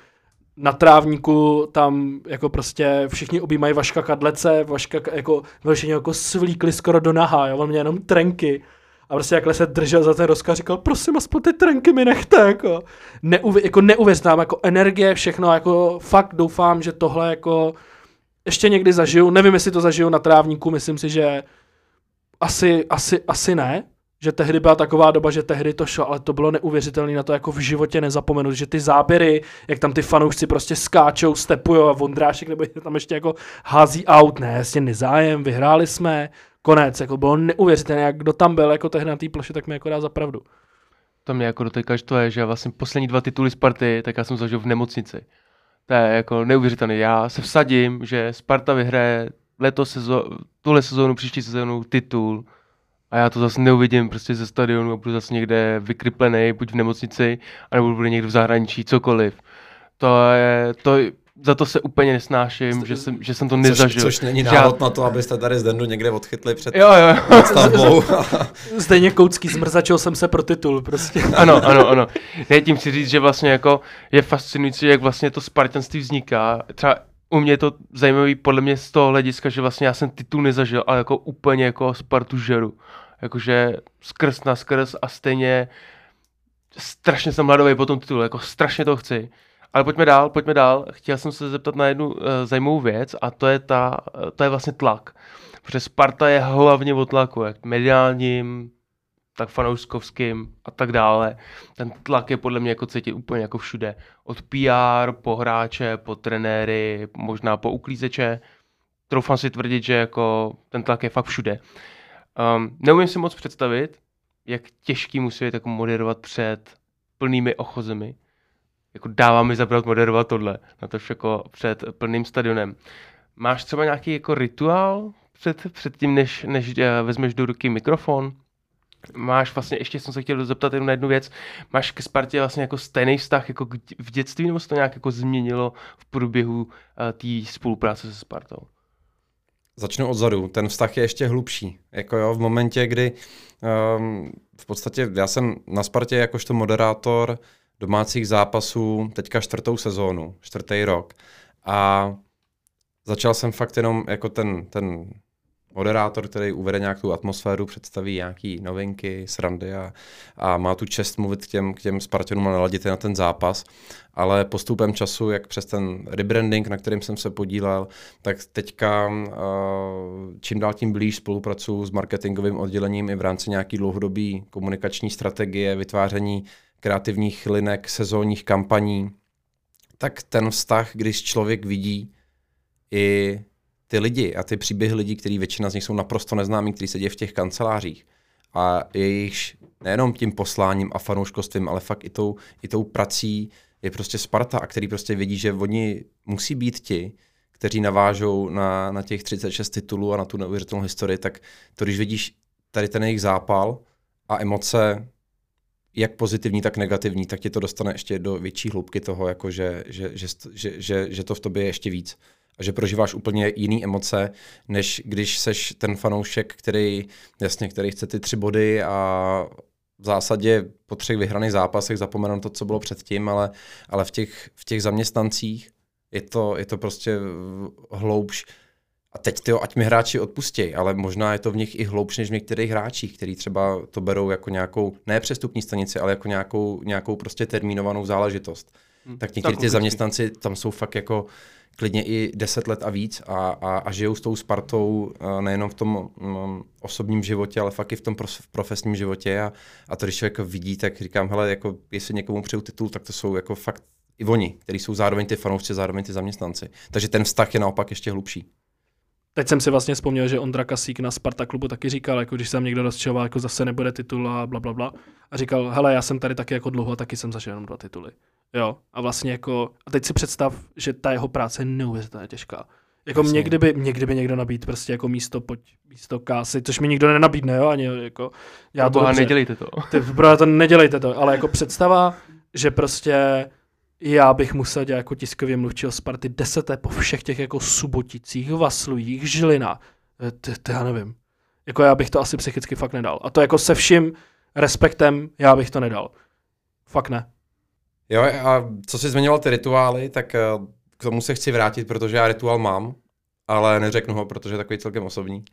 [SPEAKER 3] Na trávníku tam jako prostě všichni objímají Vaška Kadlece, Vaška jako, všichni jako svlíkli skoro do naha, jo, on měl jenom trenky. A prostě jakhle se držel za ten rozkaz, říkal, prosím, aspoň ty trenky mi nechte, jako. Neuvi, jako neuvěřnám, jako energie, všechno, jako fakt doufám, že tohle jako ještě někdy zažiju, nevím, jestli to zažiju na trávníku, myslím si, že asi, asi, asi ne, že tehdy byla taková doba, že tehdy to šlo, ale to bylo neuvěřitelné na to jako v životě nezapomenout, že ty záběry, jak tam ty fanoušci prostě skáčou, stepujou a Vondrášek nebo tam ještě jako hází aut, ne, jasně nezájem, vyhráli jsme, konec, jako bylo neuvěřitelné, jak kdo tam byl jako tehdy na té ploše, tak mi jako dá za pravdu.
[SPEAKER 1] To mě jako doteďka je, že vlastně poslední dva tituly Sparty, tak já jsem zažil v nemocnici. To je jako neuvěřitelné. Já se vsadím, že Sparta vyhraje letos sezo- tuhle sezónu, příští sezónu titul a já to zase neuvidím prostě ze stadionu a budu zase někde vykryplený, buď v nemocnici, anebo budu někde v zahraničí, cokoliv. To je, to, za to se úplně nesnáším, že jsem, že jsem to nezažil.
[SPEAKER 4] Což, což není návod na to, abyste tady z Dendu někde odchytli před
[SPEAKER 1] jo, jo.
[SPEAKER 4] stavbou.
[SPEAKER 3] Stejně koucký, zmrzačil jsem se pro titul prostě.
[SPEAKER 1] ano, ano, ano. Já tím chci říct, že vlastně jako je fascinující, jak vlastně to spartanství vzniká. Třeba u mě je to zajímavý podle mě z toho hlediska, že vlastně já jsem titul nezažil, ale jako úplně jako Spartu žeru. Jakože skrz na skrz a stejně strašně jsem hladový po tom titulu, jako strašně to chci. Ale pojďme dál, pojďme dál. Chtěl jsem se zeptat na jednu uh, zajímavou věc a to je, ta, uh, to je vlastně tlak. Protože Sparta je hlavně o tlaku, jak mediálním, tak fanouškovským a tak dále. Ten tlak je podle mě jako cítit úplně jako všude. Od PR, po hráče, po trenéry, možná po uklízeče. Troufám si tvrdit, že jako ten tlak je fakt všude. Um, neumím si moc představit, jak těžký musí být jako moderovat před plnými ochozemi. Jako dává mi zabrat moderovat tohle, na to jako před plným stadionem. Máš třeba nějaký jako rituál před, před tím, než, než eh, vezmeš do ruky mikrofon? Máš vlastně, ještě jsem se chtěl zeptat jenom na jednu věc, máš ke Spartě vlastně jako stejný vztah jako v dětství, nebo se to nějak jako změnilo v průběhu uh, té spolupráce se Spartou?
[SPEAKER 4] Začnu odzadu. Ten vztah je ještě hlubší. Jako jo, v momentě, kdy um, v podstatě já jsem na Spartě jakožto moderátor domácích zápasů teďka čtvrtou sezónu, čtvrtý rok. A začal jsem fakt jenom jako ten, ten moderátor, který uvede nějakou atmosféru, představí nějaké novinky, srandy a, a má tu čest mluvit k těm, k těm Spartanům a naladit je na ten zápas. Ale postupem času, jak přes ten rebranding, na kterým jsem se podílel, tak teďka uh, čím dál tím blíž spolupracuji s marketingovým oddělením i v rámci nějaký dlouhodobý komunikační strategie, vytváření kreativních linek, sezónních kampaní, tak ten vztah, když člověk vidí i ty lidi a ty příběhy lidí, který většina z nich jsou naprosto neznámí, kteří sedí v těch kancelářích. A jejich nejenom tím posláním a fanouškovstvím, ale fakt i tou, i tou prací je prostě Sparta a který prostě vědí, že oni musí být ti, kteří navážou na, na těch 36 titulů a na tu neuvěřitelnou historii, tak to, když vidíš tady ten jejich zápal a emoce, jak pozitivní, tak negativní, tak tě to dostane ještě do větší hloubky toho, jako že, že, že, že, že, že to v tobě je ještě víc a že prožíváš úplně jiný emoce, než když seš ten fanoušek, který, jasně, který chce ty tři body a v zásadě po třech vyhraných zápasech zapomenu to, co bylo předtím, ale, ale v, těch, v těch zaměstnancích je to, je to prostě hloubš. A teď ty, ať mi hráči odpustí, ale možná je to v nich i hloubš než v některých hráčích, kteří třeba to berou jako nějakou, ne přestupní stanici, ale jako nějakou, nějakou prostě termínovanou záležitost. Hmm, tak někteří ty zaměstnanci tam jsou fakt jako klidně i 10 let a víc a, a, a žijou s tou Spartou nejenom v tom um, osobním životě, ale fakt i v tom prof, profesním životě a, a to, když člověk vidí, tak říkám, hele, jako jestli někomu přeju titul, tak to jsou jako fakt i oni, kteří jsou zároveň ty fanoušci, zároveň ty zaměstnanci. Takže ten vztah je naopak ještě hlubší.
[SPEAKER 3] Teď jsem si vlastně vzpomněl, že Ondra Kasík na Sparta klubu taky říkal, jako když se tam někdo rozčiloval, jako zase nebude titul a bla, bla, bla. A říkal, hele, já jsem tady taky jako dlouho, taky jsem zažil jenom dva tituly. Jo, a vlastně jako, a teď si představ, že ta jeho práce je neuvěřitelně těžká. Jako vlastně. mě kdyby, mě kdyby někdo nabít prostě jako místo, pojď, místo kásy, což mi nikdo nenabídne, jo, ani jako,
[SPEAKER 1] já to dobře, nedělejte to.
[SPEAKER 3] Ty, bro, to nedělejte to, ale jako představa, že prostě já bych musel dělat jako tiskově mluvčího Sparty deseté po všech těch jako suboticích, vaslujích, žilina. To já nevím. Jako já bych to asi psychicky fakt nedal. A to jako se vším respektem já bych to nedal. Fakt ne.
[SPEAKER 4] Jo, a co jsi zmiňoval ty rituály, tak eh, k tomu se chci vrátit, protože já rituál mám, ale neřeknu ho, protože je takový celkem osobní.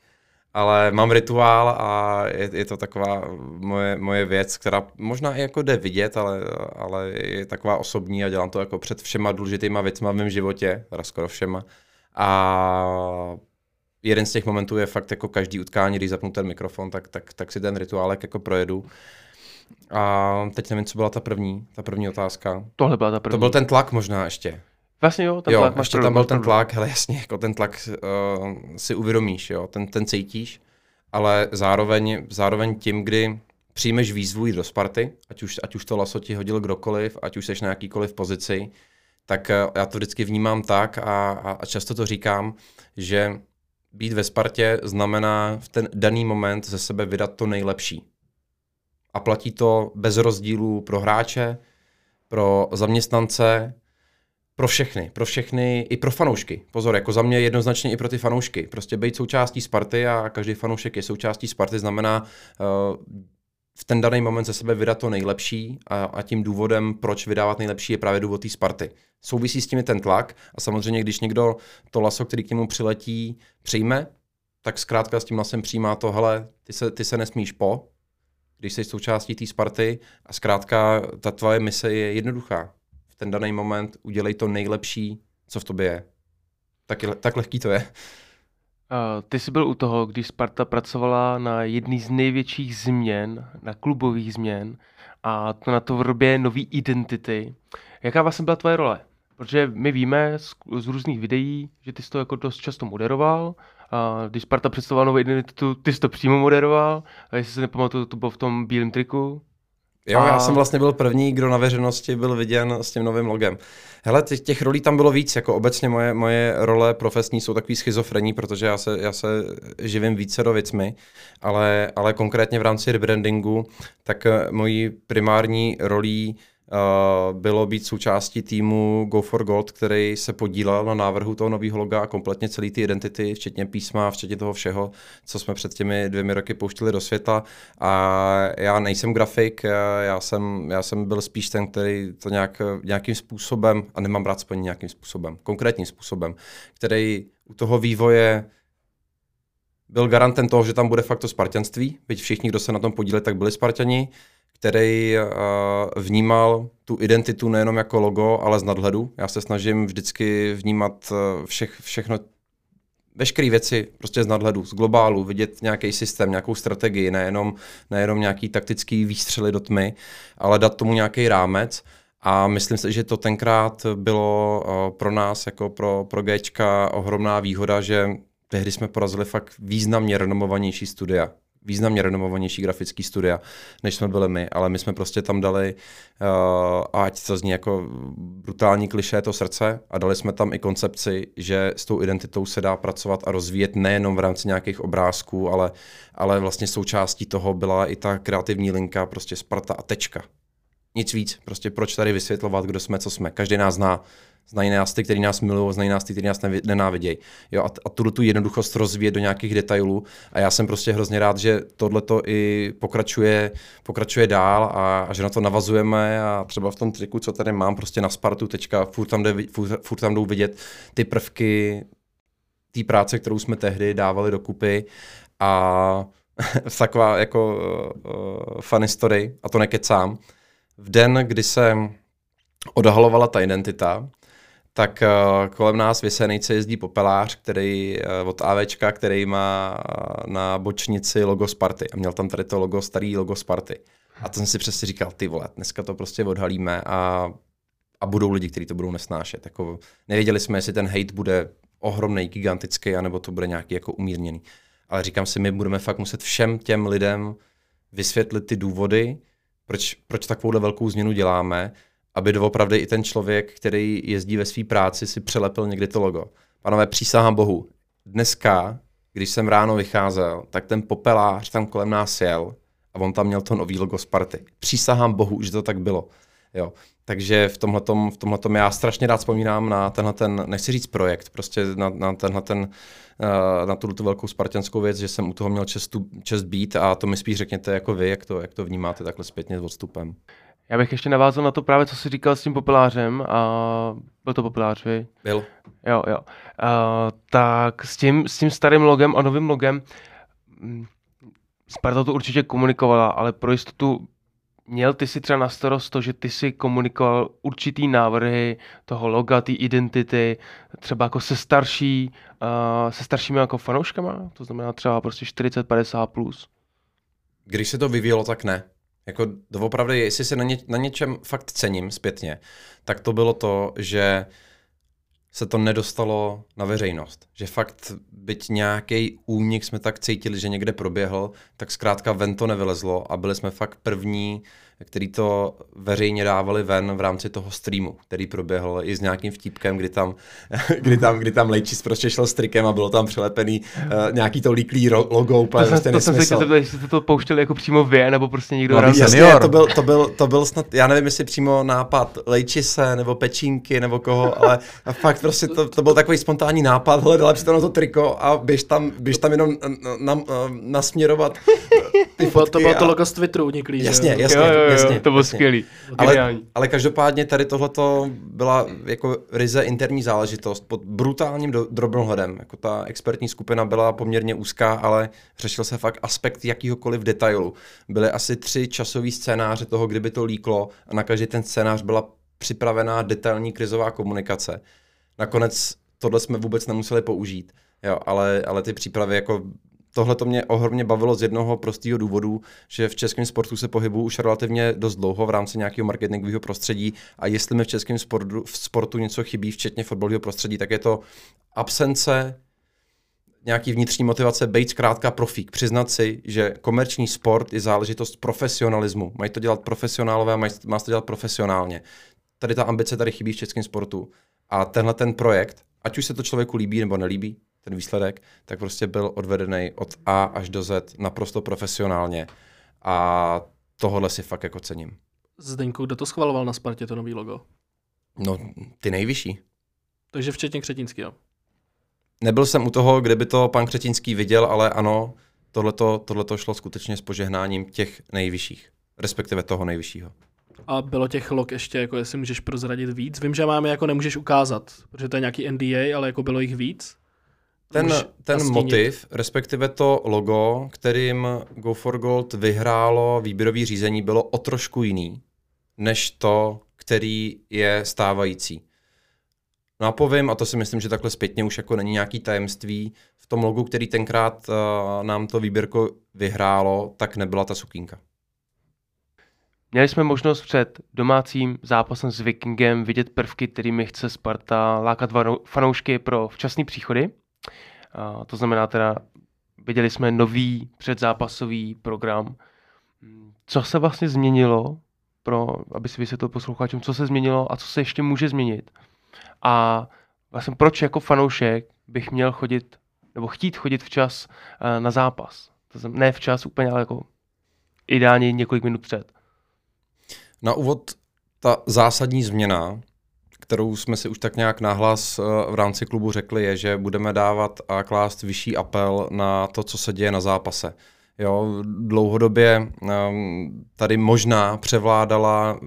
[SPEAKER 4] Ale mám rituál a je, je to taková moje, moje věc, která možná i jako jde vidět, ale, ale je taková osobní a dělám to jako před všema důležitýma věcma v mém životě, teda skoro všema. A jeden z těch momentů je fakt jako každý utkání, když zapnu ten mikrofon, tak, tak, tak si ten rituálek jako projedu. A teď nevím, co byla ta první, ta první otázka.
[SPEAKER 1] Tohle byla ta první.
[SPEAKER 4] To byl ten tlak možná ještě.
[SPEAKER 1] Vlastně jo, ten
[SPEAKER 4] jo,
[SPEAKER 1] tlak.
[SPEAKER 4] ještě tam byl ten tlak, hele jasně, jako ten tlak uh, si uvědomíš, jo, ten, ten cítíš, ale zároveň, zároveň tím, kdy přijmeš výzvu jít do Sparty, ať už, ať už to laso ti hodil kdokoliv, ať už seš na jakýkoliv pozici, tak uh, já to vždycky vnímám tak a, a, a často to říkám, že být ve Spartě znamená v ten daný moment ze sebe vydat to nejlepší. A platí to bez rozdílů pro hráče, pro zaměstnance, pro všechny, pro všechny, i pro fanoušky. Pozor, jako za mě jednoznačně i pro ty fanoušky. Prostě být součástí Sparty a každý fanoušek je součástí Sparty znamená uh, v ten daný moment ze sebe vydat to nejlepší a, a tím důvodem, proč vydávat nejlepší, je právě důvod té Sparty. Souvisí s tím ten tlak a samozřejmě, když někdo to laso, který k němu přiletí, přijme, tak zkrátka s tím lasem přijímá to, hele, ty se, ty se nesmíš po, když jsi součástí té Sparty a zkrátka ta tvoje mise je jednoduchá ten daný moment, udělej to nejlepší, co v tobě je. Tak, tak lehký to je.
[SPEAKER 1] Uh, ty jsi byl u toho, když Sparta pracovala na jedný z největších změn, na klubových změn, a to na to v době nový identity. Jaká vlastně byla tvoje role? Protože my víme z, z různých videí, že ty jsi to jako dost často moderoval, a když Sparta představovala novou identitu, ty jsi to přímo moderoval, a jestli se nepamatuju, to bylo v tom bílém triku.
[SPEAKER 4] Jo, a... já jsem vlastně byl první, kdo na veřejnosti byl viděn s tím novým logem. Hele, těch, těch rolí tam bylo víc, jako obecně moje, moje role profesní jsou takový schizofrení, protože já se, já se živím více do věcmi, ale, ale konkrétně v rámci rebrandingu, tak eh, mojí primární rolí bylo být součástí týmu Go for Gold, který se podílel na návrhu toho nového loga a kompletně celý ty identity, včetně písma, včetně toho všeho, co jsme před těmi dvěmi roky pouštili do světa. A já nejsem grafik, já jsem, já jsem byl spíš ten, který to nějak, nějakým způsobem, a nemám rád splnit nějakým způsobem, konkrétním způsobem, který u toho vývoje byl garantem toho, že tam bude fakt to spartanství, byť všichni, kdo se na tom podíleli, tak byli Spartani který uh, vnímal tu identitu nejenom jako logo, ale z nadhledu. Já se snažím vždycky vnímat uh, všech, všechno, veškeré věci prostě z nadhledu, z globálu, vidět nějaký systém, nějakou strategii, nejenom, nejenom nějaký taktický výstřely do tmy, ale dát tomu nějaký rámec. A myslím si, že to tenkrát bylo uh, pro nás, jako pro, pro Gčka, ohromná výhoda, že tehdy jsme porazili fakt významně renomovanější studia významně renomovanější grafický studia, než jsme byli my, ale my jsme prostě tam dali, uh, ať to zní jako brutální kliše, to srdce a dali jsme tam i koncepci, že s tou identitou se dá pracovat a rozvíjet nejenom v rámci nějakých obrázků, ale, ale vlastně součástí toho byla i ta kreativní linka, prostě Sparta a tečka. Nic víc, prostě proč tady vysvětlovat, kdo jsme, co jsme. Každý nás zná, znají nás ty, kteří nás milují, znají nás ty, kteří nás nenávidějí. Jo, a, a tu, tu jednoduchost rozvíjet do nějakých detailů. A já jsem prostě hrozně rád, že tohle to i pokračuje, pokračuje dál a, a, že na to navazujeme a třeba v tom triku, co tady mám, prostě na Spartu tečka, furt tam, jde, furt, furt tam jdou vidět ty prvky té práce, kterou jsme tehdy dávali dokupy a taková jako uh, funny story, a to nekecám. V den, kdy se odhalovala ta identita, tak uh, kolem nás v Jesenejce jezdí popelář, který uh, od AVčka, který má na bočnici logo Sparty a měl tam tady to logo, starý logo Sparty. A to jsem si přesně říkal, ty vole, dneska to prostě odhalíme a, a budou lidi, kteří to budou nesnášet. Jako, nevěděli jsme, jestli ten hate bude ohromný, gigantický, anebo to bude nějaký jako umírněný. Ale říkám si, my budeme fakt muset všem těm lidem vysvětlit ty důvody, proč, proč takovouhle velkou změnu děláme aby doopravdy i ten člověk, který jezdí ve své práci, si přelepil někdy to logo. Panové, přísahám bohu. Dneska, když jsem ráno vycházel, tak ten popelář tam kolem nás jel a on tam měl to nový logo Sparty. Přísahám bohu, že to tak bylo. Jo. Takže v tomhletom, v tomhletom já strašně rád vzpomínám na tenhle ten, nechci říct projekt, prostě na, na tenhle ten, eh, na tu, tu velkou spartanskou věc, že jsem u toho měl čestu, čest být a to mi spíš řekněte jako vy, jak to, jak to vnímáte takhle zpětně s odstupem.
[SPEAKER 1] Já bych ještě navázal na to právě, co jsi říkal s tím populářem a byl to populář, vy?
[SPEAKER 4] Byl.
[SPEAKER 1] Jo, jo. Uh, tak s tím, s tím starým logem a novým logem mm, Sparta to určitě komunikovala, ale pro jistotu měl ty si třeba na starost to, že ty si komunikoval určitý návrhy toho loga, té identity, třeba jako se starší, uh, se staršími jako fanouškama, to znamená třeba prostě 40-50 plus.
[SPEAKER 4] Když se to vyvíjelo, tak ne. Jako doopravdy, jestli se na, ně, na něčem fakt cením zpětně, tak to bylo to, že se to nedostalo na veřejnost. Že fakt, byť nějaký únik jsme tak cítili, že někde proběhl, tak zkrátka ven to nevylezlo a byli jsme fakt první který to veřejně dávali ven v rámci toho streamu, který proběhl i s nějakým vtipkem, kdy tam, kdy tam, kdy tam Lejčis prostě šel s trikem a bylo tam přilepený uh, nějaký to líklý logo, úplně
[SPEAKER 1] to,
[SPEAKER 4] prostě
[SPEAKER 1] to jsem se chtěl, jestli to pouštěli jako přímo vy, nebo prostě někdo
[SPEAKER 4] no, jasně, senior. to byl, to, byl, to byl snad, já nevím, jestli přímo nápad Lejčise, nebo Pečínky, nebo koho, ale fakt prostě to, to byl takový spontánní nápad, hele, dala to na to triko a běž tam, běž tam jenom na, na, na, nasměrovat
[SPEAKER 3] ty fotky. To bylo to logo z Twitteru uniklý,
[SPEAKER 4] Jasně, jasně. Jo, jo, jo
[SPEAKER 1] jasně, to bylo skvělý.
[SPEAKER 4] Ale, ale každopádně tady tohleto byla jako ryze interní záležitost pod brutálním do, drobnohledem. Jako ta expertní skupina byla poměrně úzká, ale řešil se fakt aspekt jakýhokoliv detailu. Byly asi tři časové scénáře toho, kdyby to líklo a na každý ten scénář byla připravená detailní krizová komunikace. Nakonec tohle jsme vůbec nemuseli použít, jo, ale, ale ty přípravy jako tohle to mě ohromně bavilo z jednoho prostého důvodu, že v českém sportu se pohybuju už relativně dost dlouho v rámci nějakého marketingového prostředí a jestli mi v českém sportu, v sportu něco chybí, včetně fotbalového prostředí, tak je to absence nějaký vnitřní motivace být zkrátka profík. Přiznat si, že komerční sport je záležitost profesionalismu. Mají to dělat profesionálové a má to dělat profesionálně. Tady ta ambice tady chybí v českém sportu. A tenhle ten projekt, ať už se to člověku líbí nebo nelíbí, ten výsledek, tak prostě byl odvedený od A až do Z naprosto profesionálně. A tohle si fakt jako cením.
[SPEAKER 3] Zdeňku, kdo to schvaloval na Spartě, to nový logo?
[SPEAKER 4] No, ty nejvyšší.
[SPEAKER 3] Takže včetně Křetínského.
[SPEAKER 4] Nebyl jsem u toho, kde by to pan Křetínský viděl, ale ano, tohleto, tohleto šlo skutečně s požehnáním těch nejvyšších, respektive toho nejvyššího.
[SPEAKER 3] A bylo těch log ještě, jako jestli můžeš prozradit víc? Vím, že máme jako nemůžeš ukázat, protože to je nějaký NDA, ale jako bylo jich víc?
[SPEAKER 4] Ten, ten
[SPEAKER 3] nastínit?
[SPEAKER 4] motiv, respektive to logo, kterým Go for Gold vyhrálo výběrový řízení, bylo o trošku jiný, než to, který je stávající. No a povím, a to si myslím, že takhle zpětně už jako není nějaký tajemství, v tom logu, který tenkrát uh, nám to výběrko vyhrálo, tak nebyla ta sukínka.
[SPEAKER 1] Měli jsme možnost před domácím zápasem s Vikingem vidět prvky, kterými chce Sparta lákat fanoušky pro včasné příchody. To znamená teda, viděli jsme nový předzápasový program. Co se vlastně změnilo, pro, aby si vysvětlil posluchačům, co se změnilo a co se ještě může změnit. A vlastně proč jako fanoušek bych měl chodit, nebo chtít chodit včas eh, na zápas. To znamená, ne včas úplně, ale jako ideálně několik minut před.
[SPEAKER 4] Na úvod ta zásadní změna, kterou jsme si už tak nějak nahlas eh, v rámci klubu řekli, je, že budeme dávat a klást vyšší apel na to, co se děje na zápase. Jo, dlouhodobě um, tady možná převládala,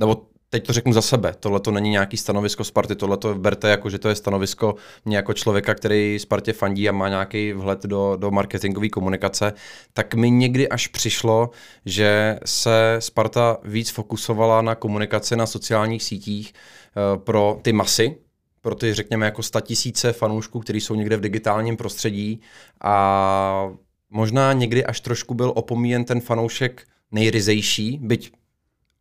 [SPEAKER 4] nebo teď to řeknu za sebe, tohle to není nějaký stanovisko Sparty, tohle to berte jako, že to je stanovisko mě jako člověka, který Spartě fandí a má nějaký vhled do, do marketingové komunikace, tak mi někdy až přišlo, že se Sparta víc fokusovala na komunikaci na sociálních sítích uh, pro ty masy, pro ty, řekněme, jako tisíce fanoušků, kteří jsou někde v digitálním prostředí a možná někdy až trošku byl opomíjen ten fanoušek nejryzejší, byť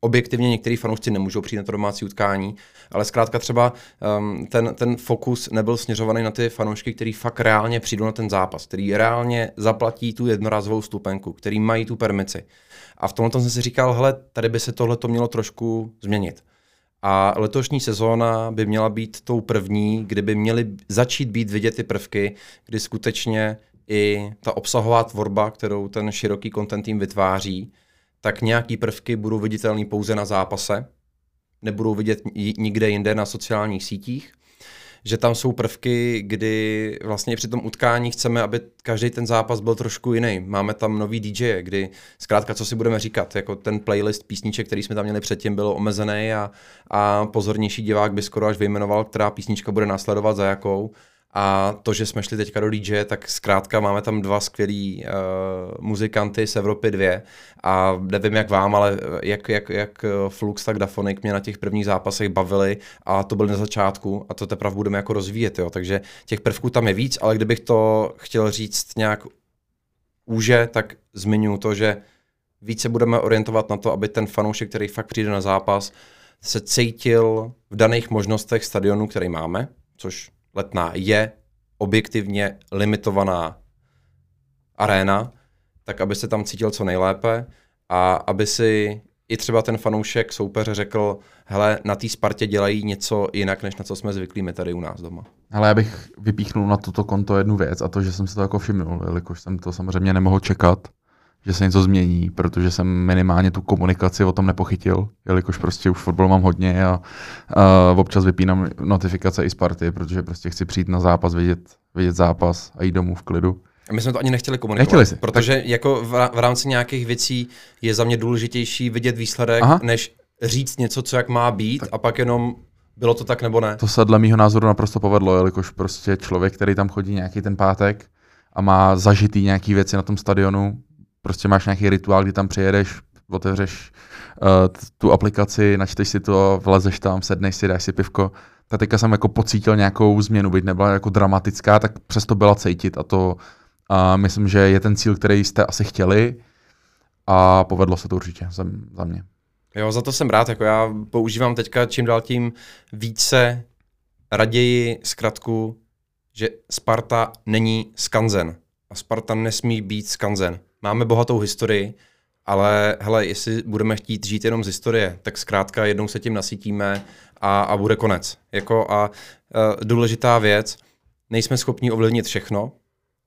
[SPEAKER 4] objektivně některý fanoušci nemůžou přijít na to domácí utkání, ale zkrátka třeba um, ten, ten fokus nebyl směřovaný na ty fanoušky, který fakt reálně přijdou na ten zápas, který reálně zaplatí tu jednorázovou stupenku, který mají tu permici. A v tomhle jsem si říkal, hele, tady by se tohle mělo trošku změnit. A letošní sezóna by měla být tou první, kdy by měly začít být vidět ty prvky, kdy skutečně i ta obsahová tvorba, kterou ten široký content tým vytváří, tak nějaký prvky budou viditelné pouze na zápase, nebudou vidět nikde jinde na sociálních sítích, že tam jsou prvky, kdy vlastně při tom utkání chceme, aby každý ten zápas byl trošku jiný. Máme tam nový DJ, kdy zkrátka, co si budeme říkat, jako ten playlist písniček, který jsme tam měli předtím, byl omezený a, a pozornější divák by skoro až vyjmenoval, která písnička bude následovat za jakou. A to, že jsme šli teďka do DJ, tak zkrátka máme tam dva skvělí uh, muzikanty z Evropy dvě a nevím jak vám, ale jak, jak, jak Flux, tak Dafonik mě na těch prvních zápasech bavili a to byl na začátku a to teprve budeme jako rozvíjet, jo. takže těch prvků tam je víc, ale kdybych to chtěl říct nějak úže, tak zmiňuji to, že více budeme orientovat na to, aby ten fanoušek, který fakt přijde na zápas, se cítil v daných možnostech stadionu, který máme, což Letná je objektivně limitovaná aréna, tak aby se tam cítil co nejlépe a aby si i třeba ten fanoušek soupeře řekl, hele, na té Spartě dělají něco jinak, než na co jsme zvyklí my tady u nás doma.
[SPEAKER 2] Ale já bych vypíchnul na toto konto jednu věc a to, že jsem si to jako všimnul, jelikož jsem to samozřejmě nemohl čekat, že se něco změní, protože jsem minimálně tu komunikaci o tom nepochytil, jelikož prostě už fotbal mám hodně a, a občas vypínám notifikace i z party, protože prostě chci přijít na zápas, vidět, vidět zápas a jít domů v klidu.
[SPEAKER 4] A my jsme to ani nechtěli komunikovat.
[SPEAKER 2] Nechtěli si.
[SPEAKER 4] Protože tak... jako v, v rámci nějakých věcí je za mě důležitější vidět výsledek, Aha. než říct něco, co jak má být tak. a pak jenom bylo to tak nebo ne.
[SPEAKER 2] To se dle mýho názoru naprosto povedlo, jelikož prostě člověk, který tam chodí nějaký ten pátek a má zažitý nějaký věci na tom stadionu, prostě máš nějaký rituál, kdy tam přijedeš, otevřeš uh, tu aplikaci, načteš si to, vlezeš tam, sedneš si, dáš si pivko. Tak teďka jsem jako pocítil nějakou změnu, byť nebyla jako dramatická, tak přesto byla cítit a to uh, myslím, že je ten cíl, který jste asi chtěli a povedlo se to určitě za, za mě.
[SPEAKER 4] Jo, za to jsem rád, jako já používám teďka čím dál tím více raději zkratku, že Sparta není skanzen a Sparta nesmí být skanzen. Máme bohatou historii, ale hele, jestli budeme chtít žít jenom z historie, tak zkrátka jednou se tím nasytíme a, a bude konec. Jako a uh, důležitá věc, nejsme schopni ovlivnit všechno,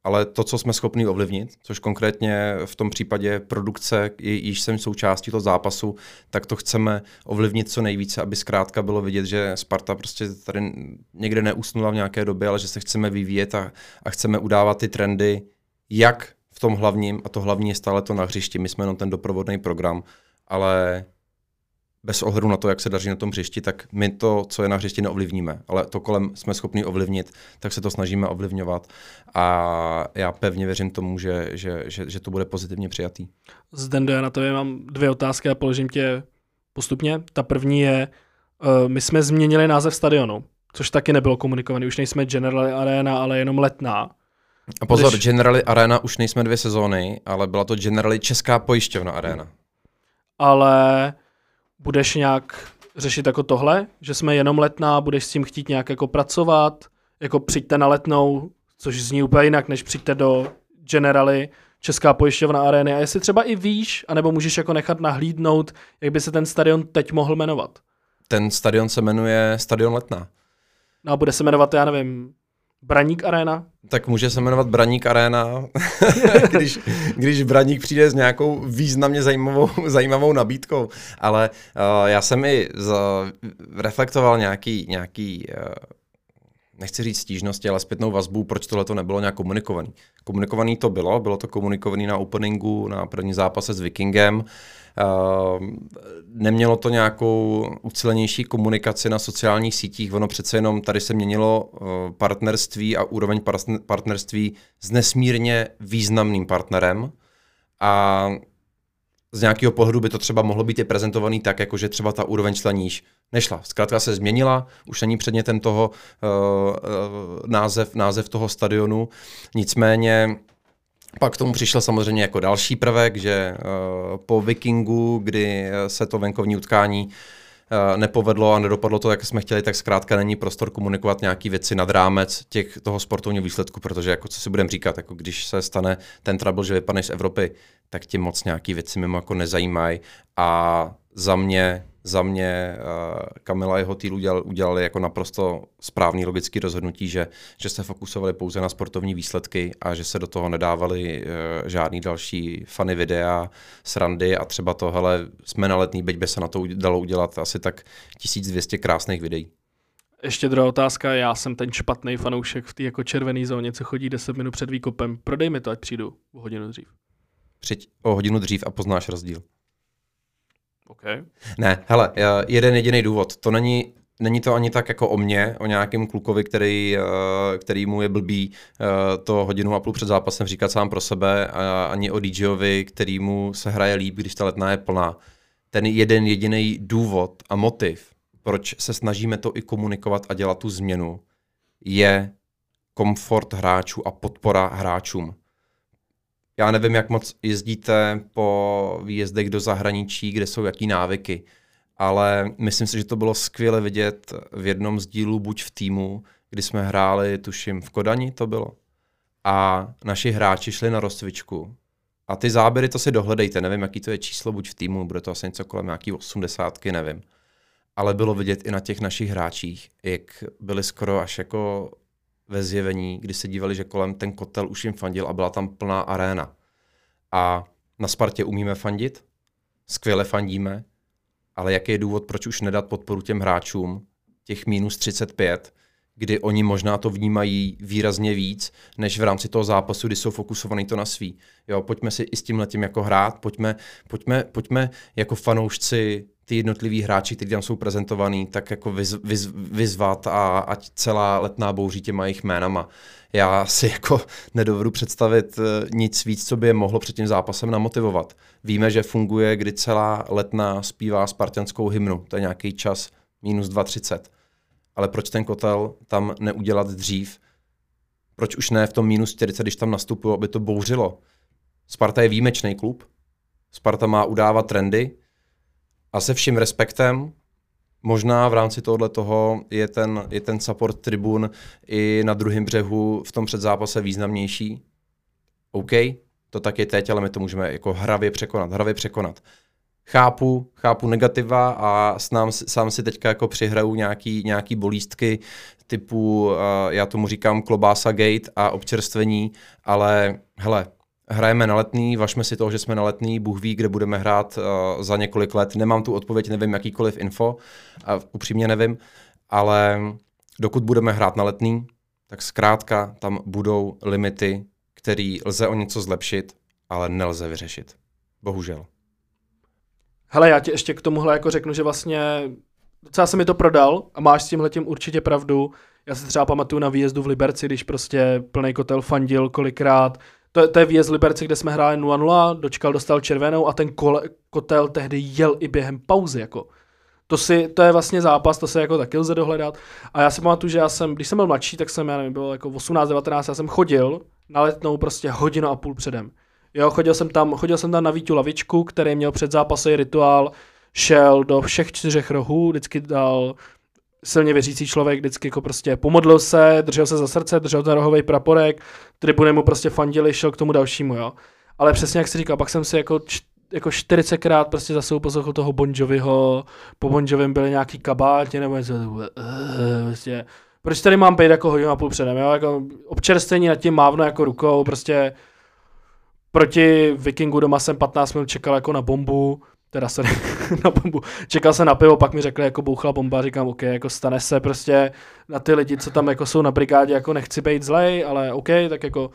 [SPEAKER 4] ale to, co jsme schopni ovlivnit, což konkrétně v tom případě produkce, již jsem součástí toho zápasu, tak to chceme ovlivnit co nejvíce, aby zkrátka bylo vidět, že Sparta prostě tady někde neusnula v nějaké době, ale že se chceme vyvíjet a, a chceme udávat ty trendy, jak tom hlavním, a to hlavní je stále to na hřišti, my jsme jenom ten doprovodný program, ale bez ohledu na to, jak se daří na tom hřišti, tak my to, co je na hřišti, neovlivníme, ale to kolem jsme schopni ovlivnit, tak se to snažíme ovlivňovat a já pevně věřím tomu, že, že, že, že to bude pozitivně přijatý.
[SPEAKER 3] Zdendo, já na to mám dvě otázky a položím tě postupně. Ta první je, uh, my jsme změnili název stadionu, což taky nebylo komunikovaný. Už nejsme General Arena, ale jenom letná.
[SPEAKER 4] A pozor, Když... Generali Arena už nejsme dvě sezóny, ale byla to Generali Česká pojišťovna Arena.
[SPEAKER 3] Ale budeš nějak řešit jako tohle, že jsme jenom letná, budeš s tím chtít nějak jako pracovat, jako přijďte na letnou, což zní úplně jinak, než přijďte do Generali, Česká pojišťovna arény a jestli třeba i víš, anebo můžeš jako nechat nahlídnout, jak by se ten stadion teď mohl jmenovat.
[SPEAKER 4] Ten stadion se jmenuje Stadion Letná.
[SPEAKER 3] No a bude se jmenovat, já nevím, Braník Arena?
[SPEAKER 4] Tak může se jmenovat Braník Arena, když, když Braník přijde s nějakou významně zajímavou, zajímavou nabídkou. Ale uh, já jsem i z, reflektoval nějaký, nějaký uh, nechci říct stížnosti, ale zpětnou vazbu, proč tohle to nebylo nějak komunikovaný. Komunikovaný to bylo, bylo to komunikovaný na openingu, na první zápase s Vikingem. Uh, nemělo to nějakou ucelenější komunikaci na sociálních sítích, ono přece jenom tady se měnilo eh, partnerství a úroveň partnerství s nesmírně významným partnerem a z nějakého pohledu by to třeba mohlo být i prezentovaný tak, jako že třeba ta úroveň šla níž. Nešla. Zkrátka se změnila, už není předmětem toho uh, uh, název, název toho stadionu. Nicméně pak k tomu přišel samozřejmě jako další prvek, že uh, po Vikingu, kdy se to venkovní utkání nepovedlo a nedopadlo to, jak jsme chtěli, tak zkrátka není prostor komunikovat nějaké věci nad rámec těch, toho sportovního výsledku, protože jako co si budeme říkat, jako když se stane ten trouble, že vypadneš z Evropy, tak tě moc nějaké věci mimo jako nezajímají a za mě za mě uh, Kamila a jeho týl udělali, udělali jako naprosto správný logický rozhodnutí, že, že se fokusovali pouze na sportovní výsledky a že se do toho nedávali uh, žádný další fany videa, srandy a třeba to, hele, jsme na letný, byť by se na to dalo udělat asi tak 1200 krásných videí.
[SPEAKER 3] Ještě druhá otázka, já jsem ten špatný fanoušek v té jako červené zóně, co chodí 10 minut před výkopem. Prodej mi to, ať přijdu o hodinu dřív.
[SPEAKER 4] Přijď o hodinu dřív a poznáš rozdíl.
[SPEAKER 3] Okay.
[SPEAKER 4] Ne, hele, jeden jediný důvod. To není Není to ani tak jako o mně, o nějakém klukovi, který, eh, který mu je blbý eh, to hodinu a půl před zápasem říkat sám pro sebe, a ani o DJovi, který mu se hraje líp, když ta letná je plná. Ten jeden jediný důvod a motiv, proč se snažíme to i komunikovat a dělat tu změnu, je komfort hráčů a podpora hráčům. Já nevím, jak moc jezdíte po výjezdech do zahraničí, kde jsou jaký návyky, ale myslím si, že to bylo skvěle vidět v jednom z dílů buď v týmu, kdy jsme hráli, tuším, v Kodani to bylo. A naši hráči šli na rozcvičku. A ty záběry to si dohledejte, nevím, jaký to je číslo, buď v týmu, bude to asi něco kolem nějaký osmdesátky, nevím. Ale bylo vidět i na těch našich hráčích, jak byli skoro až jako ve zjevení, kdy se dívali, že kolem ten kotel už jim fandil a byla tam plná aréna. A na Spartě umíme fandit, skvěle fandíme, ale jaký je důvod, proč už nedat podporu těm hráčům, těch minus 35, kdy oni možná to vnímají výrazně víc, než v rámci toho zápasu, kdy jsou fokusovaní to na svý. Jo, pojďme si i s tím letím jako hrát, pojďme, pojďme, pojďme jako fanoušci ty jednotliví hráči, kteří tam jsou prezentovaní, tak jako vyz, vyz, vyzvat a ať celá letná bouří těma jejich jménama. Já si jako nedovedu představit eh, nic víc, co by je mohlo před tím zápasem namotivovat. Víme, že funguje, kdy celá letná zpívá spartianskou hymnu, to je nějaký čas minus 2.30. Ale proč ten kotel tam neudělat dřív? Proč už ne v tom minus 40, když tam nastupují, aby to bouřilo? Sparta je výjimečný klub, Sparta má udávat trendy a se vším respektem možná v rámci tohohle toho je ten, je ten support tribun i na druhém břehu v tom předzápase významnější. OK, to tak je teď, ale my to můžeme jako hravě překonat, hravě překonat. Chápu, chápu negativa a snám, sám si teďka jako přihraju nějaký, nějaký bolístky typu, uh, já tomu říkám klobása gate a občerstvení, ale hele, hrajeme na letný, vašme si toho, že jsme na letný, Bůh ví, kde budeme hrát uh, za několik let. Nemám tu odpověď, nevím jakýkoliv info, a upřímně nevím, ale dokud budeme hrát na letný, tak zkrátka tam budou limity, které lze o něco zlepšit, ale nelze vyřešit. Bohužel.
[SPEAKER 3] Hele, já ti ještě k tomuhle jako řeknu, že vlastně docela se mi to prodal a máš s tímhle tím určitě pravdu. Já si třeba pamatuju na výjezdu v Liberci, když prostě plný kotel fandil kolikrát, to, to je výjezd Liberci, kde jsme hráli 0-0, dočkal, dostal červenou a ten kole, kotel tehdy jel i během pauzy. Jako. To, si, to je vlastně zápas, to se jako taky lze dohledat. A já si pamatuju, že já jsem, když jsem byl mladší, tak jsem, já nevím, byl jako 18-19, já jsem chodil na letnou prostě hodinu a půl předem. Jo, chodil jsem tam, chodil jsem tam na Vítu lavičku, který měl před zápasem rituál, šel do všech čtyřech rohů, vždycky dal silně věřící člověk vždycky jako prostě pomodlil se, držel se za srdce, držel ten rohový praporek, tribuny mu prostě fandili, šel k tomu dalšímu, jo. Ale přesně jak si říkal, pak jsem si jako, jako 40krát prostě zase poslouchl toho Bon Joviho, po Bon Jovim byly nějaký kabátě nebo něco, uh, prostě, proč tady mám být jako hodinu a půl předem, jo, jako občerstvení nad tím mávno jako rukou, prostě proti Vikingu doma jsem 15 minut čekal jako na bombu, teda se na bombu. Čekal jsem na pivo, pak mi řekli, jako bouchla bomba, říkám, OK, jako stane se prostě na ty lidi, co tam jako jsou na brigádě, jako nechci být zlej, ale OK, tak jako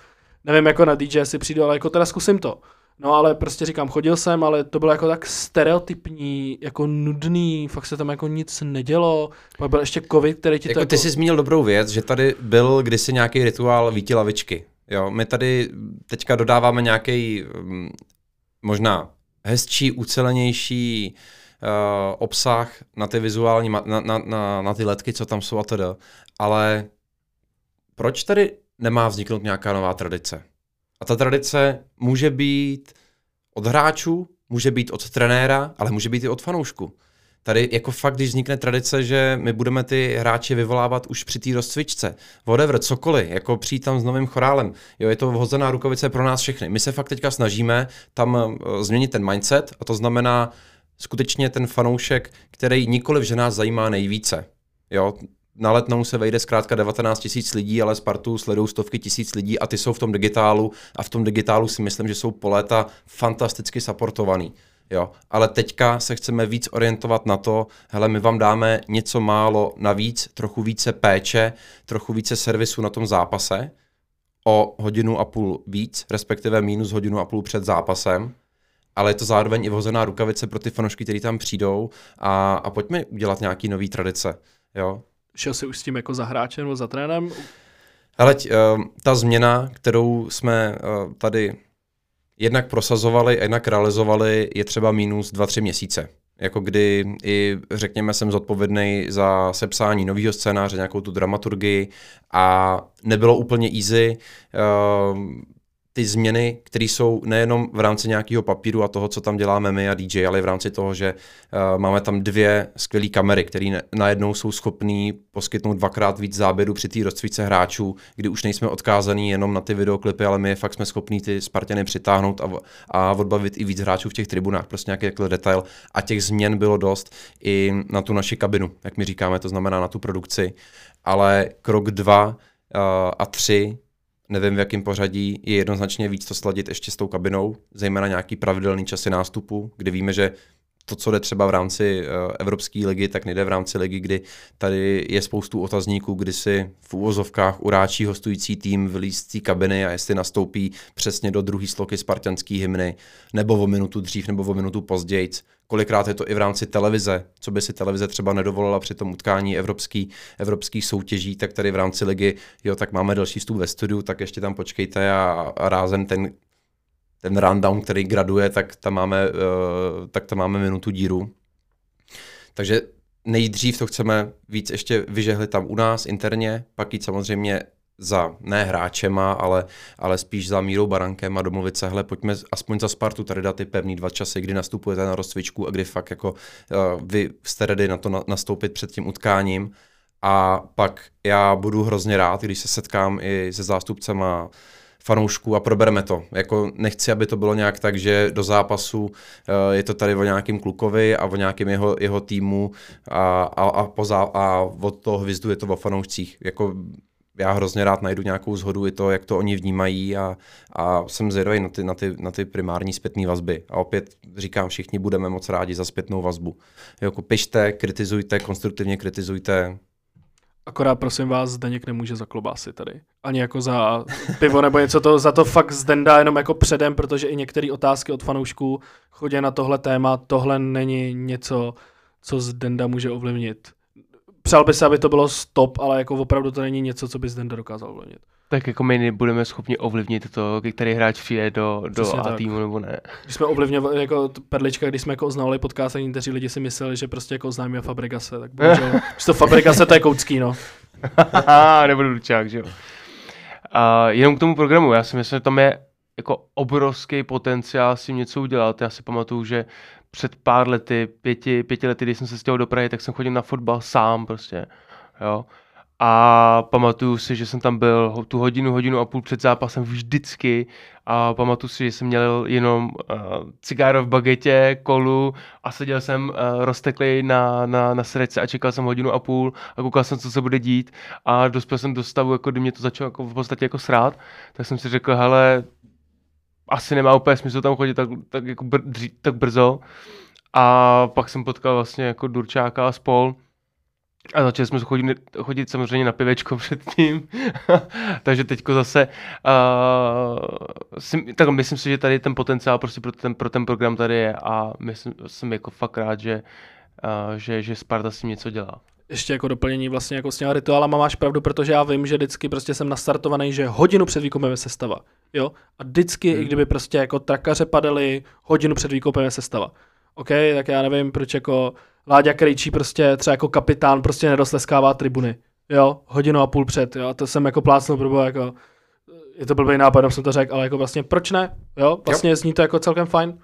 [SPEAKER 3] nevím, jako na DJ si přijdu, ale jako teda zkusím to. No ale prostě říkám, chodil jsem, ale to bylo jako tak stereotypní, jako nudný, fakt se tam jako nic nedělo. Pak byl ještě covid, který ti
[SPEAKER 4] jako
[SPEAKER 3] to jako...
[SPEAKER 4] Ty jsi zmínil dobrou věc, že tady byl kdysi nějaký rituál víti lavičky. Jo, my tady teďka dodáváme nějaký um, možná hezčí, ucelenější uh, obsah na ty vizuální, na, na, na, na ty letky, co tam jsou a tedy. Ale proč tady nemá vzniknout nějaká nová tradice? A ta tradice může být od hráčů, může být od trenéra, ale může být i od fanoušku. Tady jako fakt, když vznikne tradice, že my budeme ty hráče vyvolávat už při té rozcvičce, whatever, cokoliv, jako přijít tam s novým chorálem. Jo, je to vhozená rukavice pro nás všechny. My se fakt teďka snažíme tam uh, změnit ten mindset a to znamená skutečně ten fanoušek, který nikoliv, že nás zajímá nejvíce. Jo, na letnou se vejde zkrátka 19 tisíc lidí, ale Spartu sledují stovky tisíc lidí a ty jsou v tom digitálu a v tom digitálu si myslím, že jsou po léta fantasticky supportovaný. Jo, ale teďka se chceme víc orientovat na to, hele, my vám dáme něco málo navíc, trochu více péče, trochu více servisu na tom zápase, o hodinu a půl víc, respektive minus hodinu a půl před zápasem, ale je to zároveň i vhozená rukavice pro ty fanošky, kteří tam přijdou a, a pojďme udělat nějaký nový tradice. Jo?
[SPEAKER 3] Šel jsi už s tím jako za hráčem nebo za trénem?
[SPEAKER 4] Ale uh, ta změna, kterou jsme uh, tady jednak prosazovali a jednak realizovali, je třeba minus 2-3 měsíce. Jako kdy i, řekněme, jsem zodpovědný za sepsání nového scénáře, nějakou tu dramaturgii a nebylo úplně easy. Uh, ty změny, které jsou nejenom v rámci nějakého papíru a toho, co tam děláme my a DJ, ale i v rámci toho, že uh, máme tam dvě skvělé kamery, které najednou jsou schopné poskytnout dvakrát víc záběru při té rozcvice hráčů, kdy už nejsme odkázaní jenom na ty videoklipy, ale my fakt jsme schopní ty Spartany přitáhnout a, a odbavit i víc hráčů v těch tribunách, prostě nějaký takhle detail. A těch změn bylo dost i na tu naši kabinu, jak my říkáme, to znamená na tu produkci. Ale krok dva uh, a tři nevím v jakém pořadí, je jednoznačně víc to sladit ještě s tou kabinou, zejména nějaký pravidelný časy nástupu, kde víme, že to, co jde třeba v rámci uh, Evropské ligy, tak nejde v rámci ligy, kdy tady je spoustu otazníků, kdy si v úvozovkách uráčí hostující tým vylíz z kabiny a jestli nastoupí přesně do druhé sloky spartanské hymny, nebo o minutu dřív, nebo o minutu později. Kolikrát je to i v rámci televize, co by si televize třeba nedovolila při tom utkání evropský, evropských soutěží, tak tady v rámci ligy, jo, tak máme další vstup ve studiu, tak ještě tam počkejte a, a rázem ten ten rundown, který graduje, tak tam máme, uh, tak tam máme minutu díru. Takže nejdřív to chceme víc ještě vyžehlit tam u nás interně, pak jít samozřejmě za ne hráčema, ale, ale spíš za Mírou Barankem a domluvit se, hele, pojďme aspoň za Spartu tady dát ty pevný dva časy, kdy nastupujete na rozcvičku a kdy fakt jako uh, vy jste ready na to na, nastoupit před tím utkáním. A pak já budu hrozně rád, když se setkám i se zástupcema fanoušků a probereme to. Jako nechci, aby to bylo nějak tak, že do zápasu uh, je to tady o nějakým klukovi a o nějakém jeho, jeho týmu a, a, a, poza, a od toho hvizdu je to o fanoušcích. Jako já hrozně rád najdu nějakou zhodu i to, jak to oni vnímají a, a jsem zvědavý na ty, na, ty, na ty primární zpětné vazby. A opět říkám, všichni budeme moc rádi za zpětnou vazbu. Jako pište, kritizujte, konstruktivně kritizujte,
[SPEAKER 3] Akorát prosím vás, Zdeněk nemůže za klobásy tady. Ani jako za pivo nebo něco to, za to fakt Zdenda jenom jako předem, protože i některé otázky od fanoušků chodí na tohle téma. Tohle není něco, co Zdenda může ovlivnit. Přál by se, aby to bylo stop, ale jako opravdu to není něco, co by Zdenda dokázal ovlivnit.
[SPEAKER 1] Tak jako my nebudeme schopni ovlivnit to, který hráč přijde do, do A týmu nebo ne.
[SPEAKER 3] Když jsme ovlivňovali jako perlička, když jsme jako oznali podcast a někteří lidi si mysleli, že prostě jako oznámíme Fabrigase, tak bohužel, že to Fabrigase to je koucký, no.
[SPEAKER 1] Nebudu dučák, že jo. A jenom k tomu programu, já si myslím, že tam je jako obrovský potenciál s tím něco udělat. Já si pamatuju, že před pár lety, pěti, pěti lety, když jsem se stěhoval do Prahy, tak jsem chodil na fotbal sám prostě, jo. A pamatuju si, že jsem tam byl tu hodinu, hodinu a půl před zápasem vždycky a pamatuju si, že jsem měl jenom uh, cigáro v bagetě, kolu a seděl jsem uh, rozteklý na, na, na srdce a čekal jsem hodinu a půl a koukal jsem, co se bude dít a dospěl jsem do stavu, jako kdy mě to začalo jako v podstatě jako srát, tak jsem si řekl, hele, asi nemá úplně smysl tam chodit tak, tak, jako br, tak brzo. A pak jsem potkal vlastně jako Durčáka a spol, a začali jsme chodit, chodit samozřejmě na pivečko předtím, takže teďko zase, uh, si, tak myslím si, že tady ten potenciál prostě pro ten, pro ten program tady je. A myslím, jsem jako fakt rád, že, uh, že, že Sparta s tím něco dělá.
[SPEAKER 3] Ještě jako doplnění vlastně jako s těma rituálama máš pravdu, protože já vím, že vždycky prostě jsem nastartovaný, že hodinu před výkupem je sestava. Jo? A vždycky, hmm. i kdyby prostě jako trakaře padaly, hodinu před výkupem je sestava. OK, tak já nevím, proč jako Láďa Krejčí prostě třeba jako kapitán prostě nedosleskává tribuny. Jo, hodinu a půl před, jo, to jsem jako plácnul, protože jako, je to blbý nápad, jsem to řekl, ale jako vlastně proč ne, jo, vlastně jo. zní to jako celkem fajn.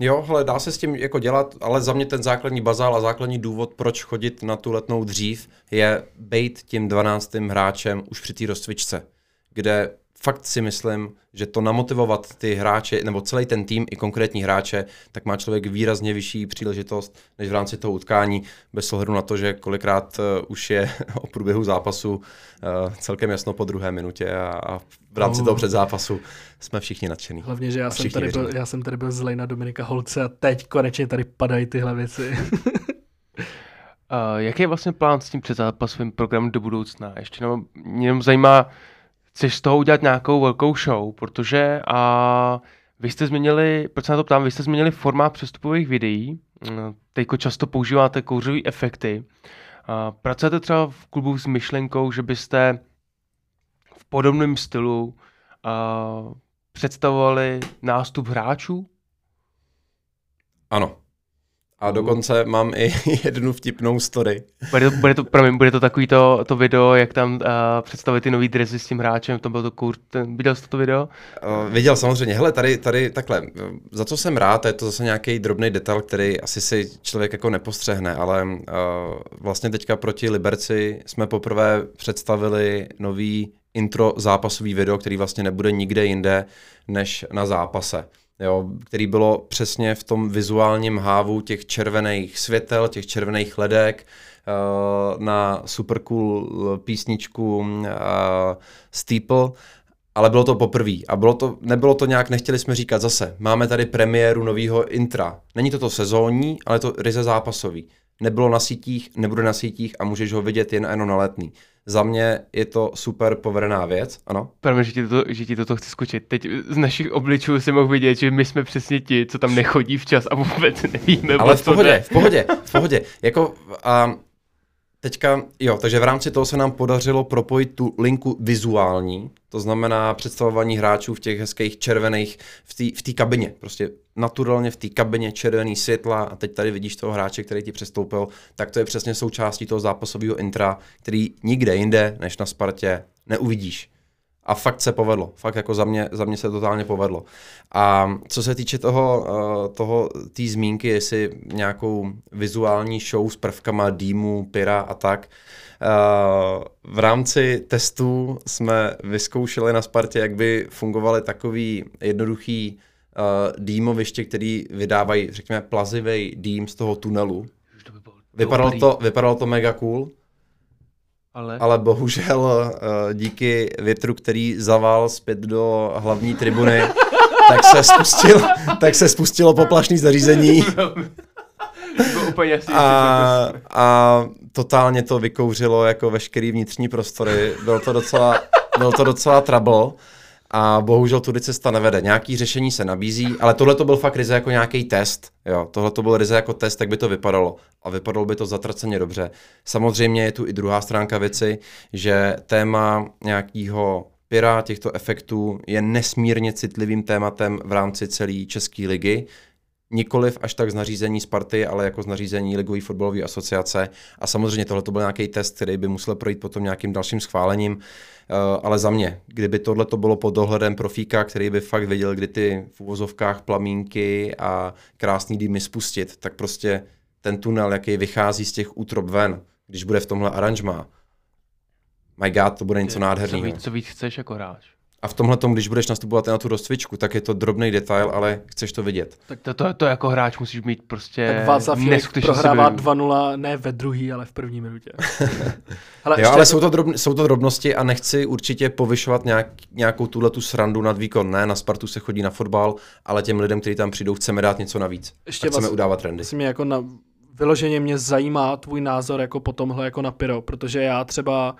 [SPEAKER 4] Jo, hele, dá se s tím jako dělat, ale za mě ten základní bazál a základní důvod, proč chodit na tu letnou dřív, je být tím 12. hráčem už při té rozcvičce, kde fakt si myslím, že to namotivovat ty hráče, nebo celý ten tým i konkrétní hráče, tak má člověk výrazně vyšší příležitost, než v rámci toho utkání, bez ohledu na to, že kolikrát uh, už je o průběhu zápasu uh, celkem jasno po druhé minutě a, a v rámci uh. toho předzápasu jsme všichni nadšení.
[SPEAKER 3] Hlavně, že já jsem, tady byl, já jsem tady byl zlej na Dominika Holce a teď konečně tady padají tyhle věci.
[SPEAKER 1] Uh, jaký je vlastně plán s tím předzápasovým programem do budoucna? Ještě jenom, mě jenom zajímá, chceš z toho udělat nějakou velkou show, protože a vy jste změnili, proč se na to ptám, vy jste změnili formát přestupových videí, teďko často používáte kouřové efekty. A pracujete třeba v klubu s myšlenkou, že byste v podobném stylu a, představovali nástup hráčů?
[SPEAKER 4] Ano. A dokonce mám i jednu vtipnou story.
[SPEAKER 1] Bude to, bude to, promiň, bude to takový to, to video, jak tam uh, představit ty nový dresy s tím hráčem, to byl to kur, ten, viděl jsi to video?
[SPEAKER 4] Uh, viděl samozřejmě, hele, tady, tady takhle, za co jsem rád, je to zase nějaký drobný detail, který asi si člověk jako nepostřehne, ale uh, vlastně teďka proti Liberci jsme poprvé představili nový intro zápasový video, který vlastně nebude nikde jinde než na zápase jo, který bylo přesně v tom vizuálním hávu těch červených světel, těch červených ledek, uh, na super cool písničku uh, Steeple ale bylo to poprvé a bylo to, nebylo to nějak, nechtěli jsme říkat zase, máme tady premiéru nového intra. Není to to sezónní, ale to ryze zápasový. Nebylo na sítích, nebude na sítích a můžeš ho vidět jen jenom na letný. Za mě je to super povedená věc, ano.
[SPEAKER 1] Promiň, že ti, to, že ti toto chci skočit. Teď z našich obličů si mohl vidět, že my jsme přesně ti, co tam nechodí včas a vůbec nevíme,
[SPEAKER 4] Ale v pohodě, v pohodě, v pohodě. Jako, a teďka, jo, takže v rámci toho se nám podařilo propojit tu linku vizuální, to znamená představování hráčů v těch hezkých červených, v té kabině, prostě naturálně v té kabině červený světla a teď tady vidíš toho hráče, který ti přestoupil, tak to je přesně součástí toho zápasového intra, který nikde jinde než na Spartě neuvidíš. A fakt se povedlo. Fakt jako za mě, za mě se totálně povedlo. A co se týče toho, eh, toho té zmínky, jestli nějakou vizuální show s prvkama dýmu, pyra a tak, eh, v rámci testů jsme vyzkoušeli na Spartě, jak by fungovaly takový jednoduchý eh, dýmoviště, který vydávají, řekněme, plazivý dým z toho tunelu.
[SPEAKER 1] Už to by bylo
[SPEAKER 4] Vypadalo to, vypadalo to mega cool,
[SPEAKER 1] ale...
[SPEAKER 4] ale bohužel eh, díky větru, který zaval zpět do hlavní tribuny, tak se, spustil, tak se spustilo poplašný zařízení. A, a totálně to vykouřilo jako veškerý vnitřní prostory. Byl to docela, byl to docela trouble a bohužel tudy cesta nevede. Nějaký řešení se nabízí, ale tohle to byl fakt ryze jako nějaký test. Jo, tohle to byl ryze jako test, jak by to vypadalo. A vypadalo by to zatraceně dobře. Samozřejmě je tu i druhá stránka věci, že téma nějakého pyra, těchto efektů je nesmírně citlivým tématem v rámci celé České ligy. Nikoliv až tak z nařízení Sparty, ale jako z nařízení Ligové fotbalové asociace. A samozřejmě tohle to byl nějaký test, který by musel projít potom nějakým dalším schválením. Uh, ale za mě, kdyby tohle to bylo pod dohledem profíka, který by fakt věděl, kdy ty v uvozovkách plamínky a krásný dýmy spustit, tak prostě ten tunel, jaký vychází z těch útrop ven, když bude v tomhle aranžmá, my god, to bude něco
[SPEAKER 1] co
[SPEAKER 4] nádherného.
[SPEAKER 1] víc, co víc chceš jako hráč.
[SPEAKER 4] A v tomhle tom, když budeš nastupovat na tu rozcvičku, tak je to drobný detail, ale chceš to vidět.
[SPEAKER 1] Tak to, to, to jako hráč musíš mít prostě
[SPEAKER 3] Tak Václav prohrává
[SPEAKER 1] sebevědomí.
[SPEAKER 3] 2-0 ne ve druhý, ale v první minutě. Hele,
[SPEAKER 4] Jo, ale jsou to, drobn, jsou to drobnosti a nechci určitě povyšovat nějak, nějakou tuhle tu srandu nad výkon. Ne, na Spartu se chodí na fotbal, ale těm lidem, kteří tam přijdou, chceme dát něco navíc.
[SPEAKER 3] Ještě
[SPEAKER 4] a chceme
[SPEAKER 3] vás-
[SPEAKER 4] udávat trendy.
[SPEAKER 3] Myslím, jako na, vyloženě mě zajímá tvůj názor jako po tomhle jako na pyro, protože já třeba,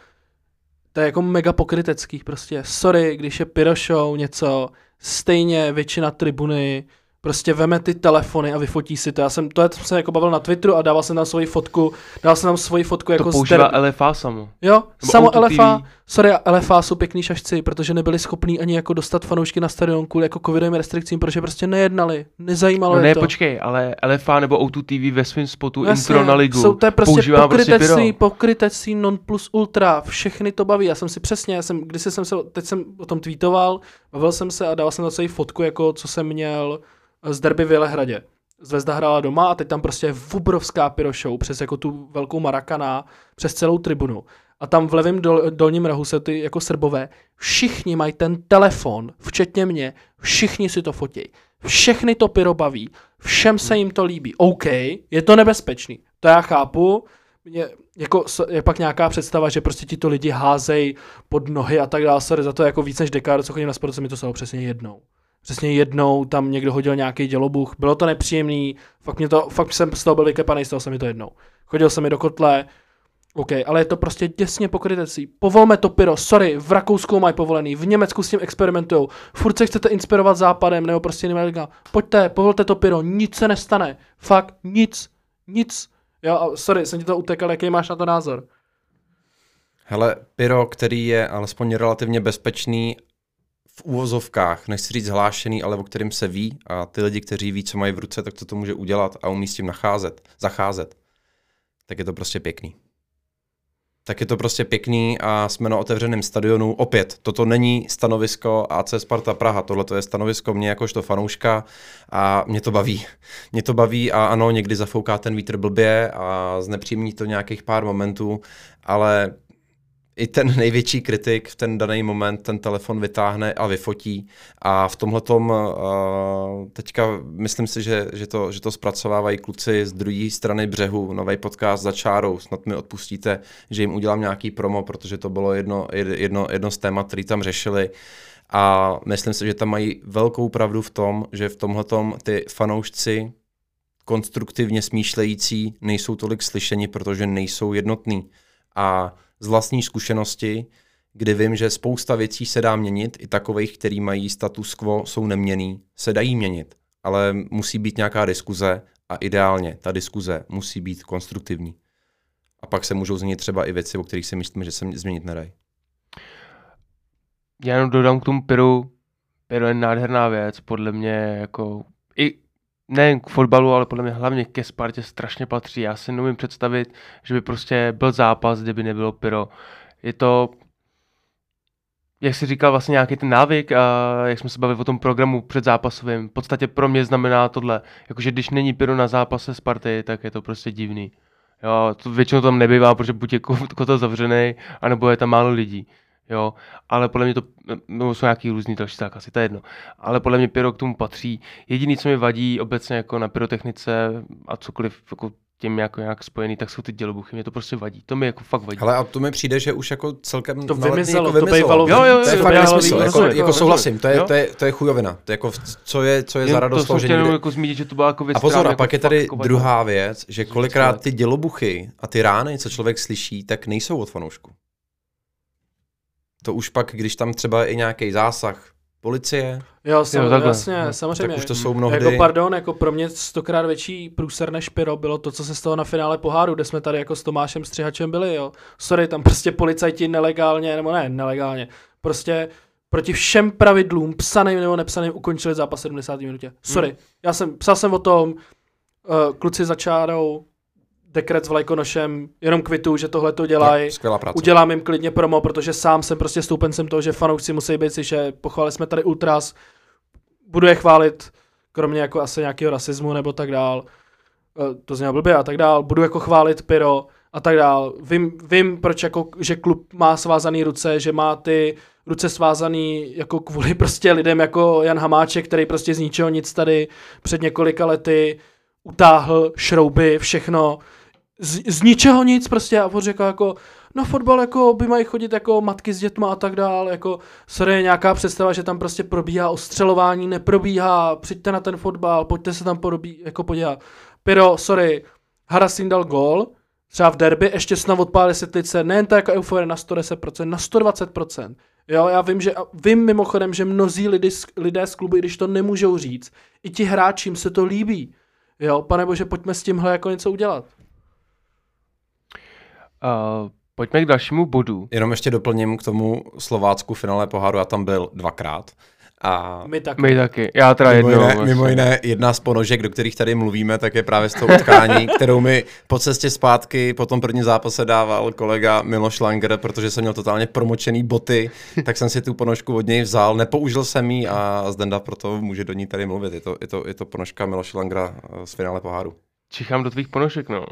[SPEAKER 3] to je jako mega pokrytecký prostě, sorry, když je pyro show něco, stejně většina tribuny prostě veme ty telefony a vyfotí si to. Já jsem, to jsem se jako bavil na Twitteru a dával jsem tam svoji fotku, dal jsem tam svoji fotku jako
[SPEAKER 1] To používá
[SPEAKER 3] derby.
[SPEAKER 1] LFA samo.
[SPEAKER 3] Jo,
[SPEAKER 1] Nebo
[SPEAKER 3] samo LFA,
[SPEAKER 1] TV.
[SPEAKER 3] sorry, LFA jsou pěkný šašci, protože nebyli schopní ani jako dostat fanoušky na stadion kvůli jako covidovým restrikcím, protože prostě nejednali, nezajímalo
[SPEAKER 1] No
[SPEAKER 3] je
[SPEAKER 1] ne,
[SPEAKER 3] to.
[SPEAKER 1] počkej, ale LFA nebo O2 TV ve svém spotu
[SPEAKER 3] Jasně,
[SPEAKER 1] intro na ligu
[SPEAKER 3] Jsou to je prostě
[SPEAKER 1] používá prostě
[SPEAKER 3] pokrytectví,
[SPEAKER 1] pyro.
[SPEAKER 3] pokrytectví non plus ultra, všechny to baví. Já jsem si přesně, já jsem, když jsem se, teď jsem o tom tweetoval, bavil jsem se a dal jsem na celý fotku, jako co jsem měl z derby v Jelehradě. Zvezda hrála doma a teď tam prostě je obrovská pyro show přes jako tu velkou marakana, přes celou tribunu. A tam v levém dol, dolním rohu se ty jako srbové, všichni mají ten telefon, včetně mě, všichni si to fotí. Všechny to pyro baví, všem se jim to líbí. OK, je to nebezpečný, to já chápu, je, jako, je pak nějaká představa, že prostě ti to lidi házejí pod nohy a tak dále, sorry za to jako víc než dekádu, co chodím na sport, se mi to stalo přesně jednou. Přesně jednou tam někdo hodil nějaký dělobuch, bylo to nepříjemný, fakt, mě to, fakt jsem z toho byl vykepaný, stalo se mi to jednou. Chodil jsem mi do kotle, OK, ale je to prostě děsně pokrytecí. Povolme to pyro, sorry, v Rakousku mají povolený, v Německu s tím experimentují. Furt se chcete inspirovat západem nebo prostě jiným liga. Pojďte, povolte to pyro, nic se nestane. Fakt, nic, nic. Jo, sorry, jsem ti to utekal, jaký máš na to názor?
[SPEAKER 4] Hele, pyro, který je alespoň relativně bezpečný v úvozovkách, nechci říct hlášený, ale o kterým se ví a ty lidi, kteří ví, co mají v ruce, tak to to může udělat a umí s tím nacházet, zacházet, tak je to prostě pěkný. Tak je to prostě pěkný a jsme na otevřeném stadionu. Opět, toto není stanovisko AC Sparta Praha, tohle je stanovisko mě jakožto fanouška a mě to baví. Mě to baví a ano, někdy zafouká ten vítr blbě a znepříjemní to nějakých pár momentů, ale i ten největší kritik v ten daný moment ten telefon vytáhne a vyfotí. A v tomhletom uh, teďka myslím si, že, že, to, že to zpracovávají kluci z druhé strany břehu, nový podcast za čárou, snad mi odpustíte, že jim udělám nějaký promo, protože to bylo jedno, jedno, jedno z témat, který tam řešili. A myslím si, že tam mají velkou pravdu v tom, že v tomhletom ty fanoušci konstruktivně smýšlející nejsou tolik slyšeni, protože nejsou jednotní. A z vlastní zkušenosti, kdy vím, že spousta věcí se dá měnit, i takových, který mají status quo, jsou neměný, se dají měnit, ale musí být nějaká diskuze a ideálně ta diskuze musí být konstruktivní. A pak se můžou změnit třeba i věci, o kterých si myslíme, že se změnit nedají.
[SPEAKER 1] Já jenom dodám k tomu Piru. Piru je nádherná věc, podle mě jako nejen k fotbalu, ale podle mě hlavně ke Spartě strašně patří. Já si neumím představit, že by prostě byl zápas, kde by nebylo Pyro. Je to, jak jsi říkal, vlastně nějaký ten návyk a jak jsme se bavili o tom programu před zápasovým, v podstatě pro mě znamená tohle, jakože když není Pyro na zápase Sparty, tak je to prostě divný. Jo, to většinou tam nebývá, protože buď je kotel zavřený, anebo je tam málo lidí jo, ale podle mě to, no, jsou nějaký různý další zákazy, to je jedno, ale podle mě pyro k tomu patří. Jediný, co mi vadí obecně jako na pyrotechnice a cokoliv jako tím jako nějak spojený, tak jsou ty dělobuchy, mě to prostě vadí, to mi jako fakt vadí.
[SPEAKER 4] Ale a to mi přijde, že už jako celkem
[SPEAKER 3] to vymizelo,
[SPEAKER 4] jako
[SPEAKER 3] to bývalo,
[SPEAKER 1] jo, jo,
[SPEAKER 4] to je
[SPEAKER 1] jo,
[SPEAKER 4] fakt
[SPEAKER 1] jo,
[SPEAKER 4] nesmysl,
[SPEAKER 1] jo,
[SPEAKER 4] jako,
[SPEAKER 1] jo,
[SPEAKER 4] jako,
[SPEAKER 1] jo,
[SPEAKER 4] souhlasím, to je,
[SPEAKER 1] jo.
[SPEAKER 4] to, je, to je chujovina, to je jako, co je, co je za radost
[SPEAKER 1] to
[SPEAKER 4] že někde...
[SPEAKER 1] jako zmínit, že to byla jako věc,
[SPEAKER 4] A pozor, a pak
[SPEAKER 1] jako
[SPEAKER 4] je tady
[SPEAKER 1] fakt jako
[SPEAKER 4] druhá věc, že kolikrát ty dělobuchy a ty rány, co člověk slyší, tak nejsou od fanoušku. To už pak, když tam třeba je i nějaký zásah policie,
[SPEAKER 3] Jo, sam,
[SPEAKER 1] takhle.
[SPEAKER 3] jasně,
[SPEAKER 1] No,
[SPEAKER 4] tak
[SPEAKER 3] samozřejmě.
[SPEAKER 4] už to jsou mnohdy...
[SPEAKER 3] Jako pardon, jako pro mě stokrát větší průser než Pyro bylo to, co se stalo na finále poháru, kde jsme tady jako s Tomášem Střihačem byli, jo. Sorry, tam prostě policajti nelegálně, nebo ne, nelegálně, prostě proti všem pravidlům, psaným nebo nepsaným, ukončili zápas v 70. minutě. Sorry,
[SPEAKER 1] Hmm.
[SPEAKER 3] já jsem, psal jsem o tom, uh, kluci za čárou, dekret s vlajkonošem, jenom kvitu, že tohle to dělají. Udělám jim klidně promo, protože sám jsem prostě stoupencem toho, že fanoušci musí být si, že pochválili jsme tady Ultras, budu je chválit, kromě jako asi nějakého rasismu nebo tak dál, Eh, to znělo blbě a tak dál, budu jako chválit Pyro a tak dál. Vím, vím proč jako, že klub má svázaný ruce, že má ty ruce svázaný jako kvůli prostě lidem jako Jan Hamáček, který prostě z ničeho nic tady před několika lety utáhl šrouby, všechno, z, z ničeho nic prostě a on řekl jako, na fotbal jako by mají chodit jako matky s dětma a tak dál, jako sorry, nějaká představa, že tam prostě probíhá ostřelování, neprobíhá, přijďte na ten fotbal, pojďte se tam porobí, jako podívat. Pyro, sorry, Harasin dal gól, třeba v derby, ještě snad odpálili světlice, nejen to jako euforie na 110%, na 120%. Jo, já vím, že, vím mimochodem, že mnozí lidi, lidé z klubu, i když to nemůžou říct, i ti hráčím se to líbí. Jo, pane bože, pojďme s tímhle jako něco udělat.
[SPEAKER 1] Uh, pojďme k dalšímu bodu.
[SPEAKER 4] Jenom ještě doplním k tomu Slovácku finále poháru, já tam byl dvakrát. A
[SPEAKER 3] My tak.
[SPEAKER 1] My taky, já teda
[SPEAKER 4] mimo,
[SPEAKER 1] jednou.
[SPEAKER 4] jiné,
[SPEAKER 1] vlastně.
[SPEAKER 4] mimo jiné, jedna z ponožek, do kterých tady mluvíme, tak je právě z toho utkání, kterou mi po cestě zpátky po tom prvním zápase dával kolega Miloš Langer, protože jsem měl totálně promočený boty, tak jsem si tu ponožku od něj vzal, nepoužil jsem ji a Zdenda proto může do ní tady mluvit. Je to, je to, je to ponožka Miloše Langera eh, z finále poháru.
[SPEAKER 1] Čichám do tvých ponožek, no.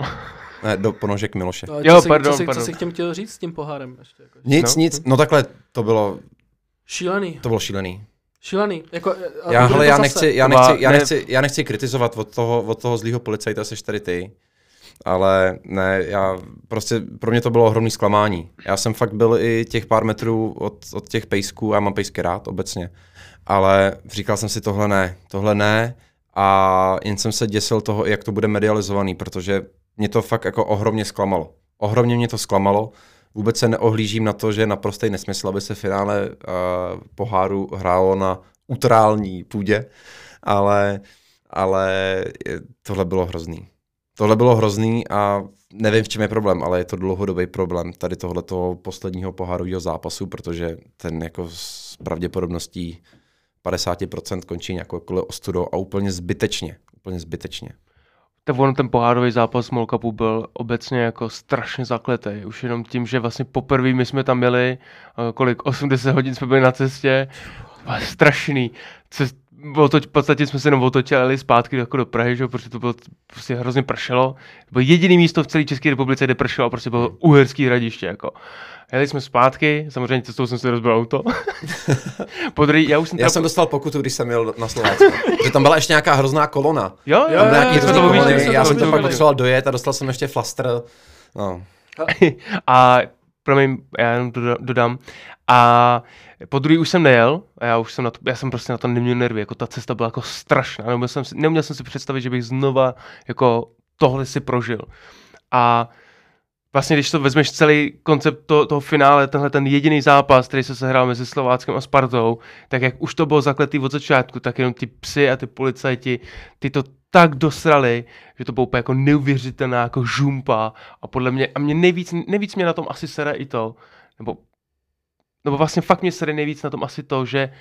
[SPEAKER 4] Ne, do ponožek Miloše.
[SPEAKER 3] No,
[SPEAKER 1] Jo,
[SPEAKER 3] co, si,
[SPEAKER 1] pardon,
[SPEAKER 3] co, si,
[SPEAKER 1] pardon.
[SPEAKER 3] co si tím chtěl říct s tím pohárem? Ještě, jako,
[SPEAKER 4] Nic,
[SPEAKER 1] No.
[SPEAKER 4] nic, no takhle, to bylo,
[SPEAKER 3] šílený,
[SPEAKER 4] to bylo šílený.
[SPEAKER 3] šílený. Jako, a
[SPEAKER 4] Já, hele, já, nechci, já, nechci, já,
[SPEAKER 1] ne-
[SPEAKER 4] nechci, já nechci kritizovat od toho, od toho zlýho policajta, seš tady ty, ale ne, já prostě, pro mě to bylo ohromný zklamání. Já jsem fakt byl i těch pár metrů od, od těch pejsků, já mám pejsky rád obecně, ale říkal jsem si tohle ne, tohle ne a jen jsem se děsil toho, jak to bude medializovaný, protože mě to fakt jako ohromně zklamalo. Ohromně mě to zklamalo, Vůbec se neohlížím na to, že je naprostý nesmysl, aby se finále uh, poháru hrálo na utrální půdě, ale, ale tohle bylo hrozný. Tohle bylo hrozný a nevím, v čem je problém, ale je to dlouhodobý problém tady tohoto posledního pohárového zápasu, protože ten jako s pravděpodobností 50% končí nějakou ostudou a úplně zbytečně. Úplně zbytečně.
[SPEAKER 1] Tak on ten pohárový zápas Small Cupu byl obecně jako strašně zakletý. Už jenom tím, že vlastně poprvé my jsme tam měli, eh, kolik, 80 hodin jsme byli na cestě, strašný. Cest, otoč, v podstatě jsme se jenom otočili zpátky jako do Prahy, že? protože to bylo prostě hrozně pršelo. To bylo jediné místo v celé České republice, kde pršelo a prostě bylo uherský hradiště. Jako. Jeli jsme zpátky, samozřejmě cestou jsem si rozbil auto. Podrý, já už jsem,
[SPEAKER 4] Já
[SPEAKER 1] teda-
[SPEAKER 4] jsem dostal pokutu, když jsem jel na Slovácko. že tam byla ještě nějaká hrozná kolona.
[SPEAKER 1] Jo, jo,
[SPEAKER 3] Jo,
[SPEAKER 4] Tam
[SPEAKER 3] jo,
[SPEAKER 4] nějaký
[SPEAKER 3] jo, to
[SPEAKER 4] kolony. Já
[SPEAKER 3] to
[SPEAKER 4] jsem to pak potřeboval dojet a dostal jsem ještě flastr. No.
[SPEAKER 1] A promiň, já jenom dodám. A po druhý už jsem nejel, a já už jsem na to, já jsem prostě na to neměl nervy, jako ta cesta byla jako strašná, neuměl jsem si, neuměl jsem si představit, že bych znova jako tohle si prožil. A vlastně, když to vezmeš celý koncept to, toho finále, tenhle ten jediný zápas, který se sehrál mezi Slováckem a Spartou, tak jak už to bylo zakletý od začátku, tak jenom ty psy a ty policajti, ty to tak dosrali, že to bylo úplně jako neuvěřitelná jako žumpa a podle mě, a mě nejvíc, nejvíc mě na tom asi sere i to, nebo, nebo vlastně fakt mě sere nejvíc na tom asi to, že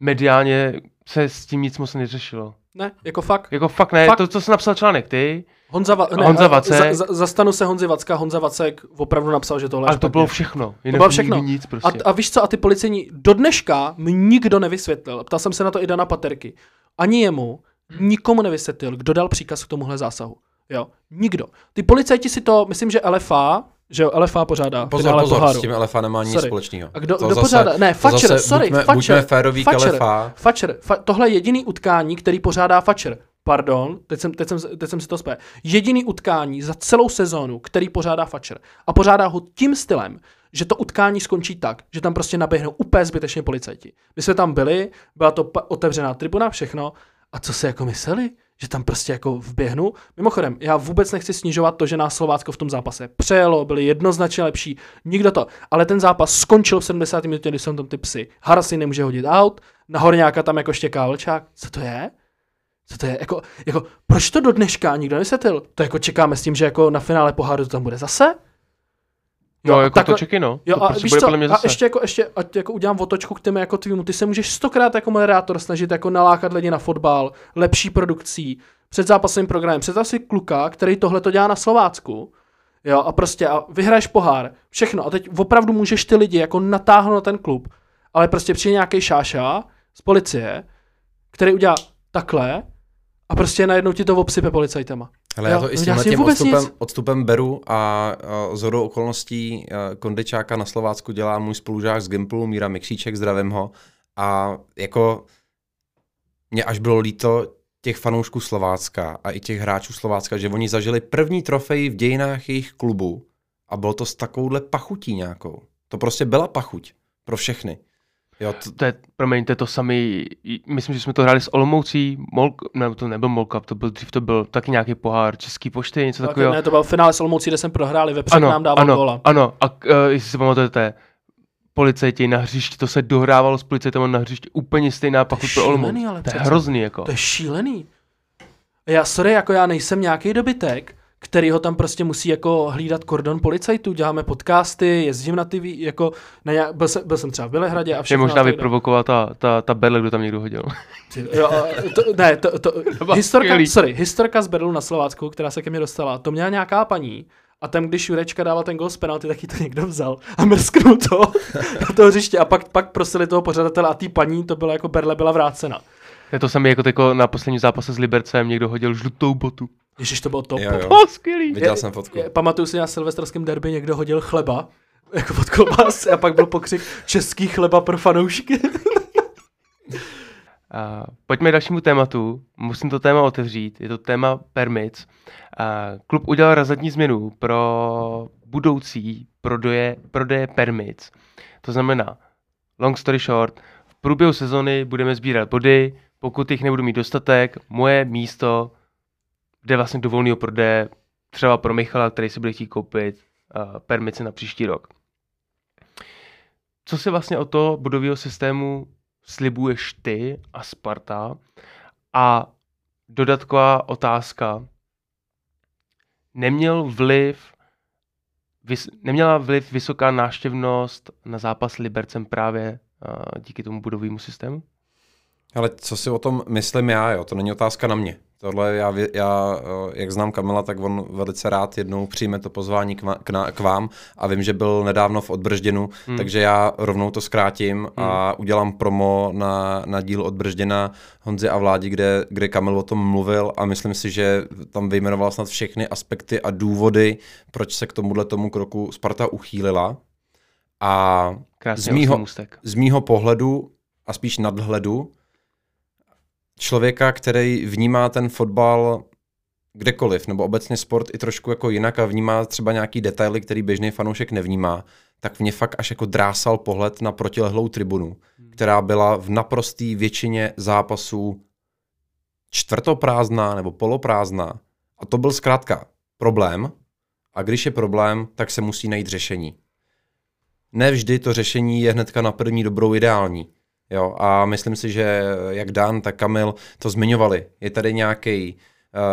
[SPEAKER 1] mediálně se s tím nic moc neřešilo.
[SPEAKER 3] Ne, jako fakt.
[SPEAKER 1] Jako fakt ne,
[SPEAKER 3] Fakt.
[SPEAKER 1] to, co jsi napsal článek ty,
[SPEAKER 3] Honza, Va- ne,
[SPEAKER 1] Honza Vacek.
[SPEAKER 3] Za, za, zastanu se Honzi Vacka, Honza Vacek opravdu napsal, že tohle je
[SPEAKER 1] ale to bylo všechno. Jinak
[SPEAKER 3] bylo všechno.
[SPEAKER 1] Nic prostě.
[SPEAKER 3] A, a víš co, a ty policejní, do dneška mi nikdo nevysvětlil, ptal jsem se na to i Dana Paterky, ani jemu, nikomu nevysvětlil, kdo dal příkaz k tomuhle zásahu. Jo, nikdo. Ty policajti si to, myslím, že LFA, že jo, LFA pořádá
[SPEAKER 4] Pozor,
[SPEAKER 3] finále
[SPEAKER 4] pozor,
[SPEAKER 3] poháru.
[SPEAKER 4] s tím LFA nemá nic
[SPEAKER 3] Sorry.
[SPEAKER 4] společného.
[SPEAKER 3] A kdo,
[SPEAKER 4] To
[SPEAKER 3] kdo
[SPEAKER 4] zase-
[SPEAKER 3] pořádá? Ne, Fatcher,
[SPEAKER 4] zase
[SPEAKER 3] sorry,
[SPEAKER 4] buďme,
[SPEAKER 3] Fatcher.
[SPEAKER 4] buďme féroví k
[SPEAKER 3] Fatcher,
[SPEAKER 4] LFA.
[SPEAKER 3] Fatcher, fa- tohle je jediný utkání, který pořádá Fatcher. Pardon, teď jsem, teď jsem, teď jsem si to spé. Jediný utkání za celou sezónu, který pořádá Fatcher. A pořádá ho tím stylem, že to utkání skončí tak, že tam prostě naběhnou úplně zbytečně policajti. My jsme tam byli, byla to otevřená tribuna, všechno. A co si jako mysleli? Že tam prostě jako vběhnu. Mimochodem, já vůbec nechci snižovat to, že nás Slovácko v tom zápase přejelo, byli jednoznačně lepší, nikdo to. Ale ten zápas skončil v 70. minutě, když jsou tam ty psy. Hara si nemůže hodit out, na Horňáka tam jako štěká vlčák. Co to je? Co to je? Jako, jako, proč to do dneška nikdo nevysvětlil? To jako čekáme s tím, že jako na finále poháru to tam bude zase?
[SPEAKER 1] No, jako
[SPEAKER 3] takhle-
[SPEAKER 1] to čeky, no.
[SPEAKER 3] Jo,
[SPEAKER 1] to
[SPEAKER 3] a
[SPEAKER 1] prostě
[SPEAKER 3] víš co,
[SPEAKER 1] mě
[SPEAKER 3] a ještě jako, ještě, ať jako udělám otočku k tému jako tvýmu, ty se můžeš stokrát jako moderátor snažit jako nalákat lidi na fotbal, lepší produkcí, před zápasovým programem, představ si kluka, který tohle to dělá na Slovácku, jo, a prostě a vyhraješ pohár, všechno, a teď opravdu můžeš ty lidi jako natáhnout na ten klub, ale prostě přijde nějaký šáša z policie, který udělá takhle a prostě najednou ti to obsype policajtama.
[SPEAKER 4] Ale já
[SPEAKER 3] Jo,
[SPEAKER 4] to i s tímhle tím odstupem,
[SPEAKER 3] nic.
[SPEAKER 4] odstupem beru a, z hodou okolností a, Kondečáka na Slovácku dělá můj spolužák z Gimplu, Míra Mikšíček, zdravím ho. A jako mě až bylo líto těch fanoušků Slovácka a i těch hráčů Slovácka, že oni zažili první trofej v dějinách jejich klubu a bylo to s takovouhle pachutí nějakou. To prostě byla pachuť pro všechny. Jo, to,
[SPEAKER 1] To je, promiňte, to samý, myslím, že jsme to hráli s Olomoucí, Mol, ne, to nebyl Mol Cup, to byl dřív, to byl taky nějaký pohár, Český pošty, něco
[SPEAKER 3] Tak,
[SPEAKER 1] takového.
[SPEAKER 3] ne, to byl finále s Olomoucí, kde jsem prohráli, vepřek
[SPEAKER 1] ano,
[SPEAKER 3] nám dával
[SPEAKER 1] ano,
[SPEAKER 3] góla.
[SPEAKER 1] ano, a uh, jestli si pamatujete, policajti na hřišti, to se dohrávalo s policajtem na hřišti, úplně stejná pachuť pro Olomouc. To je hrozný, jako.
[SPEAKER 3] To je šílený. Já, sorry, jako já nejsem nějaký dobytek, který ho tam prostě musí jako hlídat kordon policajtů, děláme podcasty, jezdím na TV, jako na nějak, byl, jsem, byl jsem třeba v Bělehradě a
[SPEAKER 1] Je
[SPEAKER 3] všechno.
[SPEAKER 1] možná
[SPEAKER 3] a tak dále.
[SPEAKER 1] vyprovokovala ta, ta, ta berle, kdo tam někdo hodil.
[SPEAKER 3] Jo, to, ne, to, to,
[SPEAKER 1] bylo
[SPEAKER 3] historka,
[SPEAKER 1] skvělý.
[SPEAKER 3] sorry, historka z Berlu na Slovácku, která se ke mně dostala, to měla nějaká paní, a tam, když Jurečka dával ten gol z penalty, tak ji to někdo vzal a mrsknul to na to hřiště a pak, pak prosili toho pořadatele a tý paní, to byla jako Berle byla vrácena.
[SPEAKER 1] To je to samé jako teďko na posledním zápase s Libercem, někdo hodil žlutou botu.
[SPEAKER 3] Ježiš, to bylo top.
[SPEAKER 4] jo, jo.
[SPEAKER 1] O, skvělý.
[SPEAKER 4] Viděl jsem fotku.
[SPEAKER 3] Je, pamatuju si na silvestrském derby někdo hodil chleba, jako pod klobásy a pak byl pokřik český chleba pro fanoušky.
[SPEAKER 1] A pojďme k dalšímu tématu. Musím to téma otevřít. Je to téma permits. A klub udělal razantní změnu pro budoucí prodeje, prodeje permits. To znamená, long story short, v průběhu sezony budeme sbírat body, pokud jich nebudu mít dostatek, moje místo jde vlastně do volného prodeje, třeba pro Michala, který si bude chtít koupit uh, permice na příští rok. Co si vlastně o to budového systému slibuješ ty a Sparta? A dodatková otázka. Neměl vliv, vys, neměla vliv vysoká návštěvnost na zápas Libercem právě uh, díky tomu budovému systému?
[SPEAKER 4] Ale co si o tom myslím já, jo, to není otázka na mě. Tohle já, já, eh, jak znám Kamila, tak on velice rád jednou přijme to pozvání k, na, k vám a vím, že byl nedávno v Odbržděnu, hmm. takže já rovnou to zkrátím hmm. a udělám promo na, na díl od Bržděna Honzi a Vládi, kde, kde Kamil o tom mluvil a myslím si, že tam vyjmenoval snad všechny aspekty a důvody, proč se k tomuhle tomu kroku Sparta uchýlila. A Z mýho- z mýho pohledu a spíš nadhledu člověka, který vnímá ten fotbal kdekoliv, nebo obecně sport i trošku jako jinak a vnímá třeba nějaký detaily, který běžný fanoušek nevnímá, tak mě fakt až jako drásal pohled na protilehlou tribunu, která byla v naprostý většině zápasů čtvrtoprázdná nebo poloprázdná. A to byl zkrátka problém. A když je problém, tak se musí najít řešení. Nevždy to řešení je hnedka na první dobrou ideální. Jo, a myslím si, že jak Dan, tak Kamil to zmiňovali. Je tady nějaký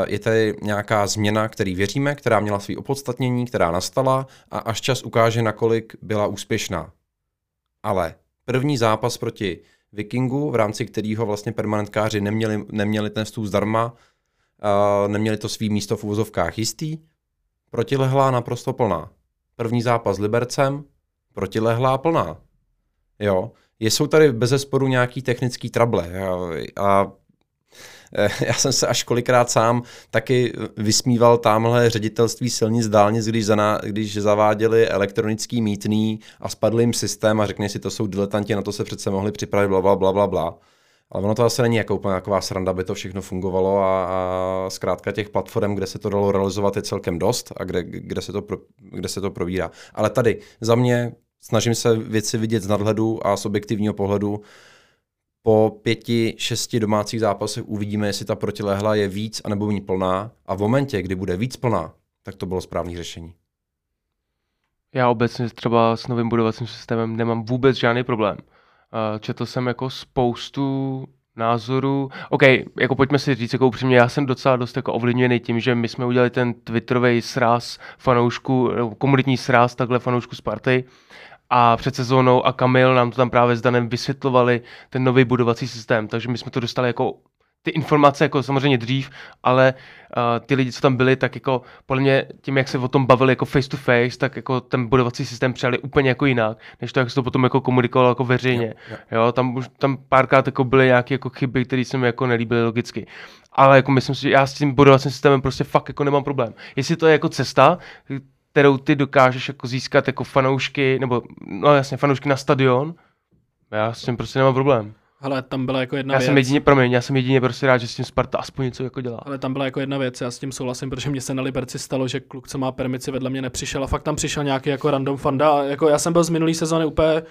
[SPEAKER 4] je tady nějaká změna, který věříme, která měla svý opodstatnění, která nastala a až čas ukáže, nakolik byla úspěšná. Ale první zápas proti Vikingu, v rámci kterého vlastně permanentkáři neměli, neměli ten stůl zdarma, uh, neměli to svý místo v úvozovkách jistý, protilehlá naprosto plná. První zápas s Libercem, protilehlá plná. Jo, jsou tady bez zesporu nějaký technický trable a Eh, já jsem se až kolikrát sám taky vysmíval tamhle ředitelství silnic dálnic, když, zana, když zaváděli elektronický mítný a spadl jim systém a řekne si, to jsou diletanti, na to se přece mohli připravit, bla, bla, bla, bla, bla. Ale ono to asi není jako úplně taková sranda, aby to všechno fungovalo a, a zkrátka těch platform, kde se to dalo realizovat, je celkem dost a kde, kde, se, to pro, kde se to probírá. Ale tady za mě snažím se věci vidět z nadhledu a z objektivního pohledu po pěti, šesti domácích zápasech uvidíme, jestli ta protilehla je víc anebo méně plná a v momentě, kdy bude víc plná, tak to bylo správné řešení.
[SPEAKER 1] Já obecně třeba s novým budovacím systémem nemám vůbec žádný problém. Četl jsem jako spoustu názorů. OK, jako pojďme si říct jako upřímně, já jsem docela dost jako ovlivněný tím, že my jsme udělali ten twitterový sraz fanoušku, komunitní sraz takhle fanoušku Sparty a před sezónou a Kamil nám to tam právě s Danem vysvětlovali, ten nový budovací systém, takže my jsme to dostali jako ty informace jako samozřejmě dřív, ale uh, ty lidi, co tam byli, tak jako podle mě tím, jak se o tom bavili jako face to face, tak jako ten budovací systém přijali úplně jako jinak, než to, jak se to potom jako komunikovalo jako veřejně. Jo, jo. jo tam už tam párkrát jako byly nějaké jako chyby, které se mi jako nelíbily logicky. Ale jako myslím si, že já s tím budovacím systémem prostě fakt jako nemám problém. Jestli to je jako cesta, kterou ty dokážeš jako získat jako fanoušky, nebo no jasně, fanoušky na stadion, já s tím prostě nemám problém.
[SPEAKER 3] Ale tam byla jako jedna
[SPEAKER 1] já
[SPEAKER 3] věc.
[SPEAKER 1] jsem jedině, promiň, já jsem jedině prostě rád, že s tím Sparta aspoň něco jako dělá.
[SPEAKER 3] Ale tam byla jako jedna věc, já s tím souhlasím, protože mě se na Liberci stalo, že kluk, co má permici, vedle mě nepřišel a fakt tam přišel nějaký jako random fanda. A jako já jsem byl z minulý sezóny úplně, eh,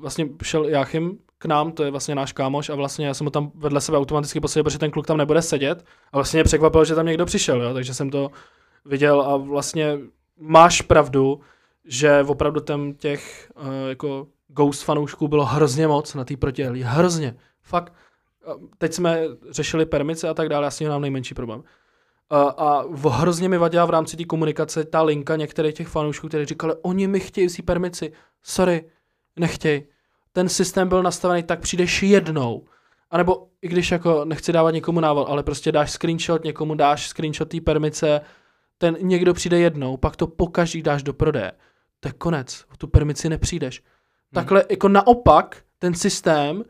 [SPEAKER 3] vlastně šel Jáchym k nám, to je vlastně náš kámoš a vlastně já jsem ho tam vedle sebe automaticky posadil, protože ten kluk tam nebude sedět a vlastně mě překvapilo, že tam někdo přišel, jo? takže jsem to viděl a vlastně máš pravdu, že opravdu tam těch uh, jako Ghost fanoušků bylo hrozně moc na té protihlí. Hrozně. Fakt. Teď jsme řešili permice a tak dále, tím mám nejmenší problém. Uh, a hrozně mi vadila v rámci té komunikace ta linka některých těch fanoušků, kteří říkali, oni mi chtějí si permici. Sorry, nechtěj. Ten systém byl nastavený tak, přijdeš jednou. A nebo i když jako nechci dávat někomu návod, ale prostě dáš screenshot někomu, dáš screenshot té permice, ten někdo přijde jednou, pak to po každý dáš do prodeje. To je konec, o tu permici nepřijdeš. Takhle jako naopak ten systém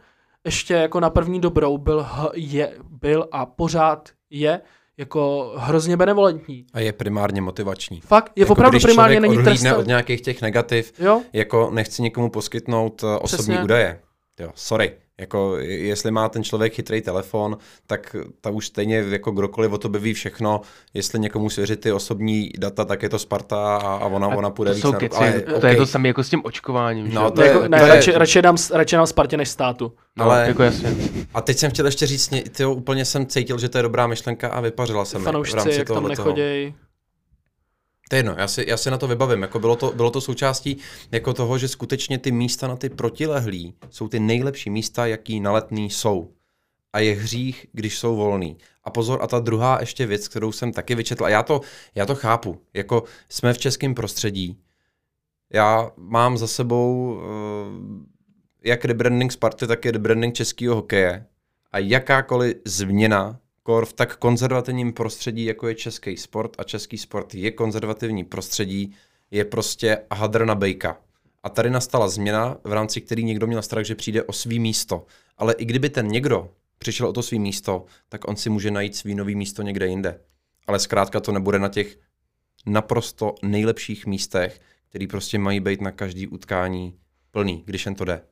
[SPEAKER 3] ještě jako na první dobrou byl, je, byl a pořád je jako hrozně benevolentní.
[SPEAKER 4] A je primárně motivační.
[SPEAKER 3] Fakt, je jako opravdu primárně není
[SPEAKER 4] trestný. od nějakých těch negativ, jo? jako nechci někomu poskytnout osobní Přesně. údaje. Jo, sorry. Jako, jestli má ten člověk chytrý telefon, tak ta už stejně jako kdokoliv o tobě ví všechno. Jestli někomu svěřit ty osobní data, tak je to Sparta a, a ona, a ona půjde víc
[SPEAKER 1] na keci, Ale, to okay. je to samé jako s tím očkováním.
[SPEAKER 3] No, to je, jako, ne, to radši, je... radši, dám, radši dám Spartě než státu.
[SPEAKER 1] No, ale, jako jasně.
[SPEAKER 4] A teď jsem chtěl ještě říct, tyjo, úplně jsem cítil, že to je dobrá myšlenka a vypařila jsem
[SPEAKER 3] Fanoušci, v rámci jak tam nechoděj.
[SPEAKER 4] To je jedno, já si, já si na to vybavím. Jako bylo, to, bylo to součástí jako toho, že skutečně ty místa na ty protilehlí jsou ty nejlepší místa, jaký na letný jsou. A je hřích, když jsou volný. A pozor, a ta druhá ještě věc, kterou jsem taky vyčetl, a já to, já to chápu, jako jsme v českém prostředí, já mám za sebou uh, jak rebranding Sparty, tak i rebranding českého hokeje. A jakákoliv změna kor v tak konzervativním prostředí, jako je český sport, a český sport je konzervativní prostředí, je prostě hadr na bejka. A tady nastala změna, v rámci který někdo měl strach, že přijde o svý místo. Ale i kdyby ten někdo přišel o to svý místo, tak on si může najít svý nový místo někde jinde. Ale zkrátka to nebude na těch naprosto nejlepších místech, který prostě mají být na každý utkání plný, když jen to jde.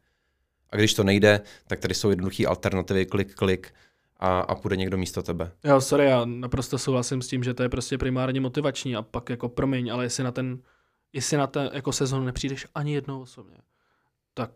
[SPEAKER 4] A když to nejde, tak tady jsou jednoduché alternativy, klik, klik, a, a půjde někdo místo tebe.
[SPEAKER 3] Jo, sorry, já naprosto souhlasím s tím, že to je prostě primárně motivační a pak jako promiň, ale jestli na ten, jestli na ten jako sezon nepřijdeš ani jednou osobně, tak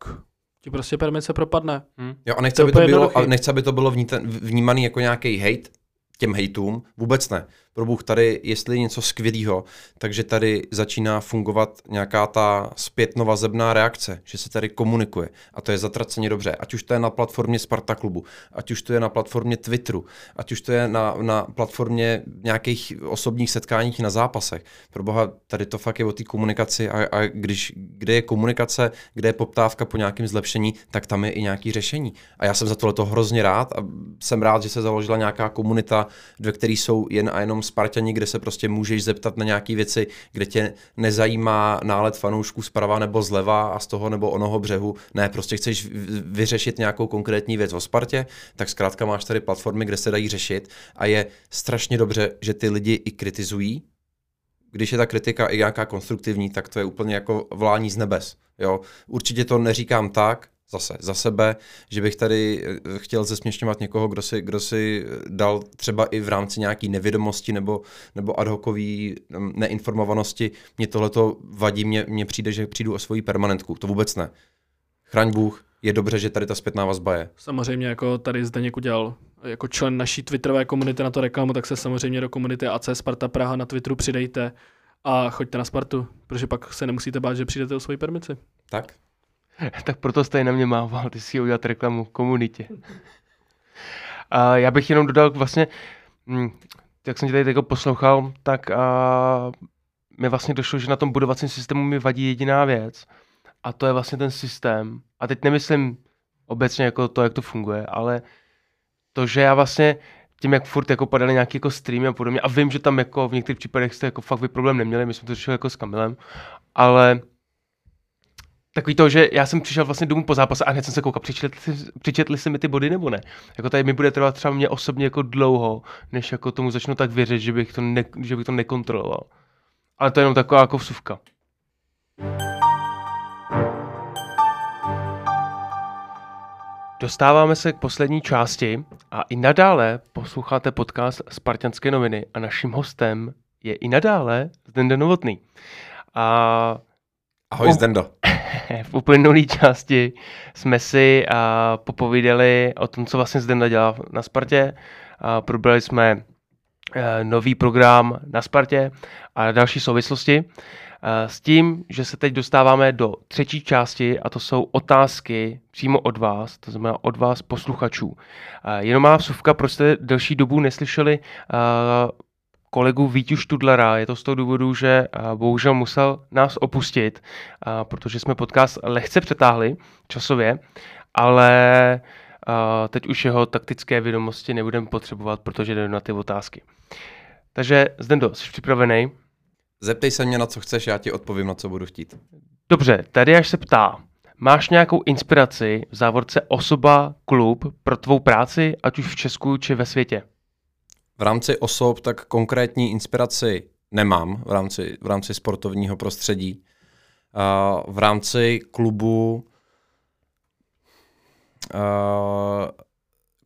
[SPEAKER 3] ti prostě permice propadne.
[SPEAKER 1] Hm?
[SPEAKER 4] Jo, a nechci,
[SPEAKER 3] To
[SPEAKER 4] aby to bylo, a nechci, aby to bylo vnímaný jako nějaký hate těm hejtům, vůbec ne. Pro Bůh tady, jestli je něco skvělého, takže tady začíná fungovat nějaká ta zpětnovazebná reakce, že se tady komunikuje a to je zatraceně dobře. Ať už to je na platformě Sparta klubu, ať už to je na platformě Twitteru, ať už to je na, na platformě nějakých osobních setkáních na zápasech. Pro boha, tady to fakt je o té komunikaci a, a když, kde je komunikace, kde je poptávka po nějakém zlepšení, tak tam je i nějaké řešení. A já jsem za tohle hrozně rád a jsem rád, že se založila nějaká komunita, ve které jsou jen a jenom Spartani, kde se prostě můžeš zeptat na nějaké věci, kde tě nezajímá nálet fanoušků zprava nebo zleva a z toho nebo onoho břehu. Ne, prostě chceš vy- vyřešit nějakou konkrétní věc o Spartě, tak zkrátka máš tady platformy, kde se dají řešit a je strašně dobře, že ty lidi i kritizují, když je ta kritika i nějaká konstruktivní, tak to je úplně jako volání z nebes. Jo? Určitě to neříkám tak, zase za sebe, že bych tady eh, chtěl zesměšňovat někoho, kdo si, kdo si eh, dal třeba i v rámci nějaký nevědomosti nebo, nebo ad hocový mm, neinformovanosti. Mě tohleto vadí, mně, mně přijde, že přijdu o svoji permanentku. To vůbec ne. Chraň Bůh, je dobře, že tady ta zpětná vazba je.
[SPEAKER 3] Samozřejmě jako tady Zdeněk udělal jako člen naší twitterové komunity na to reklamu, tak se samozřejmě do komunity AC Sparta Praha na Twitteru přidejte a choďte na Spartu, protože pak se nemusíte bát, že přijdete o svoji permici.
[SPEAKER 4] Tak?
[SPEAKER 1] Tak proto jste na mě mával, ty si udělat reklamu komunitě. A já bych jenom dodal vlastně, hm, jak jsem tě tady poslouchal, tak a, mi vlastně došlo, že na tom budovacím systému mi vadí jediná věc a to je vlastně ten systém. A teď nemyslím obecně jako to, jak to funguje, ale to, že já vlastně tím, jak furt jako padaly nějaký jako streamy a podobně, a vím, že tam jako v některých případech jste jako fakt vy problém neměli, my jsme to řešili jako s Kamilem, ale takový to, že já jsem přišel vlastně domů po zápase a hned jsem se koukal, přičetli, přičetli se mi ty body nebo ne. Jako tady mi bude trvat třeba mě osobně jako dlouho, než jako tomu začnu tak věřit, že bych to, ne, že bych to nekontroloval. Ale to je jenom taková jako vsuvka. Dostáváme se k poslední části a i nadále posloucháte podcast Spartanské noviny a naším hostem je i nadále Zdenda Novotný. A
[SPEAKER 4] Ahoj. Zdendo.
[SPEAKER 1] v uplynulé části jsme si a, popovídali o tom, co vlastně Zdenda dělá na Spartě. A probrali jsme e, nový program na Spartě a další souvislosti. E, S tím, že se teď dostáváme do třetí části a to jsou otázky přímo od vás, to znamená od vás posluchačů. E, Jenom má vsuvka, proč jste delší dobu neslyšeli kolegu Víťu Študlera. Je to z toho důvodu, že a, bohužel musel nás opustit, a, protože jsme podcast lehce přetáhli časově, ale a, teď už jeho taktické vědomosti nebudeme potřebovat, protože jde na ty otázky. Takže Zdendo, jsi připravený?
[SPEAKER 4] Zeptej se mě, na co chceš, já ti odpovím, na co budu chtít.
[SPEAKER 1] Dobře, tady až se ptá. Máš nějakou inspiraci v závorce osoba, klub pro tvou práci, ať už v Česku či ve světě?
[SPEAKER 4] V rámci osob tak konkrétní inspiraci nemám v rámci, v rámci sportovního prostředí. Uh, v rámci klubu uh,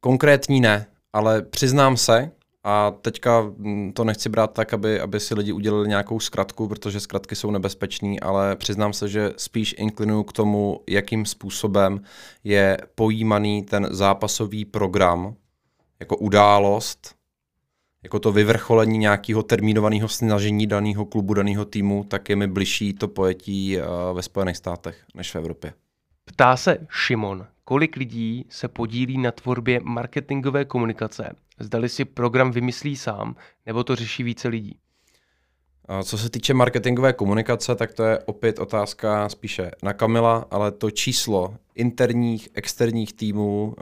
[SPEAKER 4] konkrétní ne, ale přiznám se, a teďka mm, to nechci brát tak, aby, aby si lidi udělali nějakou zkratku, protože zkratky jsou nebezpečný, ale přiznám se, že spíš inklinuju k tomu, jakým způsobem je pojímaný ten zápasový program jako událost, jako to vyvrcholení nějakého termínovaného snažení daného klubu, daného týmu, tak je mi bližší to pojetí uh, ve Spojených státech než v Evropě.
[SPEAKER 1] Ptá se Šimon, kolik lidí se podílí na tvorbě marketingové komunikace? Zdali si program vymyslí sám, nebo to řeší více lidí?
[SPEAKER 4] Co se týče marketingové komunikace, tak to je opět otázka spíše na Kamila, ale to číslo interních, externích týmů,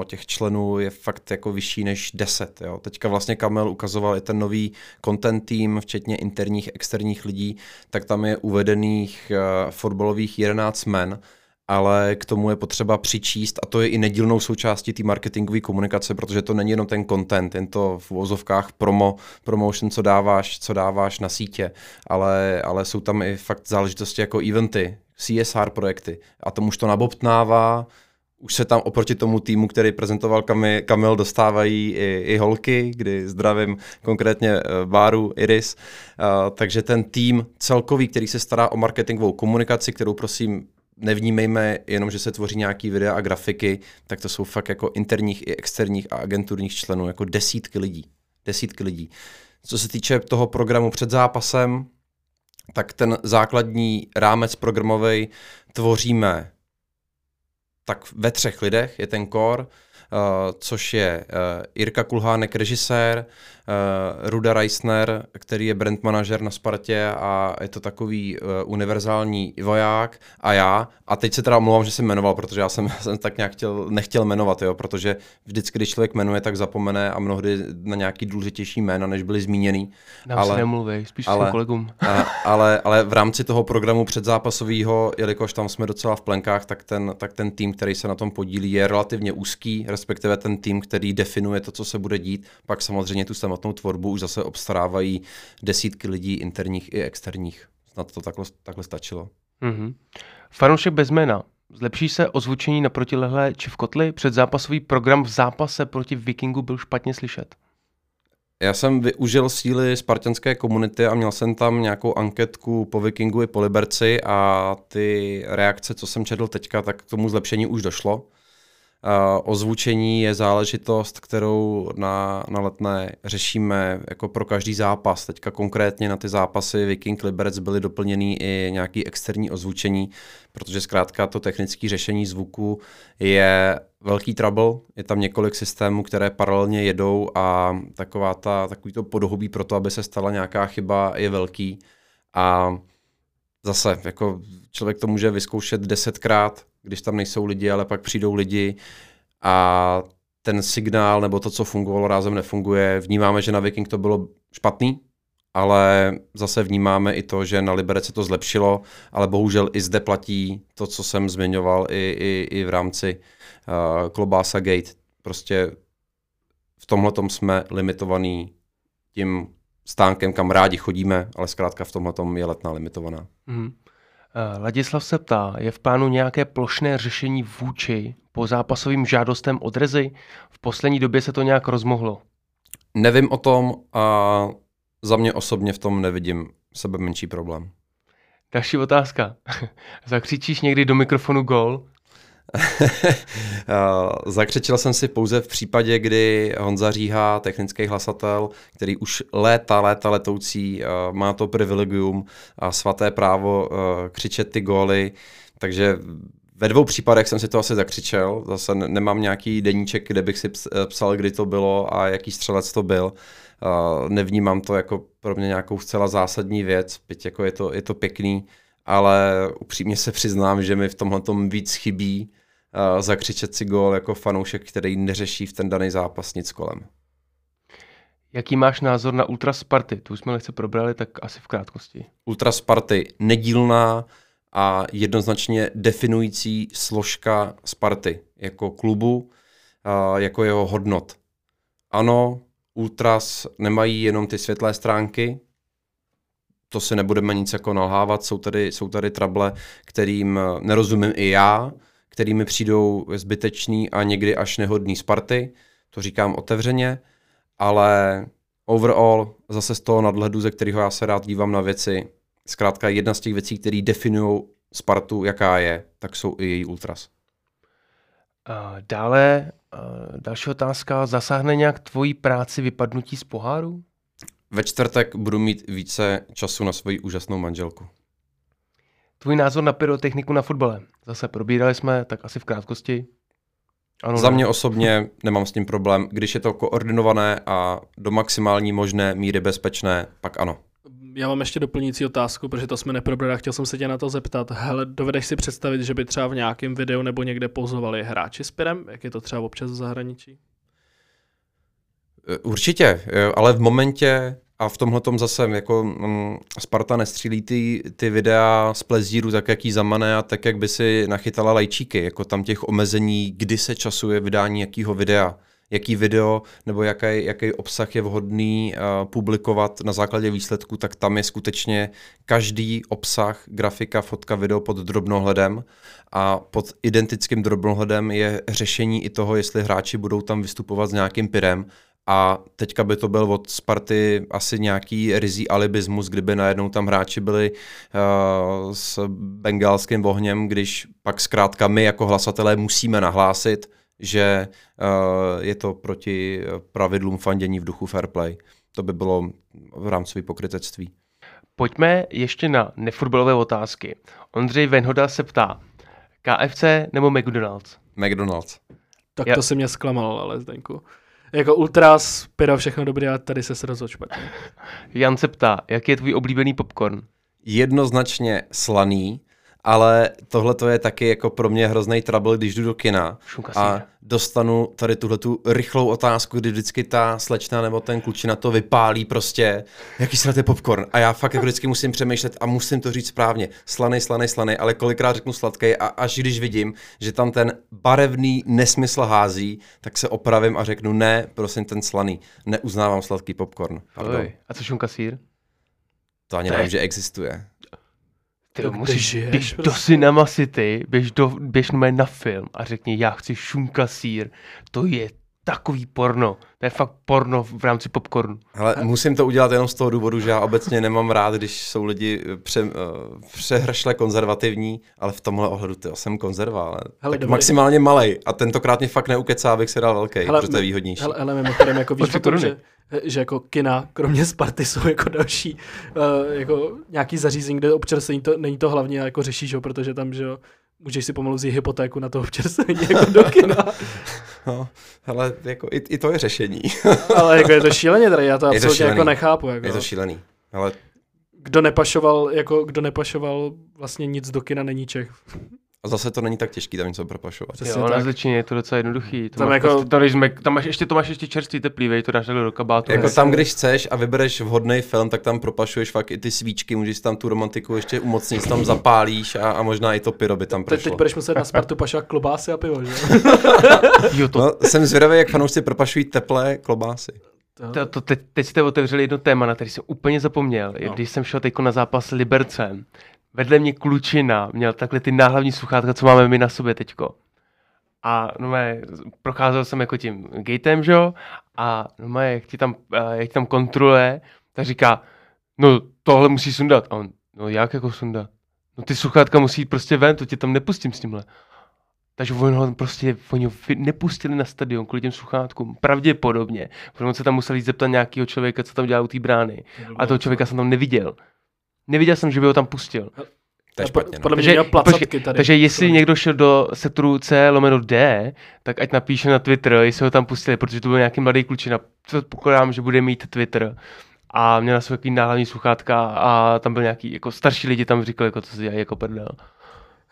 [SPEAKER 4] a těch členů je fakt jako vyšší než 10. Jo. Teďka vlastně Kamil ukazoval i ten nový content tým, včetně interních, externích lidí, tak tam je uvedených uh, fotbalových 11 men, ale k tomu je potřeba přičíst a to je i nedílnou součástí té marketingové komunikace, protože to není jenom ten content, jen to v uvozovkách promo, promotion, co dáváš, co dáváš na sítě, ale, ale jsou tam i fakt záležitosti jako eventy, CSR projekty a tomu už to nabobtnává už se tam oproti tomu týmu, který prezentoval Kamil, Kamil dostávají i, i holky, kdy zdravím konkrétně uh, Báru, Iris. Uh, takže ten tým celkový, který se stará o marketingovou komunikaci, kterou prosím nevnímejme jenom, že se tvoří nějaký videa a grafiky, tak to jsou fakt jako interních i externích a agenturních členů, jako desítky lidí. Desítky lidí. Co se týče toho programu před zápasem, tak ten základní rámec programový tvoříme tak ve třech lidech je ten core, uh, což je uh, Irka Kulhánek, režisér, uh, Ruda Reisner, který je brand manažer na Spartě a je to takový uh, univerzální voják a já. A teď se teda omlouvám, že jsem jmenoval, protože já jsem, jsem tak nějak chtěl, nechtěl jmenovat, jo, protože vždycky, když člověk jmenuje, tak zapomene a mnohdy na nějaký důležitější jména, než byly zmíněný.
[SPEAKER 1] Nám
[SPEAKER 4] ale,
[SPEAKER 1] se nemluvej, spíš
[SPEAKER 4] ale-
[SPEAKER 1] svým kolegům.
[SPEAKER 4] a, ale, ale v rámci toho programu předzápasového, jelikož tam jsme docela v plenkách, tak ten, tak ten tým, který se na tom podílí, je relativně úzký, respektive ten tým, který definuje to, co se bude dít. Pak samozřejmě tu samotnou tvorbu už zase obstarávají desítky lidí, interních i externích. Snad to takhle, takhle stačilo.
[SPEAKER 1] Mhm. Fanoušek bez jména. Zlepší se ozvučení na protilehlé či v kotli? Předzápasový program v zápase proti Vikingu byl špatně slyšet.
[SPEAKER 4] Já jsem využil síly spartanské komunity a měl jsem tam nějakou anketku po Vikingu i po Liberci a ty reakce, co jsem četl teďka, tak k tomu zlepšení už došlo. Ozvučení je záležitost, kterou na, na letné řešíme jako pro každý zápas. Teďka konkrétně na ty zápasy Viking Liberec byly doplněny i nějaký externí ozvučení, protože zkrátka to technické řešení zvuku je velký trouble. Je tam několik systémů, které paralelně jedou a taková ta, takový to podhubí pro to, aby se stala nějaká chyba, je velký. A zase, jako člověk to může vyzkoušet desetkrát, když tam nejsou lidi, ale pak přijdou lidi a ten signál nebo to, co fungovalo, rázem nefunguje. Vnímáme, že na Viking to bylo špatný, ale zase vnímáme i to, že na Liberec se to zlepšilo, ale bohužel i zde platí to, co jsem zmiňoval i, i, i v rámci uh, Klobása Gate. Prostě v tomhle jsme limitovaný tím stánkem, kam rádi chodíme, ale zkrátka v tomhle je letná limitovaná.
[SPEAKER 1] Eh, Ladislav se ptá, je v plánu nějaké plošné řešení vůči po zápasovým žádostem odrezy? V poslední době se to nějak rozmohlo.
[SPEAKER 4] Nevím o tom a za mě osobně v tom nevidím sebe menší problém.
[SPEAKER 1] Další otázka. Zakřičíš někdy do mikrofonu gol?
[SPEAKER 4] Uh, Zakřičel jsem si pouze v případě, kdy Honza Říha, technický hlasatel, který už léta, léta letoucí, uh, má to privilegium a svaté právo uh, křičet ty góly, takže ve dvou případech jsem si to asi zakřičel, zase ne- nemám nějaký deníček, kde bych si ps- eh, psal, kdy to bylo a jaký střelec to byl. Nevnímám to jako pro mě nějakou zcela zásadní věc, byť jako je to, je to pěkný, ale upřímně se přiznám, že mi v tomhle víc chybí uh, zakřičet si gól jako fanoušek, který neřeší v ten daný zápas nic kolem.
[SPEAKER 1] Jaký máš názor na Ultra Sparty? Tu už jsme lehce probrali, tak asi v krátkosti.
[SPEAKER 4] Ultra Sparty nedílná a jednoznačně definující složka Sparty jako klubu, uh, jako jeho hodnot. Ano, Ultras nemají jenom ty světlé stránky, to si nebudeme nic jako nalhávat, jsou tady, jsou tady trable, kterým nerozumím i já, kterými přijdou zbytečný a někdy až nehodný Sparty, to říkám otevřeně, ale overall zase z toho nadhledu, ze kterého já se rád dívám na věci, zkrátka jedna z těch věcí, které definují Spartu, jaká je, tak jsou i její ultras.
[SPEAKER 1] Dále, další otázka. Zasáhne nějak tvoji práci vypadnutí z poháru?
[SPEAKER 4] Ve čtvrtek budu mít více času na svoji úžasnou manželku.
[SPEAKER 1] Tvůj názor na pyrotechniku na fotbale? Zase probírali jsme, tak asi v krátkosti. Ano,
[SPEAKER 4] Za mě osobně nemám s tím problém. Když je to koordinované a do maximální možné míry bezpečné, pak ano.
[SPEAKER 3] Já mám ještě doplňující otázku, protože to jsme neprobrali a chtěl jsem se tě na to zeptat. Hele, dovedeš si představit, že by třeba v nějakém videu nebo někde pozovali hráči s pirem? Jak je to třeba občas v zahraničí?
[SPEAKER 4] Určitě, ale v momentě a v tomhle zase jako mm, Sparta nestřílí ty, ty videa z plezíru tak, jak jí zamane a tak, jak by si nachytala lajčíky, jako tam těch omezení, kdy se časuje vydání jakého videa, jaký video nebo jaký, jaký obsah je vhodný uh, publikovat na základě výsledku, tak tam je skutečně každý obsah, grafika, fotka, video pod drobnohledem. A pod identickým drobnohledem je řešení i toho, jestli hráči budou tam vystupovat s nějakým pirem a teďka by to byl od Sparty asi nějaký rizí alibismus, kdyby najednou tam hráči byli uh, s bengalským ohněm, když pak zkrátka my jako hlasatelé musíme nahlásit, že uh, je to proti pravidlům fandění v duchu fair play. To by bylo v rámci pokrytectví.
[SPEAKER 1] Pojďme ještě na nefutbalové otázky. Ondřej Venhoda se ptá, KFC nebo McDonald's?
[SPEAKER 4] McDonald's.
[SPEAKER 3] Tak Já... to si mě zklamal, ale Zdenku. Jako ultras, pyro, všechno dobré, a tady se rozhodl špatně.
[SPEAKER 1] Jan se ptá, jaký je tvůj oblíbený popcorn?
[SPEAKER 4] Jednoznačně slaný, ale tohle to je taky jako pro mě hrozný trouble, když jdu do kina a dostanu tady tuhle tu rychlou otázku, kdy vždycky ta slečna nebo ten klučina to vypálí prostě, jaký je popcorn. A já fakt jako vždycky musím přemýšlet a musím to říct správně. Slaný, slaný, slaný, ale kolikrát řeknu sladký a až když vidím, že tam ten barevný nesmysl hází, tak se opravím a řeknu ne, prosím ten slaný. Neuznávám sladký popcorn.
[SPEAKER 1] Oj, a co šunka sír?
[SPEAKER 4] To ani nevím, že existuje.
[SPEAKER 1] Ty to musíš, žiješ, běž prostě. do Cinema City, běž, do, běž na film a řekni, já chci šunka sír. To je takový porno. To je fakt porno v rámci popcornu.
[SPEAKER 4] Ale musím to udělat jenom z toho důvodu, že já obecně nemám rád, když jsou lidi pře, uh, přehršle konzervativní, ale v tomhle ohledu ty jsem konzerva, ale hele, tak maximálně malej. A tentokrát mě fakt neukecá, abych si dal velký, hele, protože to je výhodnější.
[SPEAKER 3] Hele, hele mimochodem, jako víš, to, že, že jako kina, kromě Sparty, jsou jako další uh, jako nějaký zařízení, kde občas není to, není to hlavně jako řešíš, protože tam, že jo, můžeš si pomalu vzít hypotéku na to občerstvení jako do kina.
[SPEAKER 4] No, ale jako i, i, to je řešení.
[SPEAKER 3] ale jako je to šíleně tady, já to je absolutně to jako nechápu. Jako.
[SPEAKER 4] Je to šílený, ale...
[SPEAKER 3] Kdo nepašoval, jako, kdo nepašoval vlastně nic do kina, není Čech.
[SPEAKER 4] A zase to není tak těžký tam něco propašovat.
[SPEAKER 1] Přesně jo, tak. na zličině je to docela jednoduchý. To tam, máš jako... prostě, tady jsme, tam, máš ještě, to máš ještě čerstvý teplý, to dáš do kabátu.
[SPEAKER 4] Jako tam, když chceš a vybereš vhodný film, tak tam propašuješ fakt i ty svíčky, můžeš tam tu romantiku ještě umocnit, tam zapálíš a, a možná i to pyro by tam prošlo.
[SPEAKER 3] Teď, teď budeš muset na Spartu pašovat klobásy a pivo, že?
[SPEAKER 4] jo, to... no, jsem zvědavý, jak fanoušci propašují teplé klobásy.
[SPEAKER 1] To, to teď, teď jste otevřeli jedno téma, na který jsem úplně zapomněl. No. Když jsem šel teď na zápas Libercem, vedle mě klučina měl takhle ty náhlavní sluchátka, co máme my na sobě teďko. A no mé, procházel jsem jako tím gatem, že jo? A no mé, jak ti tam, jak ti tam kontroluje, tak říká, no tohle musí sundat. A on, no jak jako sundat? No ty sluchátka musí jít prostě ven, to tě tam nepustím s tímhle. Takže oni ho prostě oni ho nepustili na stadion kvůli těm sluchátkům. Pravděpodobně. Protože se tam museli zeptat nějakého člověka, co tam dělá u té brány. A toho člověka jsem tam neviděl. Neviděl jsem, že by ho tam pustil.
[SPEAKER 4] To je špatně, no.
[SPEAKER 3] Podle mě takže, počkej,
[SPEAKER 1] tady. Takže jestli někdo šel do sektoru C lomeno D, tak ať napíše na Twitter, jestli ho tam pustili, protože to byl nějaký mladý klučina. Pokládám, že bude mít Twitter. A měl na svůj náhlavní sluchátka a tam byl nějaký, jako starší lidi tam říkali, jako co se dělají jako prdel.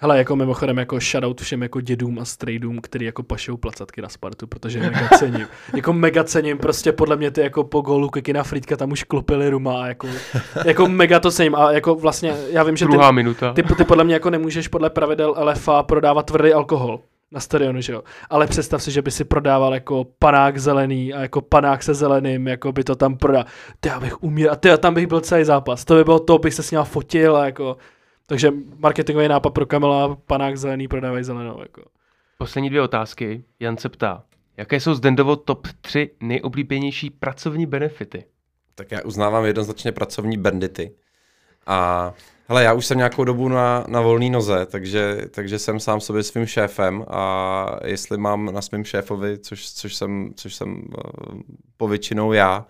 [SPEAKER 3] Hele, jako mimochodem jako shoutout všem jako dědům a strejdům, který jako pašou placatky na Spartu, protože mega cením. jako mega cením, prostě podle mě ty jako po gólu Kikina Friedka tam už klopili ruma a jako, jako mega to cením a jako vlastně já vím, že ty,
[SPEAKER 1] minuta.
[SPEAKER 3] Ty, ty, podle mě jako nemůžeš podle pravidel LFA prodávat tvrdý alkohol na stadionu, že jo. Ale představ si, že by si prodával jako panák zelený a jako panák se zeleným, jako by to tam prodal. Ty já bych umíral, ty tam bych byl celý zápas. To by bylo to, bych se s ním fotil a jako takže marketingový nápad pro Kamela, panák zelený, prodávají zelenou. Jako.
[SPEAKER 1] Poslední dvě otázky. Jan se ptá, jaké jsou z Dendovo top 3 nejoblíbenější pracovní benefity?
[SPEAKER 4] Tak já uznávám jednoznačně pracovní bandity. A hele, já už jsem nějakou dobu na, na volné noze, takže, takže jsem sám sobě svým šéfem a jestli mám na svém šéfovi, což, což jsem, což jsem uh, povětšinou já,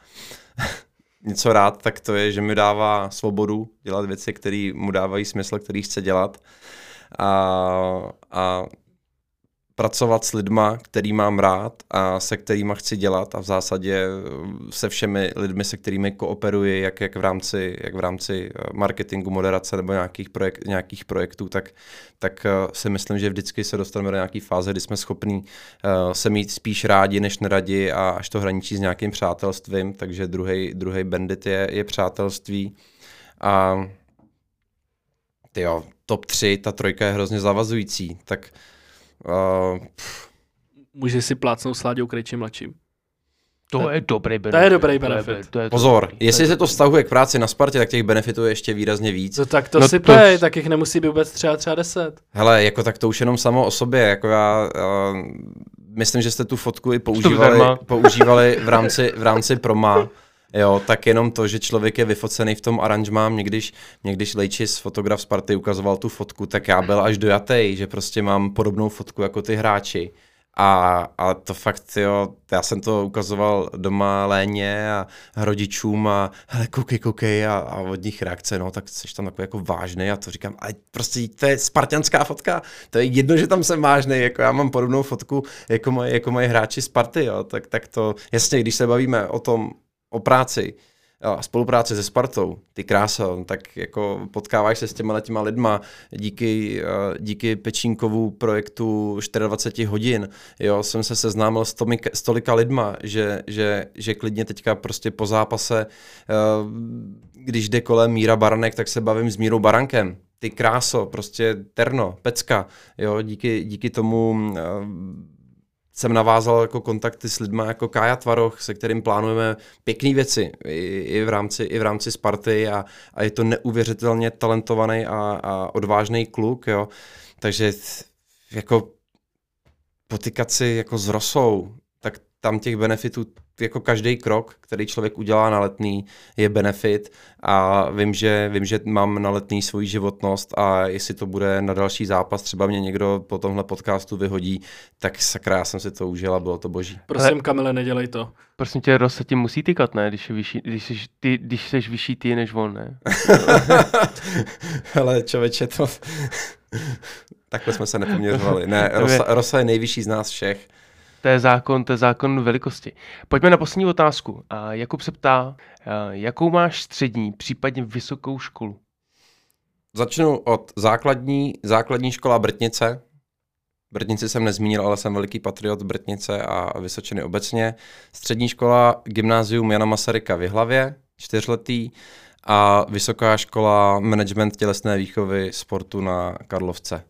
[SPEAKER 4] něco rád, tak to je, že mi dává svobodu dělat věci, které mu dávají smysl, který chce dělat. A, a pracovat s lidma, který mám rád a se kterými chci dělat a v zásadě se všemi lidmi, se kterými kooperuji, jak, jak, v, rámci, jak v rámci eh, marketingu, moderace nebo nějakých, projekt, nějakých projektů, tak, tak eh, si myslím, že vždycky se dostaneme do nějaké fáze, kdy jsme schopní se mít spíš rádi, než neradi a až to hraničí s nějakým přátelstvím, takže druhý bandit je, je přátelství. A tyjo, top 3, ta trojka je hrozně zavazující, tak Uh,
[SPEAKER 3] můžeš si plácnout s Láďou Krejčím mladším.
[SPEAKER 1] To je dobrý benefit.
[SPEAKER 3] je dobrý benefit.
[SPEAKER 1] To je, to
[SPEAKER 4] Pozor,
[SPEAKER 1] dobrý.
[SPEAKER 4] jestli se to vztahuje k práci na Spartě, tak těch benefitů je ještě výrazně víc.
[SPEAKER 3] No tak to
[SPEAKER 1] No
[SPEAKER 3] si
[SPEAKER 1] to-
[SPEAKER 3] pej, tak jich nemusí být vůbec třeba třeba deset.
[SPEAKER 4] Hele, jako tak to už jenom samo o sobě, jako já, já myslím, že jste tu fotku i používali, používali v rámci, v rámci proma, jo, tak jenom to, že člověk je vyfocený v tom aranžmám, mě když, mě když Lejčis, fotograf Sparty, ukazoval tu fotku, tak já byl až dojatý, že prostě mám podobnou fotku jako ty hráči. A, a to fakt, jo, já jsem to ukazoval doma Léně a rodičům a hele, koukej, koukej a, a od nich reakce, no, tak jsi tam takový jako vážný a to říkám, ale prostě to je spartianská fotka, to je jedno, že tam jsem vážný, jako já mám podobnou fotku, jako moji, jako moji hráči Sparty, jo, tak, tak to, jasně, když se bavíme o tom, o práci, a spolupráce se Spartou, ty kráso, tak jako potkáváš se s těma těma lidma díky, eh, díky Pečínkovu projektu 24 hodin, jo, jsem se seznámil s, tomika, s tolika lidma, že, že, že klidně teďka prostě po zápase, eh, když jde kolem Míra Baranek, tak se bavím s Mírou Barankem, ty kráso, prostě terno, pecka, jo, díky, díky tomu eh, jsem navázal jako kontakty s lidmi jako Kája Tvaroch, se kterým plánujeme pěkné věci i, i, v rámci, i v rámci Sparty a, a je to neuvěřitelně talentovaný a, a odvážný kluk, jo. Takže jako potykat si jako s Rosou, tak tam těch benefitů, jako každý krok, který člověk udělá na letný, je benefit a vím, že, vím, že mám na letný svoji životnost a jestli to bude na další zápas, třeba mě někdo po tomhle podcastu vyhodí, tak sakra, já jsem si to užil a bylo to boží.
[SPEAKER 3] Prosím, Kamile, nedělej to.
[SPEAKER 1] Prosím tě, Ross se tím musí tykat, ne? Když, je vyšší, když, jsi, ty, když jsi vyšší ty než on, ne?
[SPEAKER 4] Hele, člověče, to... Takhle jsme se nepoměřovali. Ne, Rosa, Rosa je nejvyšší z nás všech.
[SPEAKER 1] To je zákon, to je zákon velikosti. Pojďme na poslední otázku. Jakub se ptá, jakou máš střední, případně vysokou školu?
[SPEAKER 4] Začnu od základní, základní škola Brtnice. Brtnici jsem nezmínil, ale jsem veliký patriot Brtnice a Vysočiny obecně. Střední škola Gymnázium Jana Masaryka v Jihlavě, čtyřletý. A vysoká škola Management tělesné výchovy sportu na Karlovce.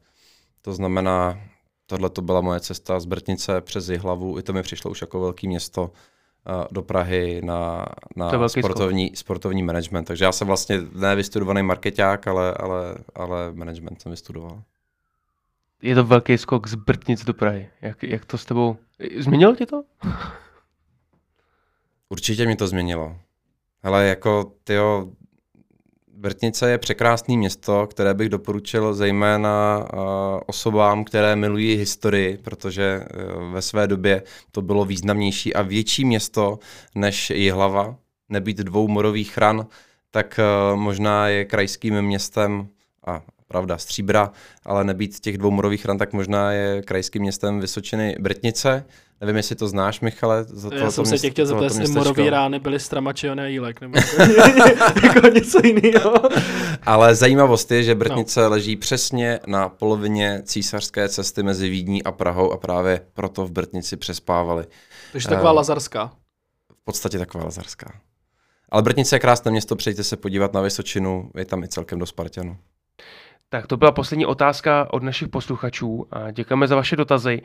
[SPEAKER 4] To znamená, tohle to byla moje cesta z Brtnice přes Jihlavu. I to mi přišlo už jako velké město eh, do Prahy na, na sportovní, sportovní management. Takže já jsem vlastně ne vystudovaný marketák, ale, ale, ale management jsem vystudoval.
[SPEAKER 1] Je to velký skok z Brtnic do Prahy. Jak, jak to s tebou... Změnilo tě to?
[SPEAKER 4] Určitě mě to změnilo. Ale jako, tyjo, Brtnice je překrásné město, které bych doporučil zejména uh, osobám, které milují historii, protože uh, ve své době to bylo významnější a větší město než Jihlava. Nebýt dvou morových ran, tak uh, možná je krajským městem, a pravda, Stříbra, ale nebýt těch dvou morových ran, tak možná je krajským městem Vysočiny Brtnice. Nevím, jestli to znáš, Michale. Za
[SPEAKER 3] Já jsem se tě chtěl zeptat, jestli morový rány byly stramači a jílek, nebo jako, něco jiného.
[SPEAKER 4] Ale zajímavost je, že Brtnice no. leží přesně na polovině císařské cesty mezi Vídní a Prahou a právě proto v Brtnici přespávali.
[SPEAKER 3] Takže taková
[SPEAKER 4] Eh,
[SPEAKER 3] lazarská.
[SPEAKER 4] V podstatě taková lazarská. Ale Brtnice je krásné město, přijďte se podívat na Vysočinu, je tam i celkem do Spartanu.
[SPEAKER 1] Tak to byla poslední otázka od našich posluchačů. A děkujeme za vaše dotazy.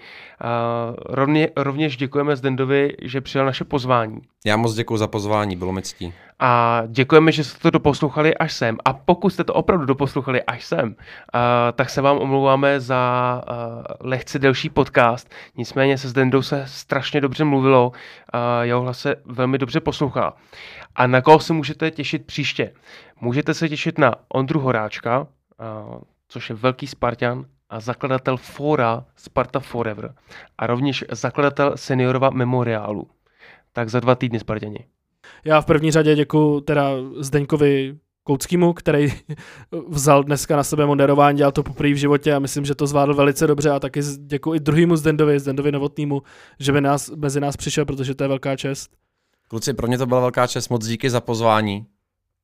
[SPEAKER 1] Rovně, rovněž děkujeme Zdendovi, že přijal naše pozvání.
[SPEAKER 4] Já moc děkuji za pozvání, bylo mi ctí.
[SPEAKER 1] A děkujeme, že jste to doposlouchali až sem. A pokud jste to opravdu doposlouchali až sem, tak se vám omlouváme za lehce delší podcast. Nicméně se Zdendou se strašně dobře mluvilo, jeho hlas se velmi dobře poslouchá. A na koho se můžete těšit příště? Můžete se těšit na Ondru Horáčka, což je velký Spartan a zakladatel fóra Sparta Forever a rovněž zakladatel seniorova memoriálu. Tak za dva týdny Spartani.
[SPEAKER 3] Já v první řadě děkuji teda Zdeňkovi Kouckýmu, který vzal dneska na sebe moderování, dělal to poprvé v životě a myslím, že to zvládl velice dobře a taky děkuji i druhýmu Zdendovi, Zdendovi Novotnýmu, že by nás, mezi nás přišel, protože to je velká čest.
[SPEAKER 4] Kluci, pro mě to byla velká čest, moc díky za pozvání.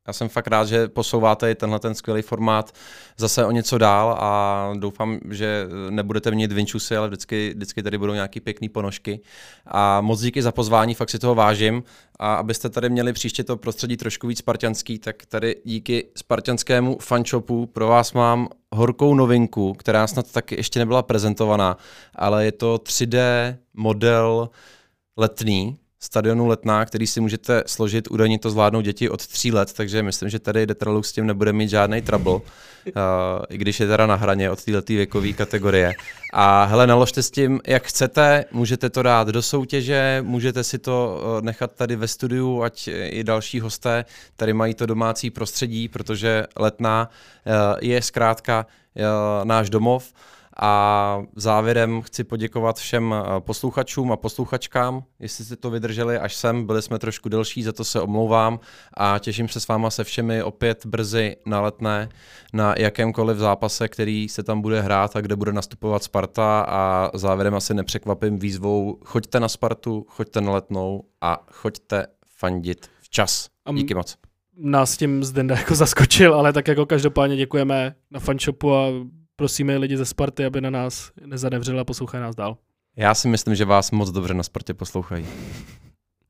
[SPEAKER 4] Já jsem fakt rád, že posouváte i tenhle ten skvělý formát zase o něco dál a doufám, že nebudete mít vinčusy, ale vždycky, vždycky tady budou nějaký pěkný ponožky. A moc díky za pozvání, fakt si toho vážím. A abyste tady měli příště to prostředí trošku víc spartianský, tak tady díky spartianskému fanshopu pro vás mám horkou novinku, která snad taky ještě nebyla prezentovaná, ale je to 3D model letný, stadionu Letná, který si můžete složit, údajně to zvládnou děti od tří let, takže myslím, že tady Detralux s tím nebude mít žádný trouble, uh, i když je teda na hraně od této věkové kategorie. A hele, naložte s tím, jak chcete, můžete to dát do soutěže, můžete si to uh, nechat tady ve studiu, ať i další hosté tady mají to domácí prostředí, protože Letná uh, je zkrátka uh, náš domov. A závěrem chci poděkovat všem eh, posluchačům a posluchačkám, jestli jste to vydrželi až sem, byli jsme trošku delší, za to se omlouvám. A těším se s váma se všemi opět brzy na letné na jakémkoliv zápase, který se tam bude hrát a kde bude nastupovat Sparta. A závěrem asi nepřekvapím výzvou, choďte na Spartu, choďte na letnou a choďte fandit včas. Díky moc.
[SPEAKER 3] Nás tím Zdenda jako zaskočil, ale tak jako každopádně děkujeme na fanshopu a prosíme lidi ze Sparty, aby na nás nezadevřeli a poslouchají nás dál.
[SPEAKER 4] Já si myslím, že vás moc dobře na Spartě poslouchají.